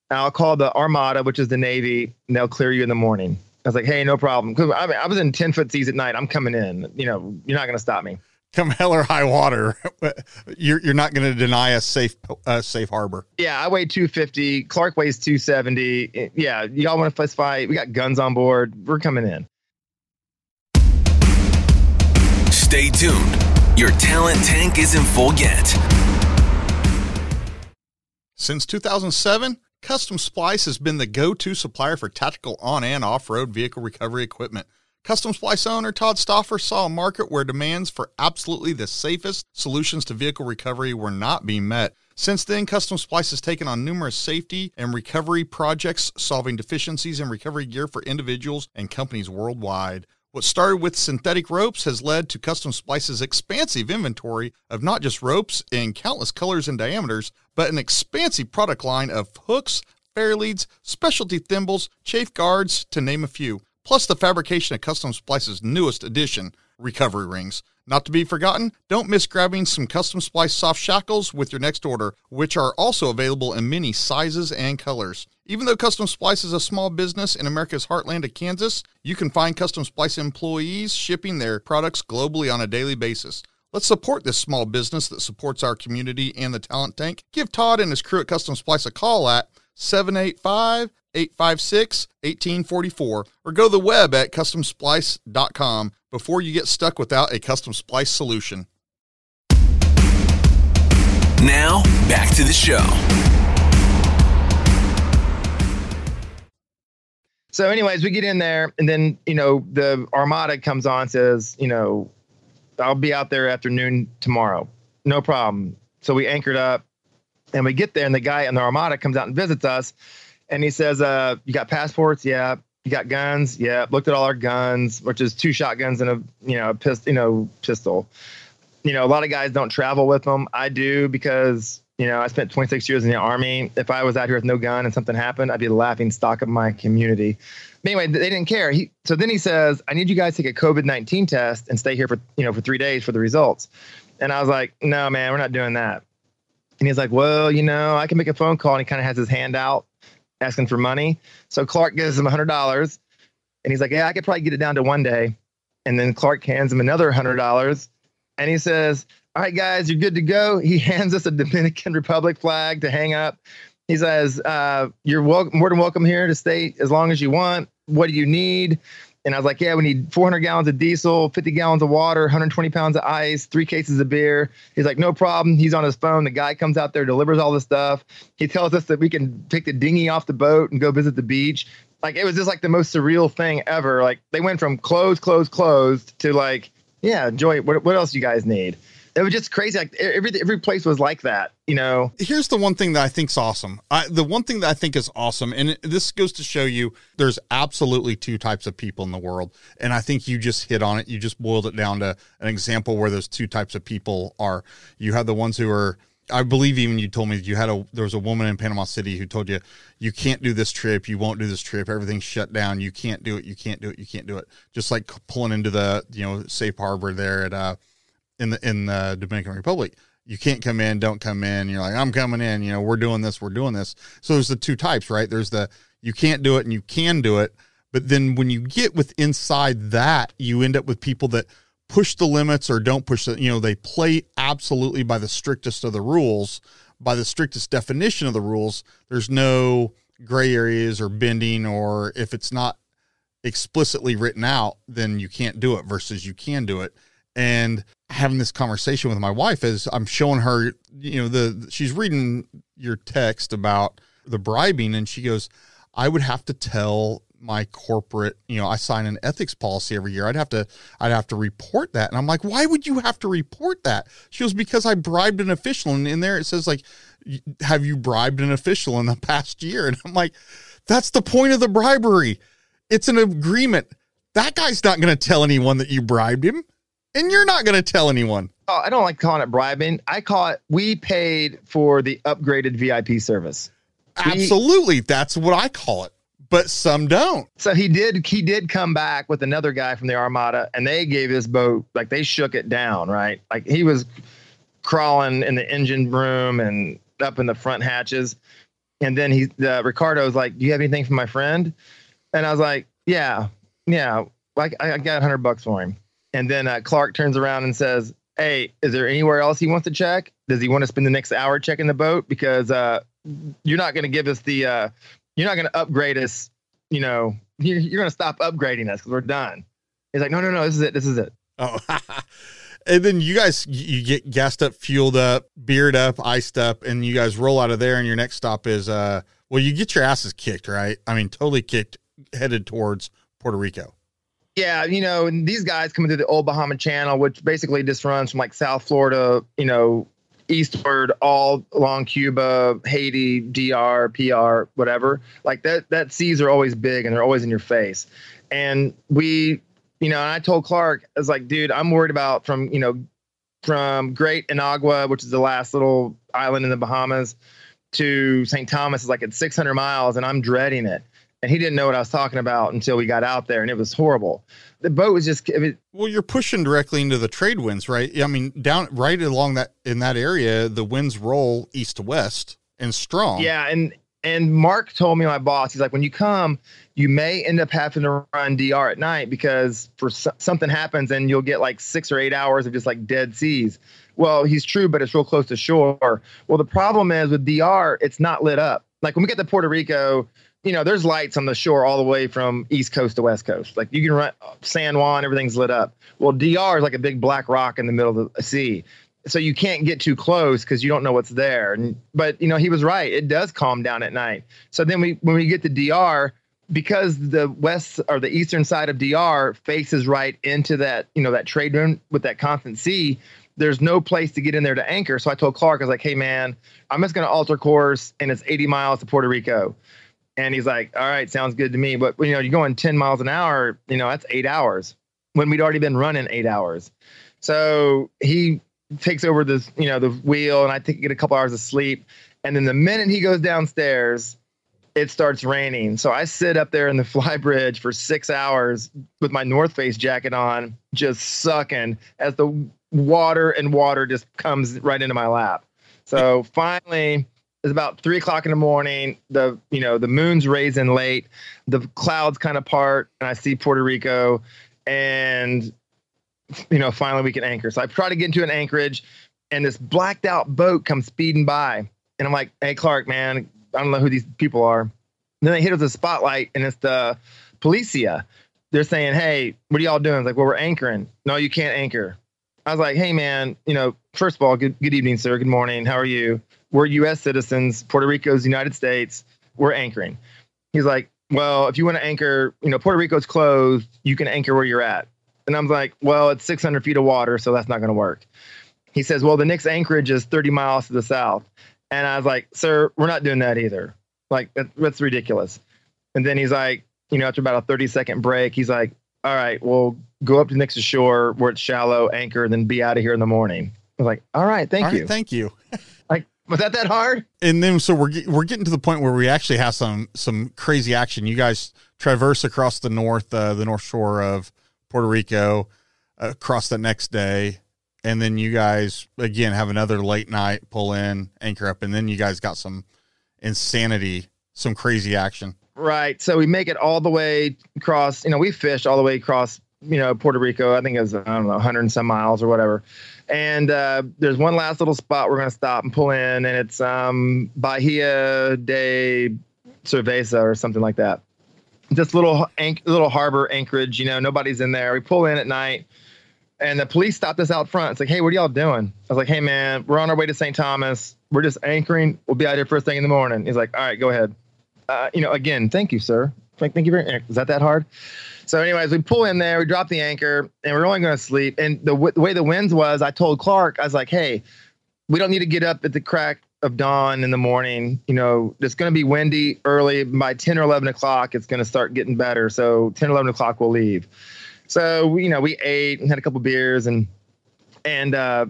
I'll call the Armada, which is the Navy, and they'll clear you in the morning. I was like, hey, no problem. Because I, mean, I was in 10 foot seas at night. I'm coming in. You know, you're not going to stop me. Come hell or high water, you're you're not going to deny a safe uh, safe harbor. Yeah, I weigh 250. Clark weighs 270. Yeah, y'all want to fist fight? We got guns on board. We're coming in. Stay tuned. Your talent tank isn't full yet. Since 2007, Custom Splice has been the go to supplier for tactical on and off road vehicle recovery equipment. Custom Splice owner Todd Stoffer saw a market where demands for absolutely the safest solutions to vehicle recovery were not being met. Since then, Custom Splice has taken on numerous safety and recovery projects, solving deficiencies in recovery gear for individuals and companies worldwide. What started with synthetic ropes has led to Custom Splice's expansive inventory of not just ropes in countless colors and diameters, but an expansive product line of hooks, fair leads, specialty thimbles, chafe guards, to name a few, plus the fabrication of Custom Splice's newest addition, recovery rings. Not to be forgotten, don't miss grabbing some Custom Splice soft shackles with your next order, which are also available in many sizes and colors. Even though Custom Splice is a small business in America's heartland of Kansas, you can find Custom Splice employees shipping their products globally on a daily basis. Let's support this small business that supports our community and the talent tank. Give Todd and his crew at Custom Splice a call at 785 856 1844 or go to the web at customsplice.com before you get stuck without a custom splice solution. Now, back to the show. So, anyways, we get in there, and then you know the Armada comes on, says, you know, I'll be out there afternoon tomorrow, no problem. So we anchored up, and we get there, and the guy in the Armada comes out and visits us, and he says, uh, "You got passports? Yeah. You got guns? Yeah. Looked at all our guns, which is two shotguns and a you know a pistol, you know pistol. You know, a lot of guys don't travel with them. I do because you know, I spent 26 years in the army. If I was out here with no gun and something happened, I'd be the laughing stock of my community. But anyway, they didn't care. He, so then he says, I need you guys to take a COVID 19 test and stay here for, you know, for three days for the results. And I was like, no, man, we're not doing that. And he's like, well, you know, I can make a phone call. And he kind of has his hand out asking for money. So Clark gives him $100. And he's like, yeah, I could probably get it down to one day. And then Clark hands him another $100 and he says, "All right, guys, you're good to go." He hands us a Dominican Republic flag to hang up. He says, uh, "You're welcome, more than welcome here to stay as long as you want. What do you need?" And I was like, "Yeah, we need 400 gallons of diesel, 50 gallons of water, 120 pounds of ice, three cases of beer." He's like, "No problem." He's on his phone. The guy comes out there, delivers all the stuff. He tells us that we can take the dinghy off the boat and go visit the beach. Like it was just like the most surreal thing ever. Like they went from closed, closed, closed to like, yeah, enjoy. What what else you guys need? It was just crazy. Like every every place was like that, you know. Here's the one thing that I think's awesome. I, the one thing that I think is awesome, and this goes to show you, there's absolutely two types of people in the world, and I think you just hit on it. You just boiled it down to an example where those two types of people are. You have the ones who are. I believe even you told me you had a there was a woman in Panama City who told you you can't do this trip, you won't do this trip, everything's shut down, you can't do it, you can't do it, you can't do it. Just like pulling into the you know safe harbor there at uh in the in the Dominican Republic. You can't come in, don't come in. You're like, I'm coming in. You know, we're doing this, we're doing this. So there's the two types, right? There's the you can't do it and you can do it. But then when you get with inside that, you end up with people that push the limits or don't push the, you know, they play absolutely by the strictest of the rules, by the strictest definition of the rules. There's no gray areas or bending, or if it's not explicitly written out, then you can't do it versus you can do it and having this conversation with my wife as I'm showing her, you know, the she's reading your text about the bribing, and she goes, I would have to tell my corporate, you know, I sign an ethics policy every year. I'd have to, I'd have to report that. And I'm like, why would you have to report that? She goes, because I bribed an official. And in there it says like, have you bribed an official in the past year? And I'm like, that's the point of the bribery. It's an agreement. That guy's not going to tell anyone that you bribed him and you're not going to tell anyone. Oh, I don't like calling it bribing. I call it we paid for the upgraded VIP service. Absolutely, we, that's what I call it. But some don't. So he did. He did come back with another guy from the Armada, and they gave his boat like they shook it down. Right, like he was crawling in the engine room and up in the front hatches. And then he, uh, Ricardo was like, "Do you have anything for my friend?" And I was like, "Yeah, yeah, like I, I got a hundred bucks for him." And then uh, Clark turns around and says, Hey, is there anywhere else he wants to check? Does he want to spend the next hour checking the boat? Because uh, you're not going to give us the, uh, you're not going to upgrade us. You know, you're, you're going to stop upgrading us because we're done. He's like, No, no, no, this is it. This is it. Oh, and then you guys, you get gassed up, fueled up, beard up, iced up, and you guys roll out of there. And your next stop is, uh, well, you get your asses kicked, right? I mean, totally kicked, headed towards Puerto Rico. Yeah, you know, and these guys coming through the Old Bahama Channel, which basically just runs from like South Florida, you know, eastward all along Cuba, Haiti, DR, PR, whatever. Like that that seas are always big and they're always in your face. And we, you know, and I told Clark, I was like, dude, I'm worried about from, you know, from Great Inagua, which is the last little island in the Bahamas, to St. Thomas is like at 600 miles, and I'm dreading it and he didn't know what I was talking about until we got out there, and it was horrible. The boat was just. I mean, well, you're pushing directly into the trade winds, right? I mean, down right along that in that area, the winds roll east to west and strong. Yeah, and and Mark told me my boss, he's like, when you come, you may end up having to run DR at night because for something happens and you'll get like six or eight hours of just like dead seas. Well, he's true, but it's real close to shore. Well, the problem is with DR, it's not lit up. Like when we get to Puerto Rico, you know, there's lights on the shore all the way from east coast to west coast. Like you can run San Juan, everything's lit up. Well, DR is like a big black rock in the middle of the sea. So you can't get too close because you don't know what's there. And, but you know, he was right. It does calm down at night. So then we when we get to DR, because the west or the eastern side of DR faces right into that, you know, that trade room with that constant sea, there's no place to get in there to anchor. So I told Clark, I was like, hey man, I'm just gonna alter course and it's 80 miles to Puerto Rico. And he's like, all right, sounds good to me. But you know, you're going 10 miles an hour, you know, that's eight hours when we'd already been running eight hours. So he takes over this, you know, the wheel and I get a couple hours of sleep. And then the minute he goes downstairs, it starts raining. So I sit up there in the fly bridge for six hours with my North Face jacket on, just sucking as the water and water just comes right into my lap. So finally, it's about three o'clock in the morning. The you know the moon's raising late. The clouds kind of part, and I see Puerto Rico, and you know, finally we can anchor. So I try to get into an anchorage, and this blacked out boat comes speeding by, and I'm like, "Hey, Clark, man, I don't know who these people are." And then they hit us a spotlight, and it's the Policia. They're saying, "Hey, what are y'all doing?" It's like, "Well, we're anchoring." No, you can't anchor. I was like, "Hey, man, you know, first of all, good good evening, sir. Good morning. How are you? We're U.S. citizens. Puerto Rico's the United States. We're anchoring." He's like, "Well, if you want to anchor, you know, Puerto Rico's closed. You can anchor where you're at." And I'm like, "Well, it's 600 feet of water, so that's not going to work." He says, "Well, the next anchorage is 30 miles to the south." And I was like, "Sir, we're not doing that either. Like, that, that's ridiculous." And then he's like, you know, after about a 30 second break, he's like, all right, well, go up to next to shore where it's shallow, anchor, and then be out of here in the morning. I was like, all right, thank All right, you. thank you. was that that hard? and then so we're we're getting to the point where we actually have some some crazy action. You guys traverse across the north uh, the north shore of Puerto Rico, uh, across the next day, and then you guys again have another late night pull in anchor up, and then you guys got some insanity, some crazy action. Right. So we make it all the way across, you know, we fished all the way across, you know, Puerto Rico. I think it was, I don't know, 100 and some miles or whatever. And uh, there's one last little spot we're going to stop and pull in, and it's um, Bahia de Cerveza or something like that. Just little anch- little harbor anchorage, you know, nobody's in there. We pull in at night, and the police stopped us out front. It's like, hey, what are y'all doing? I was like, hey, man, we're on our way to St. Thomas. We're just anchoring. We'll be out here first thing in the morning. He's like, all right, go ahead uh, you know, again, thank you, sir. Thank, thank you very much. Is that that hard? So, anyways, we pull in there, we drop the anchor, and we're only going to sleep. And the, w- the way the winds was, I told Clark, I was like, hey, we don't need to get up at the crack of dawn in the morning. You know, it's going to be windy early. By 10 or 11 o'clock, it's going to start getting better. So, 10 or 11 o'clock, we'll leave. So, you know, we ate and had a couple beers and, and, uh,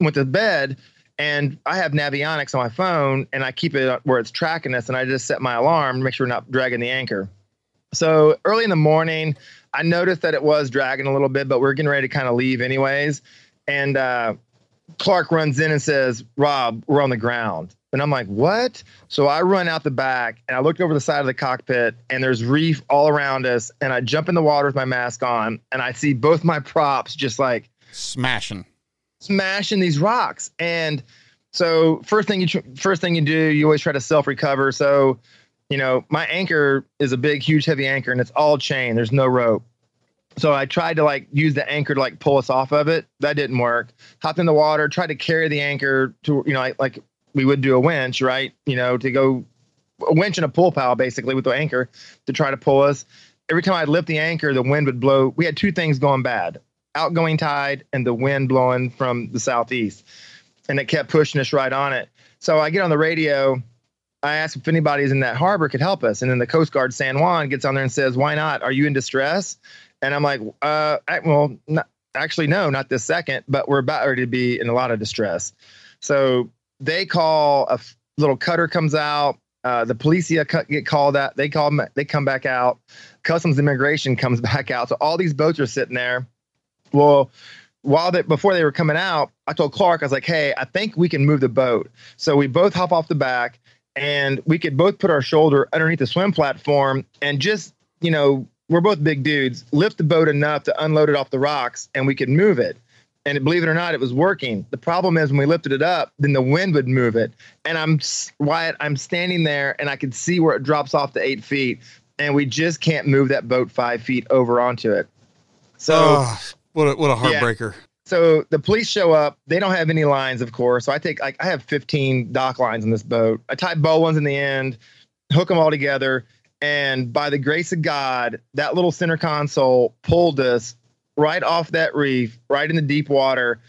went to bed and I have Navionics on my phone and I keep it where it's tracking us and I just set my alarm to make sure we're not dragging the anchor. So early in the morning, I noticed that it was dragging a little bit, but we're getting ready to kind of leave anyways. And uh, Clark runs in and says, Rob, we're on the ground. And I'm like, what? So I run out the back and I looked over the side of the cockpit and there's reef all around us. And I jump in the water with my mask on and I see both my props just like Smashing. smashing these rocks. And so first thing you tr- first thing you do, you always try to self recover. So, you know, my anchor is a big, huge, heavy anchor, and it's all chain. There's no rope. So I tried to like use the anchor to like pull us off of it. That didn't work. Hopped in the water, tried to carry the anchor to you know like, like we would do a winch, right? You know, to go a winch and a pull pile basically with the anchor to try to pull us. Every time I'd lift the anchor, the wind would blow. We had two things going bad outgoing tide and the wind blowing from the southeast. And it kept pushing us right on it. So I get on the radio. I asked if anybody's in that harbor could help us. And then the Coast Guard San Juan gets on there and says, Why not? Are you in distress? And I'm like, uh, I, well, not, actually, no, not this second, but we're about ready to be in a lot of distress. So they call a f- little cutter comes out. Uh, the policia cut, get called out. They call they come back out. Customs immigration comes back out. So all these boats are sitting there. Well, while they before they were coming out, I told Clark, I was like, "Hey, I think we can move the boat." So we both hop off the back, and we could both put our shoulder underneath the swim platform, and just you know, we're both big dudes, lift the boat enough to unload it off the rocks, and we could move it. And believe it or not, it was working. The problem is when we lifted it up, then the wind would move it. And I'm Wyatt, I'm standing there, and I could see where it drops off to eight feet, and we just can't move that boat five feet over onto it. So. Oh, what a, what a Yeah. So the police show up. They don't have any lines, of course. So I take like I have 15 dock lines on this boat. I tie bow ones in the end, hook them all together, and by the grace of God, that little center console pulled us right off that reef, right in the deep water.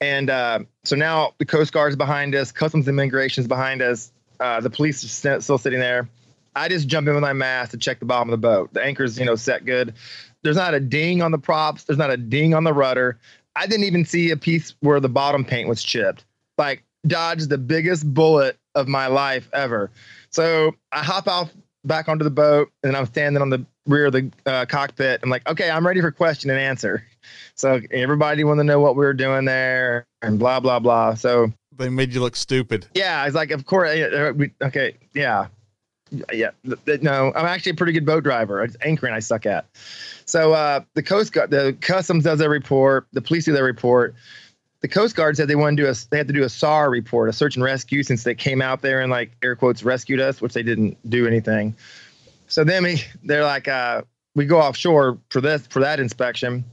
And uh, so now the Coast Guard's behind us, Customs and Immigration's behind us. Uh, the police are still sitting there. I just jump in with my mask to check the bottom of the boat. The anchor's, you know, set good. There's not a ding on the props. There's not a ding on the rudder. I didn't even see a piece where the bottom paint was chipped. Like dodged the biggest bullet of my life ever. So I hop off back onto the boat and I'm standing on the rear of the uh, cockpit. I'm like, okay, I'm ready for question and answer. So everybody wanted to know what we were doing there and blah blah blah. So They made you look stupid. yeah, it's like, of course, uh, okay, yeah. Yeah, no, I'm actually a pretty good boat driver. Anchoring I suck at. So uh, the Coast Guard, the Customs does their report, the police do their report. The Coast Guard said they wanted to do a, they had to do a SAR report, a search and rescue, since they came out there and like air quotes rescued us, which they didn't do anything. So then we, they're like, uh, we go offshore for this for that inspection,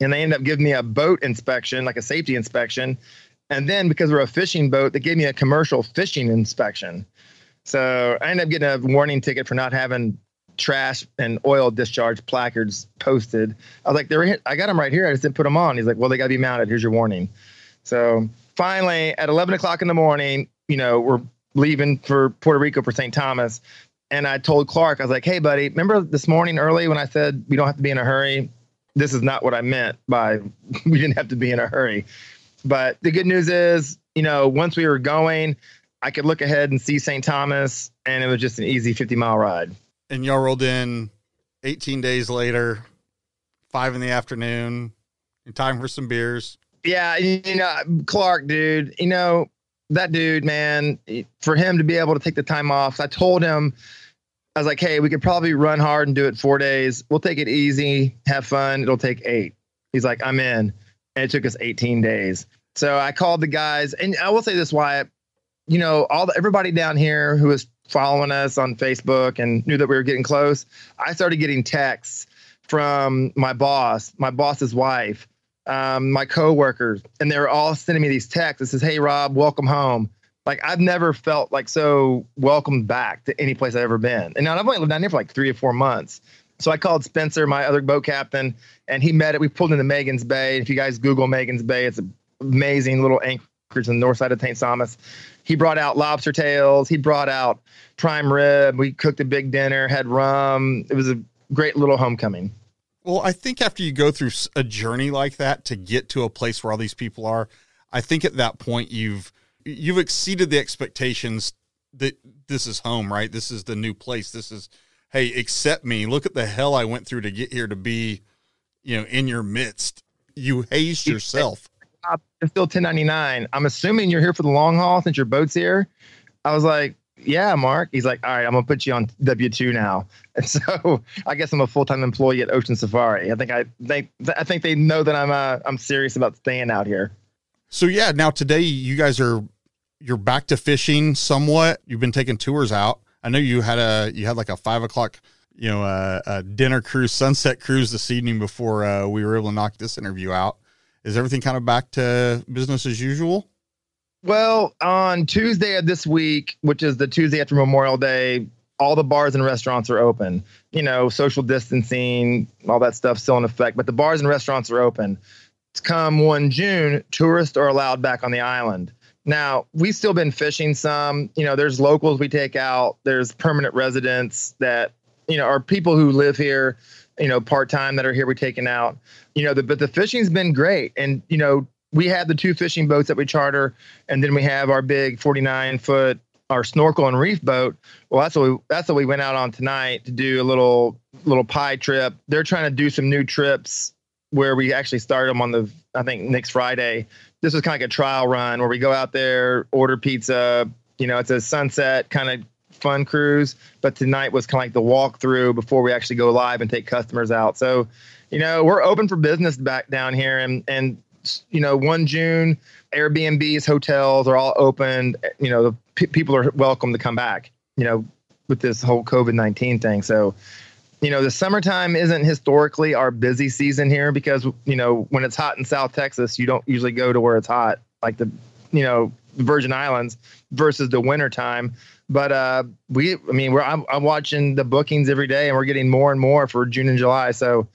and they end up giving me a boat inspection, like a safety inspection, and then because we're a fishing boat, they gave me a commercial fishing inspection. So I ended up getting a warning ticket for not having trash and oil discharge placards posted. I was like, they're I got them right here. I just didn't put them on. He's like, well, they got to be mounted. Here's your warning. So finally, at 11 o'clock in the morning, you know, we're leaving for Puerto Rico for St. Thomas. And I told Clark, I was like, hey, buddy, remember this morning early when I said we don't have to be in a hurry? This is not what I meant by we didn't have to be in a hurry. But the good news is, you know, once we were going, I could look ahead and see St. Thomas, and it was just an easy 50 mile ride. And y'all rolled in 18 days later, five in the afternoon, in time for some beers. Yeah, you know, Clark, dude, you know, that dude, man, for him to be able to take the time off, I told him, I was like, hey, we could probably run hard and do it four days. We'll take it easy, have fun. It'll take eight. He's like, I'm in. And it took us 18 days. So I called the guys, and I will say this, Wyatt you know, all the, everybody down here who was following us on Facebook and knew that we were getting close, I started getting texts from my boss, my boss's wife, um, my coworkers, and they were all sending me these texts It says, "Hey, Rob, welcome home." Like I've never felt like so welcomed back to any place I've ever been. And now I've only lived down here for like three or four months. So I called Spencer, my other boat captain, and he met it. We pulled into Magens Bay. If you guys Google Magens Bay, it's an amazing little anchorage on the north side of St. Thomas he brought out lobster tails. He brought out prime rib. We cooked a big dinner, had rum. It was a great little homecoming. Well, I think after you go through a journey like that to get to a place where all these people are, I think at that point you've you've exceeded the expectations that this is home, right? This is the new place. This is hey, accept me. Look at the hell I went through to get here to be, you know, in your midst. You hazed yourself it's still 1099. I'm assuming you're here for the long haul since your boat's here. I was like, yeah, Mark. He's like, all right, I'm gonna put you on W two now. And so I guess I'm a full time employee at Ocean Safari. I think I they I think they know that I'm uh I'm serious about staying out here. So yeah, now today you guys are you're back to fishing somewhat. You've been taking tours out. I know you had a you had like a five o'clock you know uh, a dinner cruise, sunset cruise this evening before uh, we were able to knock this interview out is everything kind of back to business as usual? Well, on Tuesday of this week, which is the Tuesday after Memorial Day, all the bars and restaurants are open. You know, social distancing, all that stuff still in effect, but the bars and restaurants are open. To come 1 June, tourists are allowed back on the island. Now, we've still been fishing some. You know, there's locals we take out, there's permanent residents that, you know, are people who live here you know, part time that are here we're taking out. You know, the, but the fishing's been great. And, you know, we have the two fishing boats that we charter, and then we have our big 49 foot our snorkel and reef boat. Well, that's what we, that's what we went out on tonight to do a little little pie trip. They're trying to do some new trips where we actually start them on the I think next Friday. This was kind of like a trial run where we go out there, order pizza. You know, it's a sunset kind of fun cruise, but tonight was kind of like the walkthrough before we actually go live and take customers out. So, you know, we're open for business back down here, and and you know, one June, Airbnbs, hotels are all open. You know, the p- people are welcome to come back. You know, with this whole COVID nineteen thing. So, you know, the summertime isn't historically our busy season here because you know when it's hot in South Texas, you don't usually go to where it's hot, like the you know Virgin Islands versus the wintertime. But uh, we, I mean, we're I'm, I'm watching the bookings every day, and we're getting more and more for June and July. So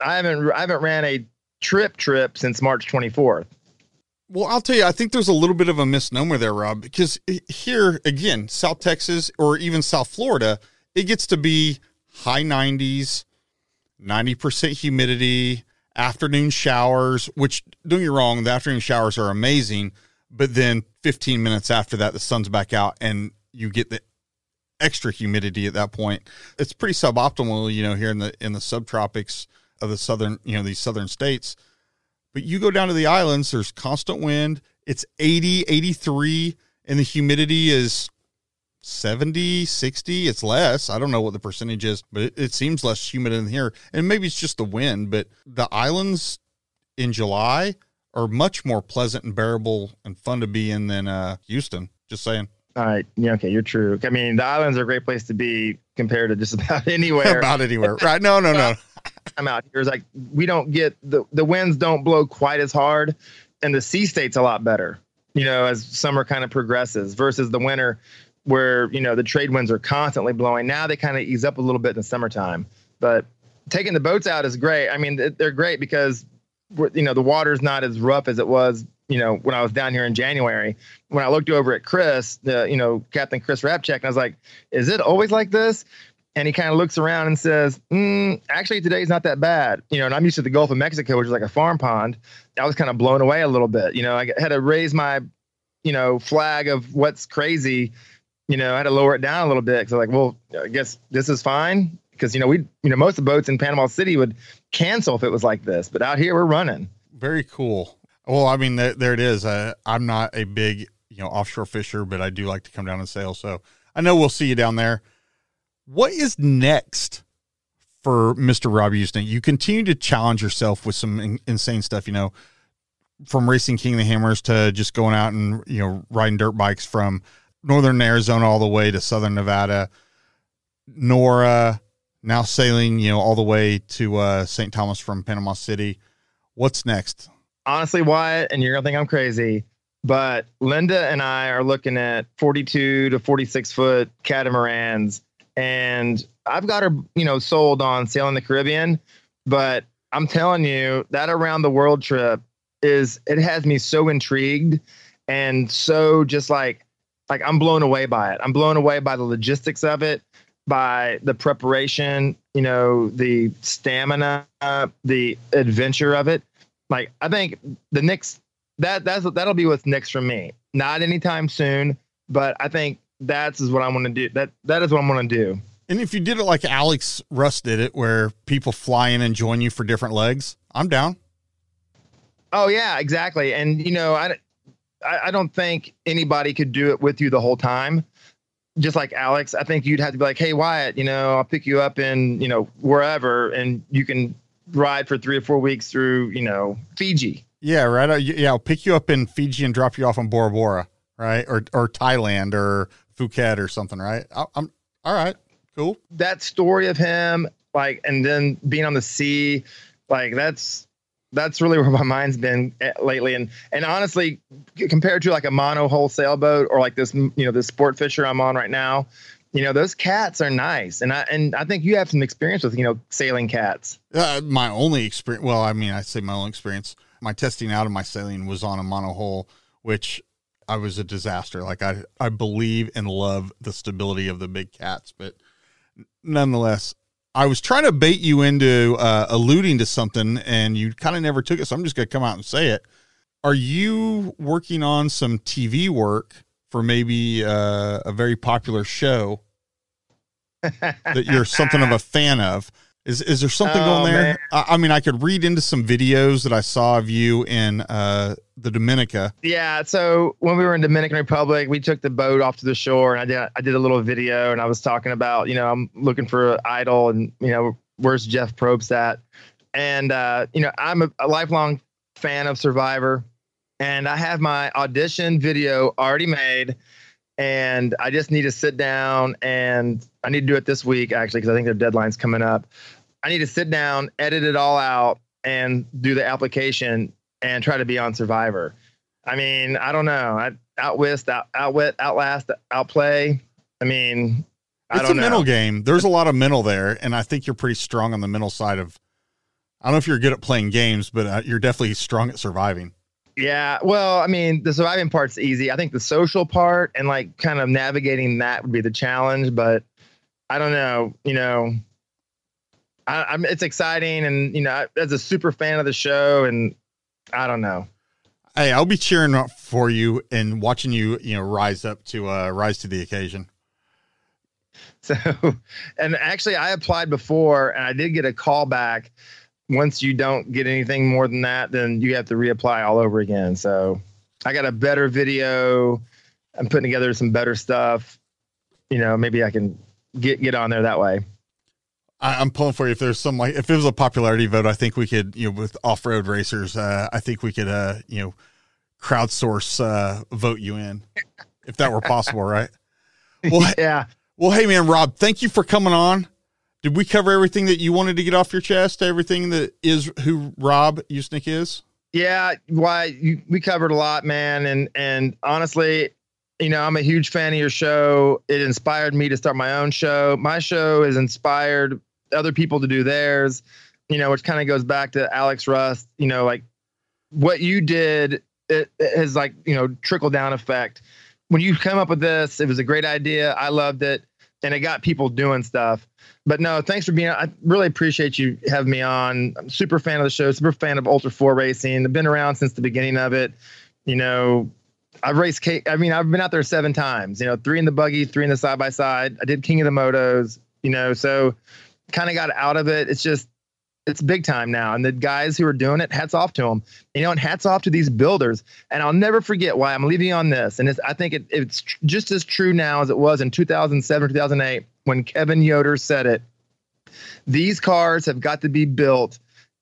I haven't I haven't ran a trip trip since March 24th. Well, I'll tell you, I think there's a little bit of a misnomer there, Rob, because here again, South Texas or even South Florida, it gets to be high 90s, 90% humidity, afternoon showers, which don't get wrong, the afternoon showers are amazing, but then 15 minutes after that, the sun's back out and you get the extra humidity at that point. It's pretty suboptimal, you know, here in the in the subtropics of the southern, you know, these southern states. But you go down to the islands, there's constant wind. It's 80, 83 and the humidity is 70, 60. It's less. I don't know what the percentage is, but it, it seems less humid in here. And maybe it's just the wind, but the islands in July are much more pleasant and bearable and fun to be in than uh, Houston. Just saying. All right. Yeah. Okay. You're true. I mean, the islands are a great place to be compared to just about anywhere. about anywhere. Right. No, no, no. I'm out here. It's like we don't get the, the winds don't blow quite as hard and the sea state's a lot better, you know, as summer kind of progresses versus the winter where, you know, the trade winds are constantly blowing. Now they kind of ease up a little bit in the summertime, but taking the boats out is great. I mean, they're great because, you know, the water's not as rough as it was you know, when I was down here in January, when I looked over at Chris, the, you know, Captain Chris Rapchek, and I was like, is it always like this? And he kind of looks around and says, mm, actually, today's not that bad. You know, and I'm used to the Gulf of Mexico, which is like a farm pond. I was kind of blown away a little bit. You know, I had to raise my, you know, flag of what's crazy. You know, I had to lower it down a little bit because like, well, I guess this is fine. Because, you know, we, you know, most of the boats in Panama City would cancel if it was like this. But out here, we're running. Very cool. Well, I mean, th- there it is. Uh, I'm not a big, you know, offshore fisher, but I do like to come down and sail. So I know we'll see you down there. What is next for Mr. Rob Houston? You continue to challenge yourself with some in- insane stuff, you know, from racing King of the Hammers to just going out and, you know, riding dirt bikes from northern Arizona all the way to southern Nevada, NORRA, now sailing, you know, all the way to uh, St. Thomas from Panama City. What's next? Honestly, Wyatt, and you're gonna think I'm crazy, but Linda and I are looking at 42 to 46 foot catamarans, and I've got her, you know, sold on sailing the Caribbean, but I'm telling you that around the world trip is it has me so intrigued and so just like like I'm blown away by it. I'm blown away by the logistics of it, by the preparation, you know, the stamina, the adventure of it like I think the Knicks that that's that'll be what's next for me. Not anytime soon, but I think that's is what I want to do. That that is what I'm going to do. And if you did it like Alex Russ did it, where people fly in and join you for different legs, I'm down. Oh yeah, exactly. And you know, I I don't think anybody could do it with you the whole time. Just like Alex, I think you'd have to be like, "Hey Wyatt, you know, I'll pick you up in you know wherever, and you can ride for three or four weeks through, you know, Fiji. Yeah, right. Uh, yeah, I'll pick you up in Fiji and drop you off in Bora Bora, right? Or or Thailand or Phuket or something, right? I, I'm all right. Cool. That story of him, like, and then being on the sea, like that's that's really where my mind's been eh, lately. And and honestly, compared to like a mono hull sailboat or like this, you know, this sport fisher I'm on right now, you know those cats are nice. And i and i think you have some experience with you know sailing cats. Uh, my only experience well i mean i say my own experience my testing out of my sailing was on a monohull which i was a disaster. Like i i believe and love the stability of the big cats but nonetheless i was trying to bait you into uh, alluding to something and you kind of never took it so i'm just going to come out and say it. Are you working on some tv work for maybe uh, a very popular show that you're something of a fan of. Is is there something oh, going there? I, I, mean, I could read into some videos that I saw of you in uh, the Dominica. Yeah. So when we were in Dominican Republic, we took the boat off to the shore, and I did I did a little video, and I was talking about you know I'm looking for an idol, and you know where's Jeff Probst at, and uh, you know I'm a, a lifelong fan of Survivor, and I have my audition video already made and I just need to sit down and I need to do it this week actually because I think their deadline's coming up. I need to sit down, edit it all out, and do the application and try to be on Survivor. I mean, I don't know. I outwit, out, outwit, outlast, outplay. I mean, I it's a know. mental game. There's a lot of mental there, and I think you're pretty strong on the mental side of. I don't know if you're good at playing games, but uh, you're definitely strong at surviving. Yeah, well, I mean, the surviving part's easy. I think the social part and like kind of navigating that would be the challenge. But I don't know. You know, I, am It's exciting, and you know, as a super fan of the show, and I don't know. Hey, I'll be cheering up for you and watching you, you know, rise up to uh rise to the occasion. So, and actually, I applied before, and I did get a call back once you don't get anything more than that, then you have to reapply all over again. So I got a better video. I'm putting together some better stuff. you know, maybe I can get get on there that way. I, am pulling for you. If there's some like, if it was a popularity vote, I think we could, you know, with off road racers, uh, I think we could, uh, you know, crowdsource uh, vote you in, if that were possible, right? Well, yeah. Well, hey man, Rob, thank you for coming on. Did we cover everything that you wanted to get off your chest? Everything that is who Rob Usnick is? Yeah, why you, we covered a lot, man, and and honestly, you know, I'm a huge fan of your show. It inspired me to start my own show. My show has inspired other people to do theirs, you know, which kind of goes back to Alex Rust, you know, like what you did it, it has like, you know, trickle down effect. When you come up with this, it was a great idea. I loved it and it got people doing stuff. But no, thanks for being. I really appreciate you having me on. I'm super fan of the show. Super fan of Ultra Four racing. I've been around since the beginning of it. You know, I've raced. K- I mean, I've been out there seven times. You know, three in the buggy, three in the side by side. I did King of the Motos. You know, so kind of got out of it. It's just it's big time now. And the guys who are doing it, hats off to them. You know, and hats off to these builders. And I'll never forget why I'm leaving on this. And I think it, it's just as true now as it was in 2007, 2008, when Kevin Yoder said it. These cars have got to be built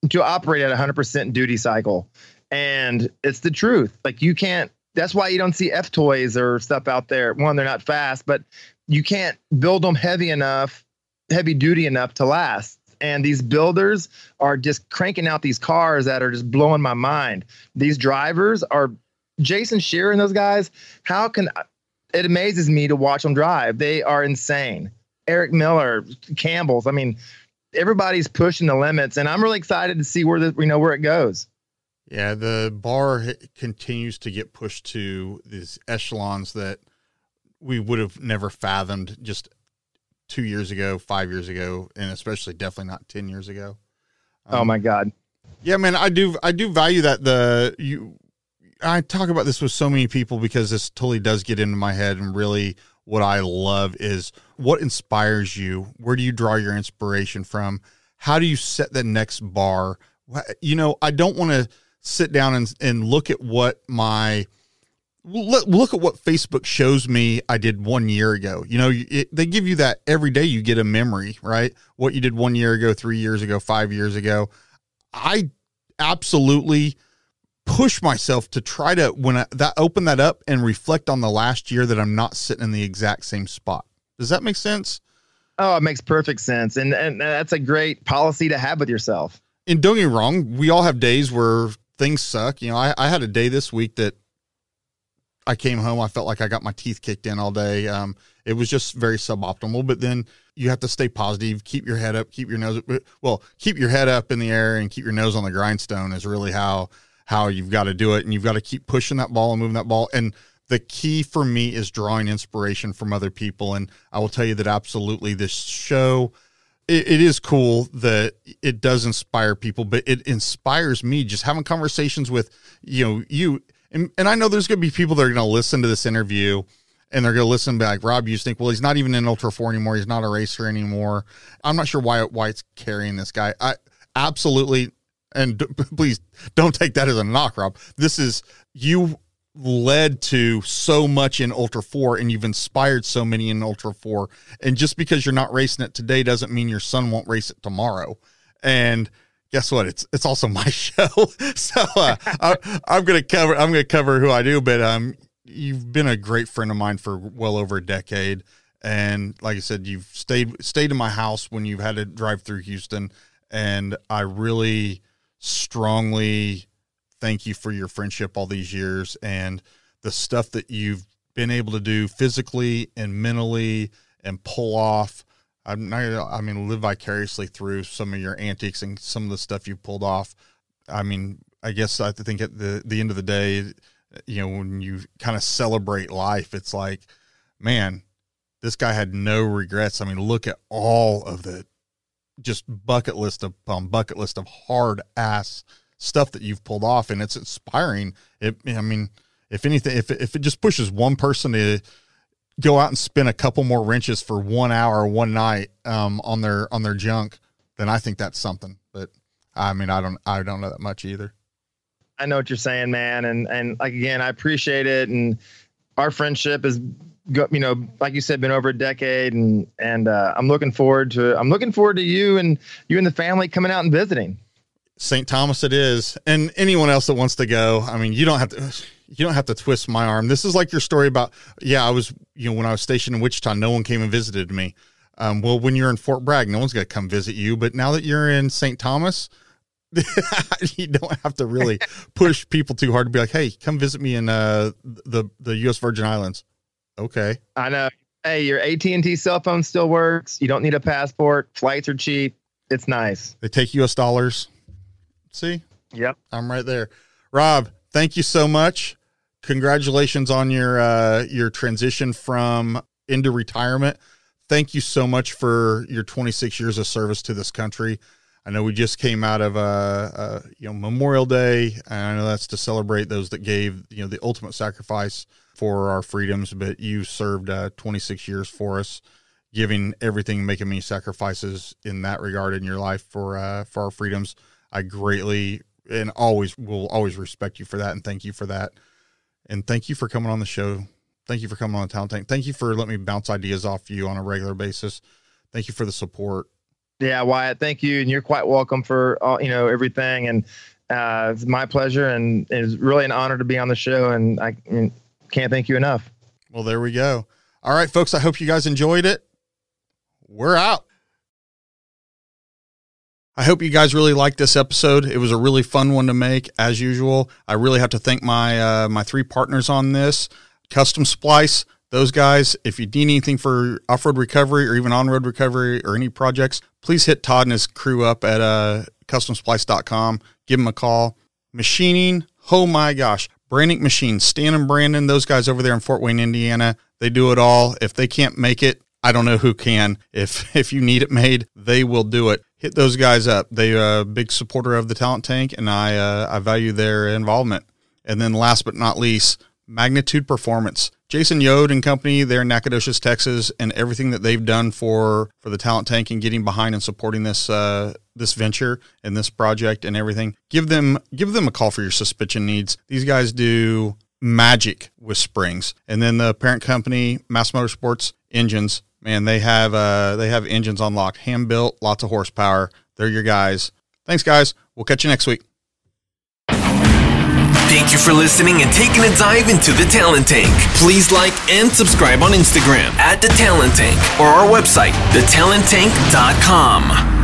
to operate at 100% duty cycle. And it's the truth. Like you can't, that's why you don't see F toys or stuff out there. One, they're not fast, but you can't build them heavy enough, heavy duty enough to last and these builders are just cranking out these cars that are just blowing my mind. These drivers are Jason Scherer and those guys. How can it amazes me to watch them drive? They are insane. Eric Miller, Campbell's. I mean, everybody's pushing the limits, and I'm really excited to see where the you know where it goes. Yeah, the bar continues to get pushed to these echelons that we would have never fathomed just two years ago, five years ago, and especially definitely not ten years ago. Um, oh my God! Yeah, man, I do I do value that the you. I talk about this with so many people because this totally does get into my head, and really, what I love is what inspires you. Where do you draw your inspiration from? How do you set the next bar? You know, I don't want to sit down and and look at what my look, at what Facebook shows me I did one year ago. You know, it, they give you that every day. You get a memory, right? What you did one year ago, three years ago, five years ago. I absolutely push myself to try to when I that open that up and reflect on the last year that I'm not sitting in the exact same spot. Does that make sense? Oh, it makes perfect sense, and and that's a great policy to have with yourself. And don't get me wrong, we all have days where things suck. You know, I, I had a day this week that I came home, I felt like I got my teeth kicked in all day. Um, it was just very suboptimal. But then you have to stay positive, keep your head up, keep your nose. Well, keep your head up in the air and keep your nose on the grindstone is really how how you've got to do it, and you've got to keep pushing that ball and moving that ball. And the key for me is drawing inspiration from other people. And I will tell you that absolutely this show. It, it is cool that it does inspire people, but it inspires me just having conversations with you know you and, and I know there's going to be people that are going to listen to this interview and they're going to listen back. Rob, you think, well, he's not even in Ultra Four anymore. He's not a racer anymore. I'm not sure why why it's carrying this guy. I absolutely, and d- please don't take that as a knock, Rob. This is you led to so much in Ultra 4 and you've inspired so many in Ultra 4. And just because you're not racing it today doesn't mean your son won't race it tomorrow. And guess what? It's it's also my show. so uh, I, am gonna cover I'm gonna cover who I do, but um, you've been a great friend of mine for well over a decade, and like I said, you've stayed stayed in my house when you've had to drive through Houston, and I really strongly thank you for your friendship all these years and the stuff that you've been able to do physically and mentally and pull off I'm not, I mean, live vicariously through some of your antics and some of the stuff you pulled off. I mean, I guess I think at the the end of the day, you know, when you kind of celebrate life, it's like, man, this guy had no regrets. I mean, look at all of the just bucket list of um, bucket list of hard ass stuff that you've pulled off, and it's inspiring. It, I mean, if anything, if if it just pushes one person to go out and spin a couple more wrenches for one hour one night um, on their on their junk, then I think that's something. But I mean, I don't I don't know that much either. I know what you're saying, man, and and like again, I appreciate it, and our friendship is go, you know, like you said, been over a decade, and and uh, I'm looking forward to I'm looking forward to you and you and the family coming out and visiting. St. Thomas it is. And anyone else that wants to go, I mean, you don't have to you don't have to twist my arm. This is like your story about yeah, I was you know, when I was stationed in Wichita, no one came and visited me. Um, well, when you're in Fort Bragg, no one's going to come visit you. But now that you're in St. Thomas, you don't have to really push people too hard to be like, "Hey, come visit me in uh, the the U.S. Virgin Islands." Okay, I know. Hey, your AT and T cell phone still works. You don't need a passport. Flights are cheap. It's nice. They take U.S. dollars. See? Yep. I'm right there. Rob, thank you so much. Congratulations on your uh, your transition from into retirement. Thank you so much for your 26 years of service to this country. I know we just came out of a, uh, uh, you know Memorial Day, and I know that's to celebrate those that gave you know the ultimate sacrifice for our freedoms. But you served uh, 26 years for us, giving everything, making many sacrifices in that regard in your life for uh, for our freedoms. I greatly and always will always respect you for that, and thank you for that, and thank you for coming on the show. Thank you for coming on the Talent Tank. Thank you for letting me bounce ideas off you on a regular basis. Thank you for the support yeah, Wyatt, thank you, and you're quite welcome for all you know everything, and uh, it's my pleasure, and it's really an honor to be on the show, and I can't thank you enough. Well, there we go. All right, folks, I hope you guys enjoyed it. We're out. I hope you guys really liked this episode. It was a really fun one to make, as usual. I really have to thank my uh, my three partners on this: Custom Splice, those guys, if you need anything for off road recovery or even on road recovery or any projects, please hit Todd and his crew up at uh, customsplice.com. Give them a call. Machining, oh my gosh. Brandick Machines, Stan and Brandon, those guys over there in Fort Wayne, Indiana, they do it all. If they can't make it, I don't know who can. If if you need it made, they will do it. Hit those guys up. They are a big supporter of the Talent Tank, and I uh, I value their involvement. And then last but not least, Magnitude Performance. Jason Yode and company there in Nacogdoches, Texas, and everything that they've done for for the Talent Tank and getting behind and supporting this uh, this venture and this project and everything. Give them give them a call for your suspension needs. These guys do magic with springs, and then the parent company, Mass Motorsports Engines. Man, they have uh, they have engines unlocked, hand built, lots of horsepower. They're your guys. Thanks, guys. We'll catch you next week. Thank you for listening and taking a dive into the Talent Tank. Please like and subscribe on Instagram at the Talent Tank or our website, thetalenttank.com.